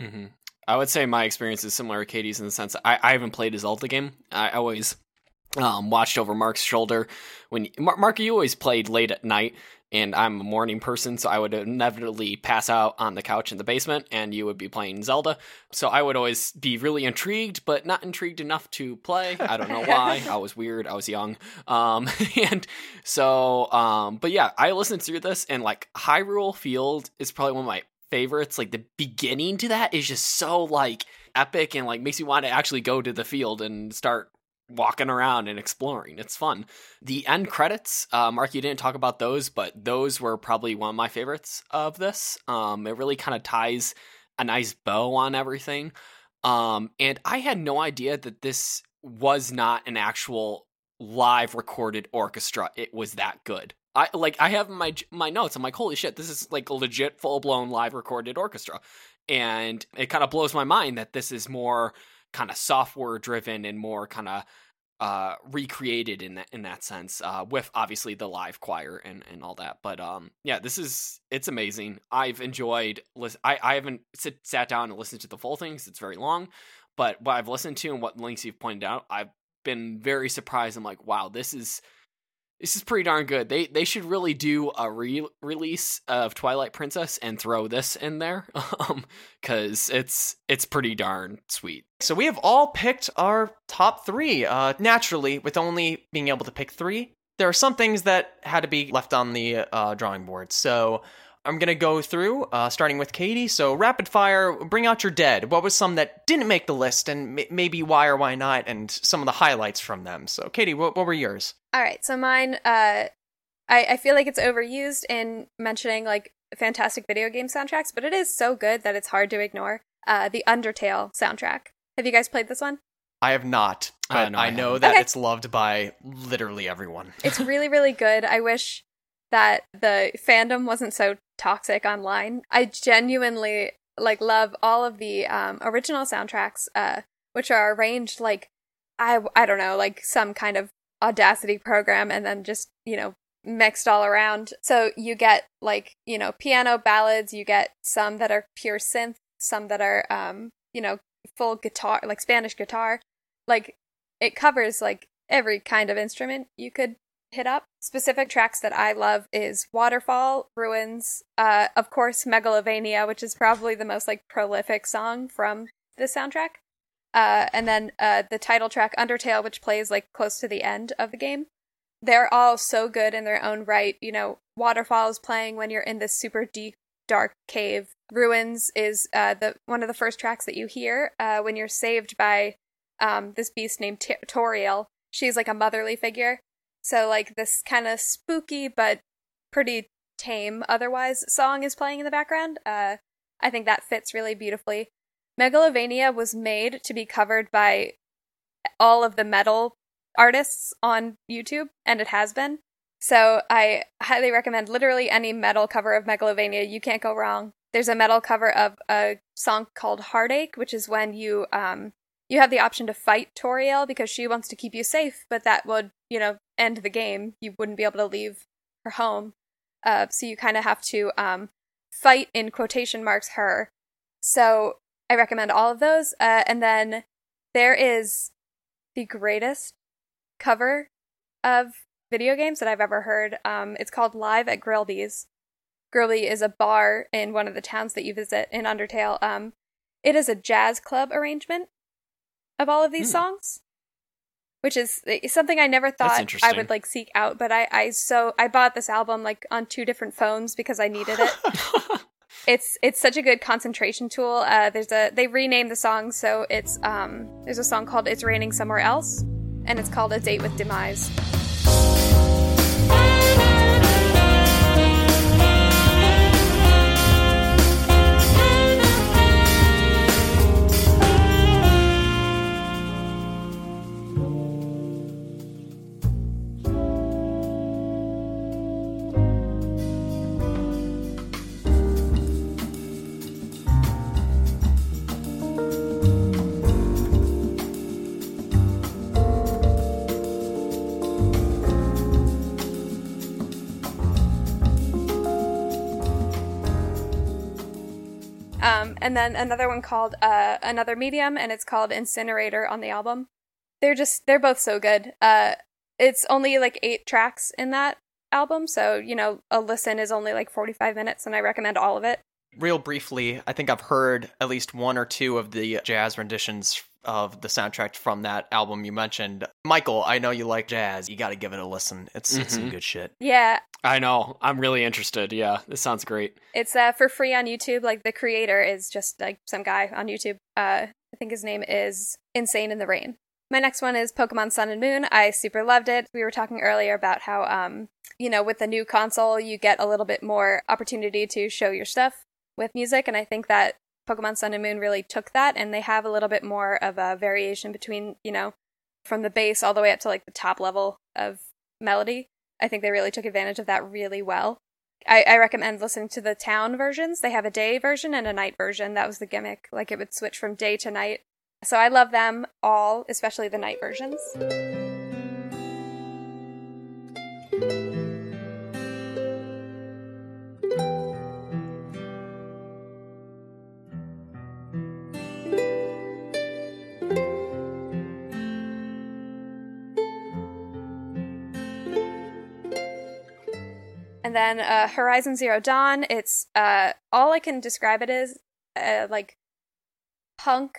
Mm-hmm. I would say my experience is similar to Katie's in the sense I, I haven't played a Zelda game. I always um, watched over Mark's shoulder when Mar- Mark, you always played late at night, and I'm a morning person, so I would inevitably pass out on the couch in the basement, and you would be playing Zelda. So I would always be really intrigued, but not intrigued enough to play. I don't know [laughs] why. I was weird. I was young, um, [laughs] and so, um, but yeah, I listened through this, and like Hyrule Field is probably one of my favorites. Like the beginning to that is just so like epic and like makes you want to actually go to the field and start walking around and exploring. It's fun. The end credits, uh, Mark, you didn't talk about those, but those were probably one of my favorites of this. Um, it really kind of ties a nice bow on everything. Um, and I had no idea that this was not an actual live recorded orchestra. It was that good. I like I have my my notes. I'm like, holy shit, this is like a legit full blown live recorded orchestra, and it kind of blows my mind that this is more kind of software driven and more kind of uh recreated in that in that sense uh with obviously the live choir and and all that but um yeah this is it's amazing. I've enjoyed lis- i i haven't sit, sat down and listened to the full things it's very long but what i've listened to and what links you've pointed out i've been very surprised. I'm like wow this is this is pretty darn good. They they should really do a re- release of Twilight Princess and throw this in there, [laughs] um, because it's it's pretty darn sweet. So we have all picked our top three. Uh, naturally, with only being able to pick three, there are some things that had to be left on the uh, drawing board. So I'm gonna go through, uh, starting with Katie. So rapid fire, bring out your dead. What was some that didn't make the list, and m- maybe why or why not, and some of the highlights from them. So Katie, what, what were yours? All right, so mine, uh, I, I feel like it's overused in mentioning like fantastic video game soundtracks, but it is so good that it's hard to ignore. Uh, the Undertale soundtrack. Have you guys played this one? I have not, Uh, but no, I I know that Okay. it's loved by literally everyone. It's really, really good. I wish that the fandom wasn't so toxic online. I genuinely like love all of the um, original soundtracks, uh, which are arranged like I I don't know, like some kind of Audacity program, and then just you know mixed all around. So you get like you know piano ballads. You get some that are pure synth, some that are um, you know full guitar, like Spanish guitar. Like it covers like every kind of instrument you could hit up. Specific tracks that I love is Waterfall, Ruins, uh, of course, Megalovania, which is probably the most like prolific song from the soundtrack. Uh, and then uh, the title track Undertale, which plays like close to the end of the game. They're all so good in their own right. You know, Waterfall is playing when you're in this super deep, dark cave. Ruins is uh, the one of the first tracks that you hear uh, when you're saved by um, this beast named T- Toriel. She's like a motherly figure. So like this kind of spooky but pretty tame otherwise song is playing in the background. Uh, I think that fits really beautifully. Megalovania was made to be covered by all of the metal artists on YouTube, and it has been. So I highly recommend literally any metal cover of Megalovania. You can't go wrong. There's a metal cover of a song called Heartache, which is when you um you have the option to fight Toriel because she wants to keep you safe, but that would, you know, end the game. You wouldn't be able to leave her home. Uh, so you kind of have to um, fight in quotation marks her. So I recommend all of those. Uh, and then there is the greatest cover of video games that I've ever heard. Um, it's called Live at Grillby's. Grillby is a bar in one of the towns that you visit in Undertale. Um, it is a jazz club arrangement of all of these Hmm. songs, which is is something I never thought I would like seek out. But I, I so I bought this album like on two different phones because I needed it. [laughs] it's it's such a good concentration tool. Uh, there's a they renamed the song, so it's um there's a song called "It's Raining Somewhere Else," and it's called "A Date with Demise." And then another one called uh, Another Medium, and it's called Incinerator on the album. They're just, they're both so good. Uh, it's only like eight tracks in that album, so, you know, a listen is only like 45 minutes, and I recommend all of it. Real briefly, I think I've heard at least one or two of the jazz renditions of the soundtrack from that album you mentioned. Michael, I know you like jazz. You got to give it a listen. It's, it's some Mhm. good shit. Yeah, I know. I'm really interested. Yeah, this sounds great. it's uh, for free on YouTube. Like, the creator is just like some guy on YouTube. Uh, I think his name is Insane in the Rain. My next one is Pokemon Sun and Moon. I super loved it. We were talking earlier about how, um, you know, with the new console, you get a little bit more opportunity to show your stuff with music, and I think that Pokemon Sun and Moon really took that, and they have a little bit more of a variation between, you know, from the bass all the way up to like the top level of melody. I think they really took advantage of that really well. I, I recommend listening to the town versions. They have a day version and a night version. That was the gimmick. Like it would switch from day to night. So I love them all, especially the night versions. And then uh, Horizon Zero Dawn. It's uh, all I can describe it is uh, like punk,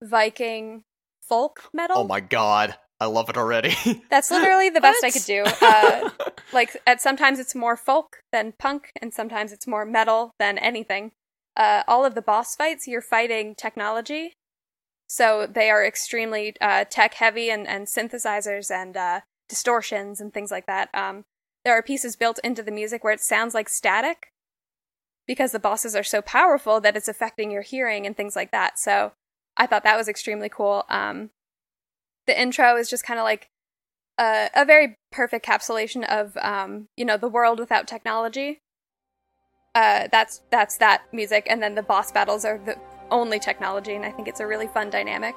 Viking, folk metal. Oh my god. I love it already. [laughs] That's literally the best I could do. Uh, [laughs] like at sometimes it's more folk than punk, and sometimes it's more metal than anything. Uh, all of the boss fights, you're fighting technology, so they are extremely uh, tech heavy and, and synthesizers and uh, distortions and things like that. Um, there are pieces built into the music where it sounds like static because the bosses are so powerful that it's affecting your hearing and things like that. So I thought that was extremely cool. Um, the intro is just kind of like a, a very perfect capsulation of um, you know the world without technology. Uh, that's that's that music, and then the boss battles are the only technology, and I think it's a really fun dynamic.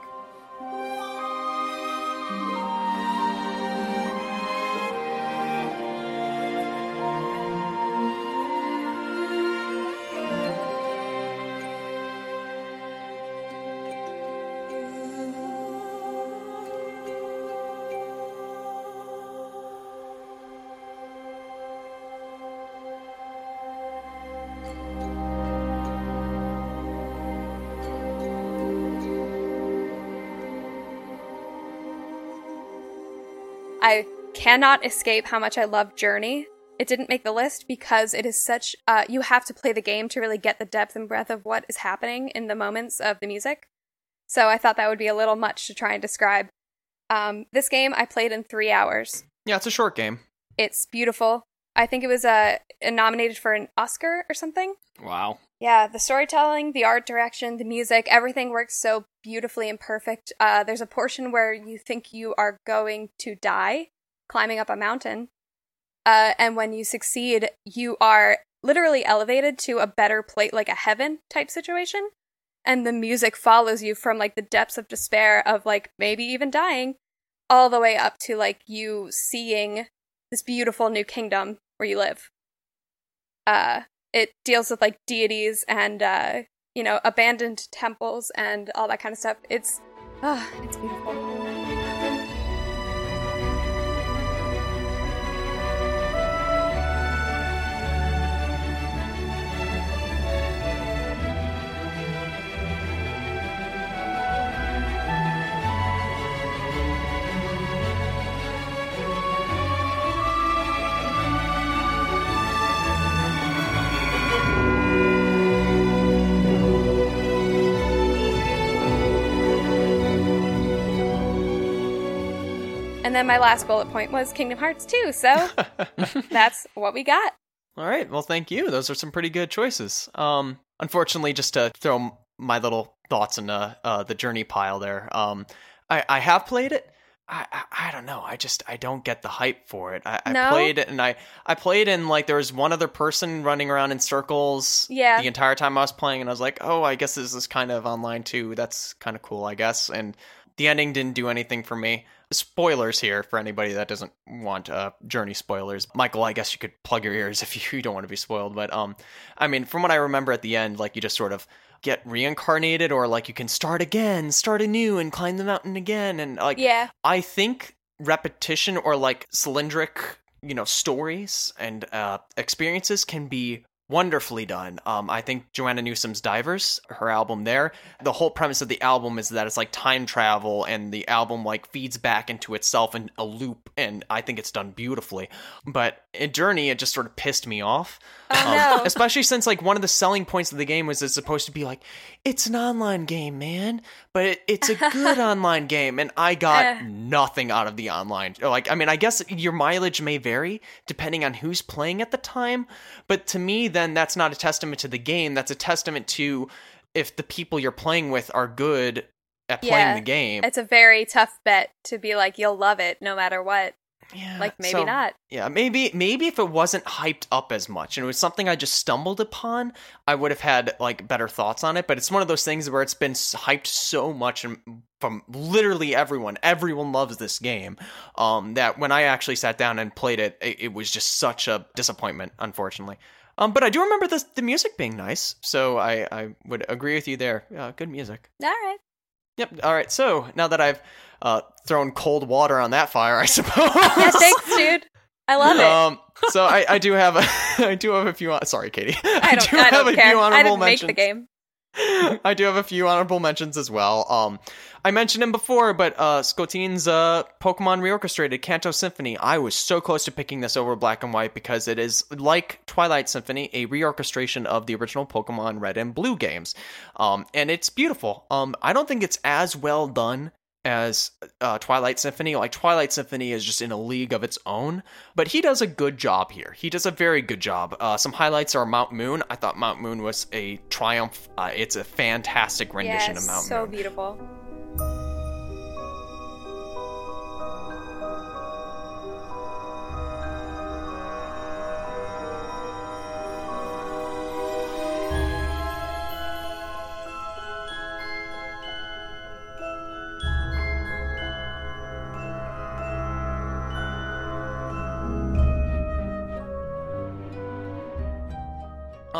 Cannot escape how much I love Journey. It didn't make the list because it is such. Uh, you have to play the game to really get the depth and breadth of what is happening in the moments of the music. So I thought that would be a little much to try and describe. Um, this game I played in three hours. yeah, it's a short game. It's beautiful. I think it was uh, nominated for an Oscar or something. Wow. Yeah, the storytelling, the art direction, the music, everything works so beautifully and perfect. Uh, there's a portion where you think you are going to die climbing up a mountain. Uh, and when you succeed, you are literally elevated to a better plate, like a heaven type situation. And the music follows you from like the depths of despair of like maybe even dying all the way up to like you seeing this beautiful new kingdom where you live. Uh, it deals with like deities and uh, you know abandoned temples and all that kind of stuff. It's ah, it's beautiful. And then my last bullet point was Kingdom Hearts 2. So [laughs] that's what we got. All right. Well, thank you. Those are some pretty good choices. Um, unfortunately, just to throw my little thoughts in uh, uh, the journey pile there. Um, I, I have played it. I, I I don't know. I just I don't get the hype for it. I, I played it and I I played and like there was one other person running around in circles. Yeah. The entire time I was playing, and I was like, oh, I guess this is kind of online too. That's kind of cool, I guess. And the ending didn't do anything for me. Spoilers here for anybody that doesn't want uh, journey spoilers. Michael, I guess you could plug your ears [laughs] if you don't want to be spoiled. But um, I mean, from what I remember at the end, like you just sort of get reincarnated, or like you can start again, start anew, and climb the mountain again, and like Yeah. I think repetition or like cylindric, you know, stories and uh, experiences can be wonderfully done. Um, I think Joanna Newsom's Divers, her album there, the whole premise of the album is that it's like time travel and the album like feeds back into itself in a loop and I think it's done beautifully. But in Journey, it just sort of pissed me off. Oh, Um, no. Especially since like one of the selling points of the game was it's supposed to be like, it's an online game, man, but it, it's a [laughs] good online game, and I got Eh. nothing out of the online. Like, I mean, I guess your mileage may vary depending on who's playing at the time, but to me, then that's not a testament to the game. That's a testament to if the people you're playing with are good at playing Yeah. the game. It's a very tough bet to be like, you'll love it no matter what. Yeah, Like, maybe so- not. Yeah, maybe maybe if it wasn't hyped up as much and it was something I just stumbled upon, I would have had like better thoughts on it. But it's one of those things where it's been hyped so much and from literally everyone. Everyone loves this game. Um, that when I actually sat down and played it, it, it was just such a disappointment, unfortunately. Um, but I do remember the the music being nice, so I I would agree with you there. Uh, good music. All right. Yep. All right. So now that I've uh, thrown cold water on that fire, I [laughs] suppose. Yeah, thanks, dude. I love it. Um, so I, I do have a, [laughs] I do have a few. Sorry, Katie. [laughs] I don't, do I have a care. few I honorable didn't make mentions. the game. I do have a few honorable mentions as well. Um, I mentioned him before, but uh, Scotine's uh, Pokemon Reorchestrated Kanto Symphony. I was so close to picking this over Black and White because it is like Twilight Symphony, a reorchestration of the original Pokemon Red and Blue games, um, and it's beautiful. Um, I don't think it's as well done as uh, Twilight Symphony. Like Twilight Symphony is just in a league of its own, but he does a good job here. He does a very good job. Uh, some highlights are Mount Moon. I thought Mount Moon was a triumph. Uh, it's a fantastic rendition Yeah, of Mount so Moon. So beautiful.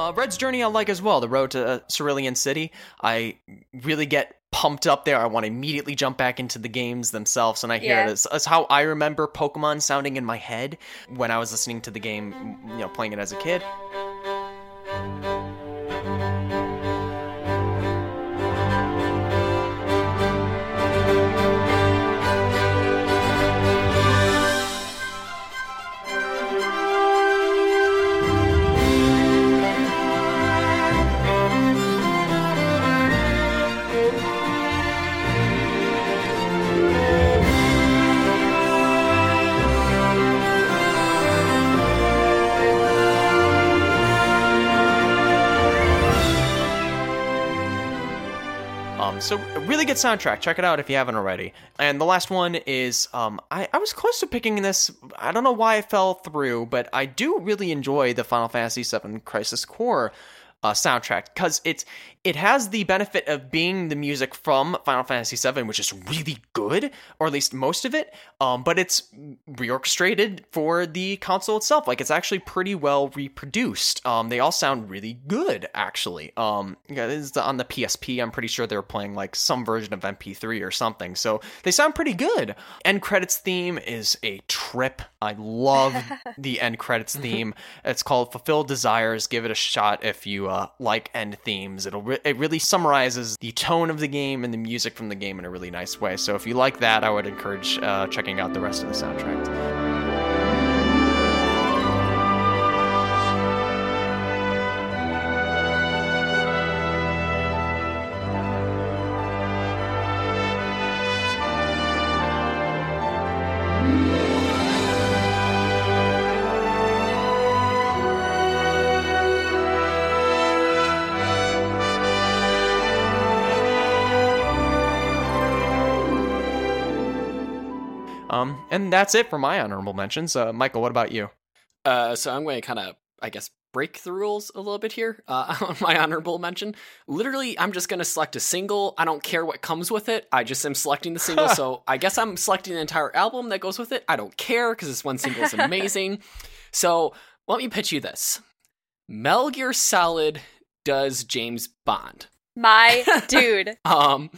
Uh, Red's Journey I like as well. The road to uh, Cerulean City. I really get pumped up there. I want to immediately jump back into the games themselves, and I hear Yeah. it as, as how I remember Pokemon sounding in my head when I was listening to the game, you know, playing it as a kid. Good soundtrack. Check it out if you haven't already. And the last one is um, I, I was close to picking this. I don't know why I fell through, but I do really enjoy the Final Fantasy VII Crisis Core uh, soundtrack because it's it has the benefit of being the music from Final Fantasy VII, which is really good, or at least most of it. Um, but it's reorchestrated for the console itself. Like it's actually pretty well reproduced. Um, they all sound really good, actually. Um, yeah, this is on the PSP. I'm pretty sure they're playing like some version of MP3 or something. So they sound pretty good. End credits theme is a trip. I love [laughs] the end credits theme. It's called Fulfill Desires. Give it a shot if you uh, like end themes. It'll it really summarizes the tone of the game and the music from the game in a really nice way. So if you like that, I would encourage uh, checking out the rest of the soundtrack. And that's it for my honorable mentions. Uh, Michael, what about you? Uh, so I'm going to kind of, I guess, break the rules a little bit here uh, [laughs] on my honorable mention. Literally, I'm just going to select a single. I don't care what comes with it. I just am selecting the single. so [laughs] I guess I'm selecting the entire album that goes with it. I don't care because this one single is [laughs] amazing. so let me pitch you this Metal Gear Solid does James Bond. My dude. Um,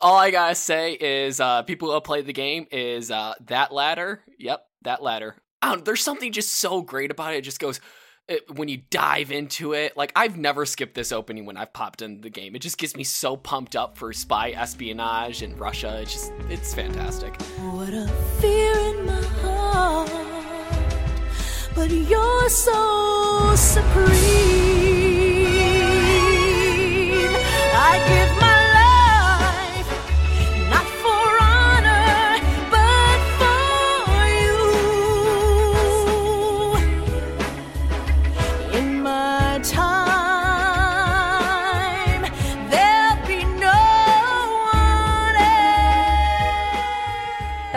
all I gotta say is, uh, people who play the game is uh, that ladder. Yep, that ladder. There's something just so great about it. It just goes it, when you dive into it. Like I've never skipped this opening when I've popped into the game. It just gets me so pumped up for spy espionage in Russia. It's just it's fantastic. What a fear in my heart, but you're so supreme. I give my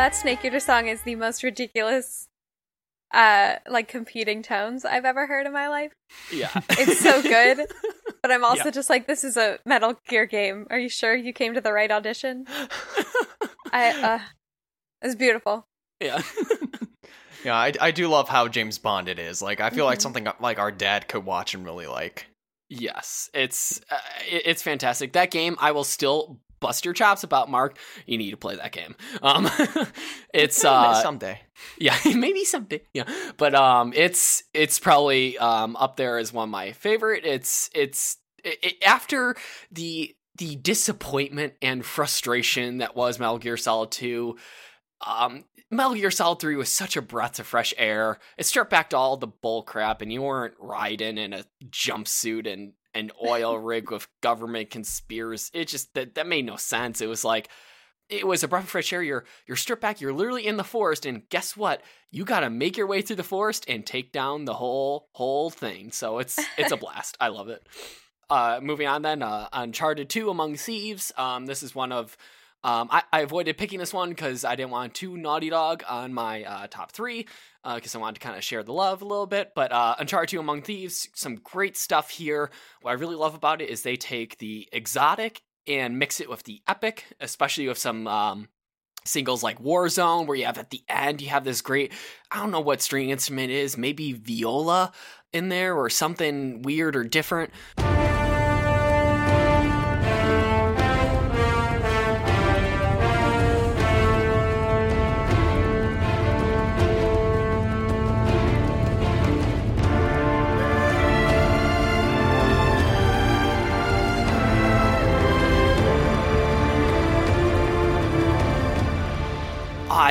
That Snake Eater song is the most ridiculous, uh, like competing tones I've ever heard in my life. Yeah. [laughs] It's so good. But I'm also Yeah. just like, this is a Metal Gear game. Are you sure you came to the right audition? [laughs] I, uh, it's beautiful. yeah. [laughs] Yeah, I, I do love how James Bond it is. Like, I feel like Mhm. something like our dad could watch and really like. Yes, it's uh, it- it's fantastic. That game, I will still bust your chops about. Mark, you need to play that game. Um, [laughs] it's uh, someday. yeah, [laughs] maybe someday. Yeah, but um, it's it's probably um up there as one of my favorite. It's it's it, after the the disappointment and frustration that was Metal Gear Solid Two. Um, Metal Gear Solid 3 was such a breath of fresh air. It stripped back to all the bull crap, and you weren't riding in a jumpsuit and an oil rig with government conspiracy. It just that that made no sense. It was like it was a breath of fresh air. You're you're stripped back. You're literally in the forest, and guess what? You got to make your way through the forest and take down the whole whole thing. So it's it's a [laughs] blast. I love it. Uh, moving on then, uh, Uncharted 2 Among Thieves. Um, this is one of um, I, I avoided picking this one because I didn't want two Naughty Dog on my uh, top three because I wanted to kind of share the love a little bit. But uh, Uncharted 2 Among Thieves, some great stuff here. What I really love about it is they take the exotic and mix it with the epic, especially with some um, singles like Warzone, where you have at the end, you have this great, I don't know what string instrument is, maybe viola in there or something weird or different.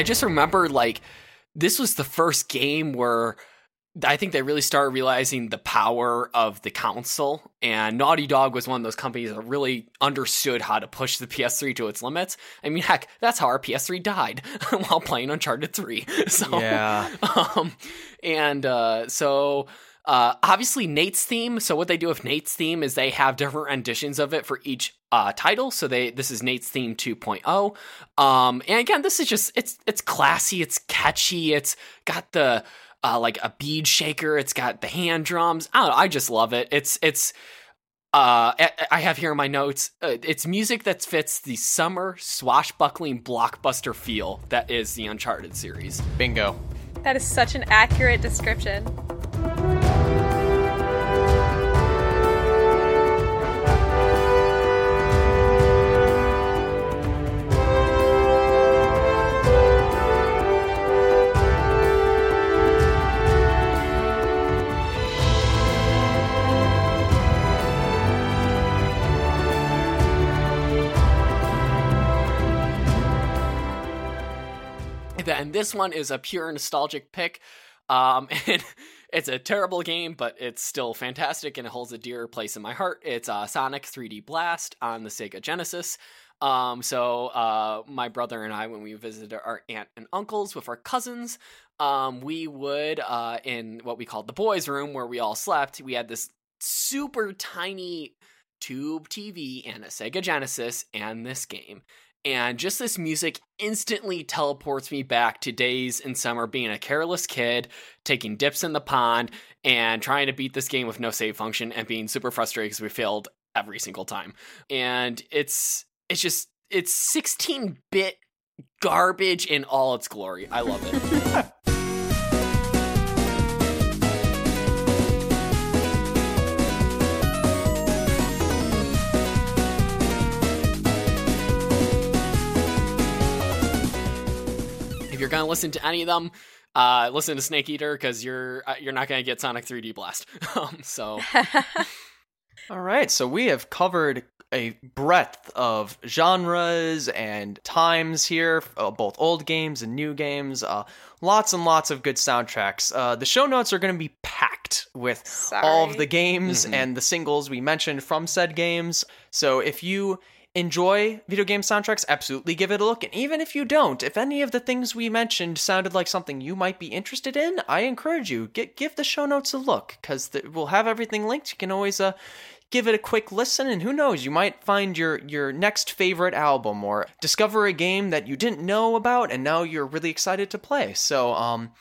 I just remember like this was the first game where I think they really started realizing the power of the console, and Naughty Dog was one of those companies that really understood how to push the PS3 to its limits. I mean, heck, that's how our PS3 died [laughs] while playing Uncharted 3. [laughs] So, Yeah. um, and uh, so uh, obviously Nate's theme. So what they do with Nate's theme is they have different renditions of it for each uh, title. So they this is Nate's theme 2.0. Um, and again, this is just it's it's classy, it's catchy, it's got the uh, like a bead shaker, it's got the hand drums. I don't know, I just love it. It's it's uh, I- I have here in my notes. Uh, it's music that fits the summer swashbuckling blockbuster feel that is the Uncharted series. Bingo. That is such an accurate description. And this one is a pure nostalgic pick. Um, [laughs] and it's a terrible game, but it's still fantastic and it holds a dear place in my heart. It's uh, Sonic 3D Blast on the Sega Genesis. Um, so uh, my brother and I, when we visited our aunt and uncles with our cousins, um, we would uh, in what we called the boys' room where we all slept. We had this super tiny tube TV and a Sega Genesis and this game. And just this music instantly teleports me back to days in summer being a careless kid, taking dips in the pond, and trying to beat this game with no save function and being super frustrated because we failed every single time. And it's it's just it's 16 bit garbage in all its glory. I love it. [laughs] if you're gonna listen to any of them, uh, listen to Snake Eater because you're uh, you're not gonna get Sonic 3D Blast. [laughs] um, so [laughs] All right, so we have covered a breadth of genres and times here, uh, both old games and new games. Uh, lots and lots of good soundtracks. Uh, the show notes are going to be packed with all of the games and the singles we mentioned from said games. So if you enjoy video game soundtracks, absolutely give it a look. And even if you don't, if any of the things we mentioned sounded like something you might be interested in, I encourage you get give the show notes a look because we'll have everything linked. You can always uh, give it a quick listen and who knows you might find your your next favorite album or discover a game that you didn't know about and now you're really excited to play so um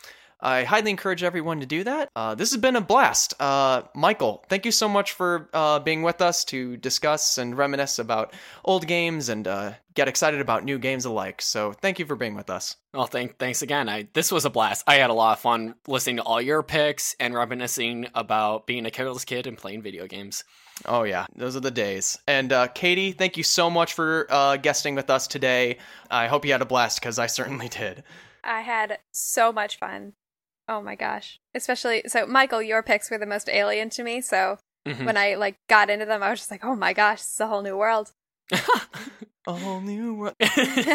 I highly encourage everyone to do that. Uh, this has been a blast. Uh, Michael, thank you so much for uh, being with us to discuss and reminisce about old games and uh, get excited about new games alike. So, thank you for being with us. well, thank thanks again. I this was a blast. I had a lot of fun listening to all your picks and reminiscing about being a careless kid and playing video games. Oh yeah, those are the days. And uh, Katie, thank you so much for uh, guesting with us today. I hope you had a blast because I certainly did. I had so much fun. Oh my gosh. Especially so Michael, your picks were the most alien to me, so Mhm. when I like got into them I was just like, "Oh my gosh, this is a whole new world." A whole new world. [laughs]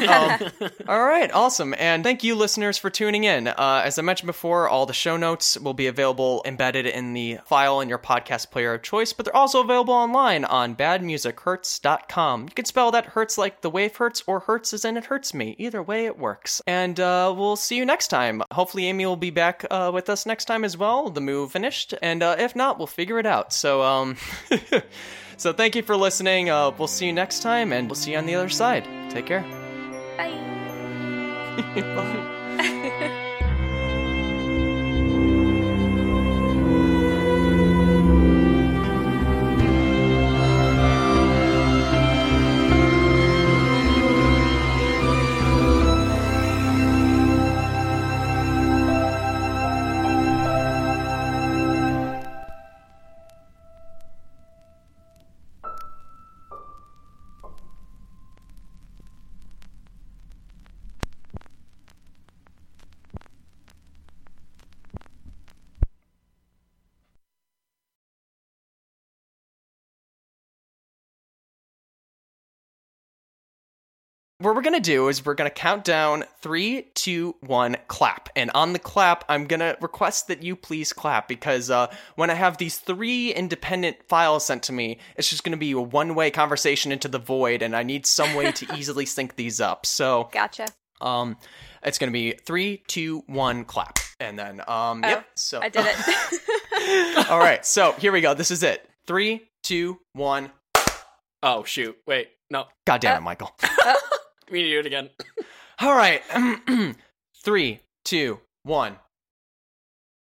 Um, All right, awesome. And thank you, listeners, for tuning in. Uh, as I mentioned before, all the show notes will be available embedded in the file in your podcast player of choice, but they're also available online on badmusichurts.com. You can spell that hurts like the wave hurts or hurts as in it hurts me. Either way, it works. And uh, we'll see you next time. Hopefully, Amy will be back uh, with us next time as well. The move finished. And uh, if not, we'll figure it out. So, um. [laughs] So thank you for listening. Uh, we'll see you next time, and we'll see you on the other side. Take care. Bye. [laughs] [laughs] What we're gonna do is we're gonna count down three, two, one, clap. And on the clap, I'm gonna request that you please clap because uh, when I have these three independent files sent to me, it's just gonna be a one-way conversation into the void, and I need some way to [laughs] easily sync these up. So, Gotcha. um, it's gonna be three, two, one, clap, and then um, Oh, yep. So I did it. [laughs] [laughs] All right, so here we go. This is it. Three, two, one. oh shoot! Wait, no, God damn it, Michael. We need to do it again. All right. [clears throat] Three, two, one.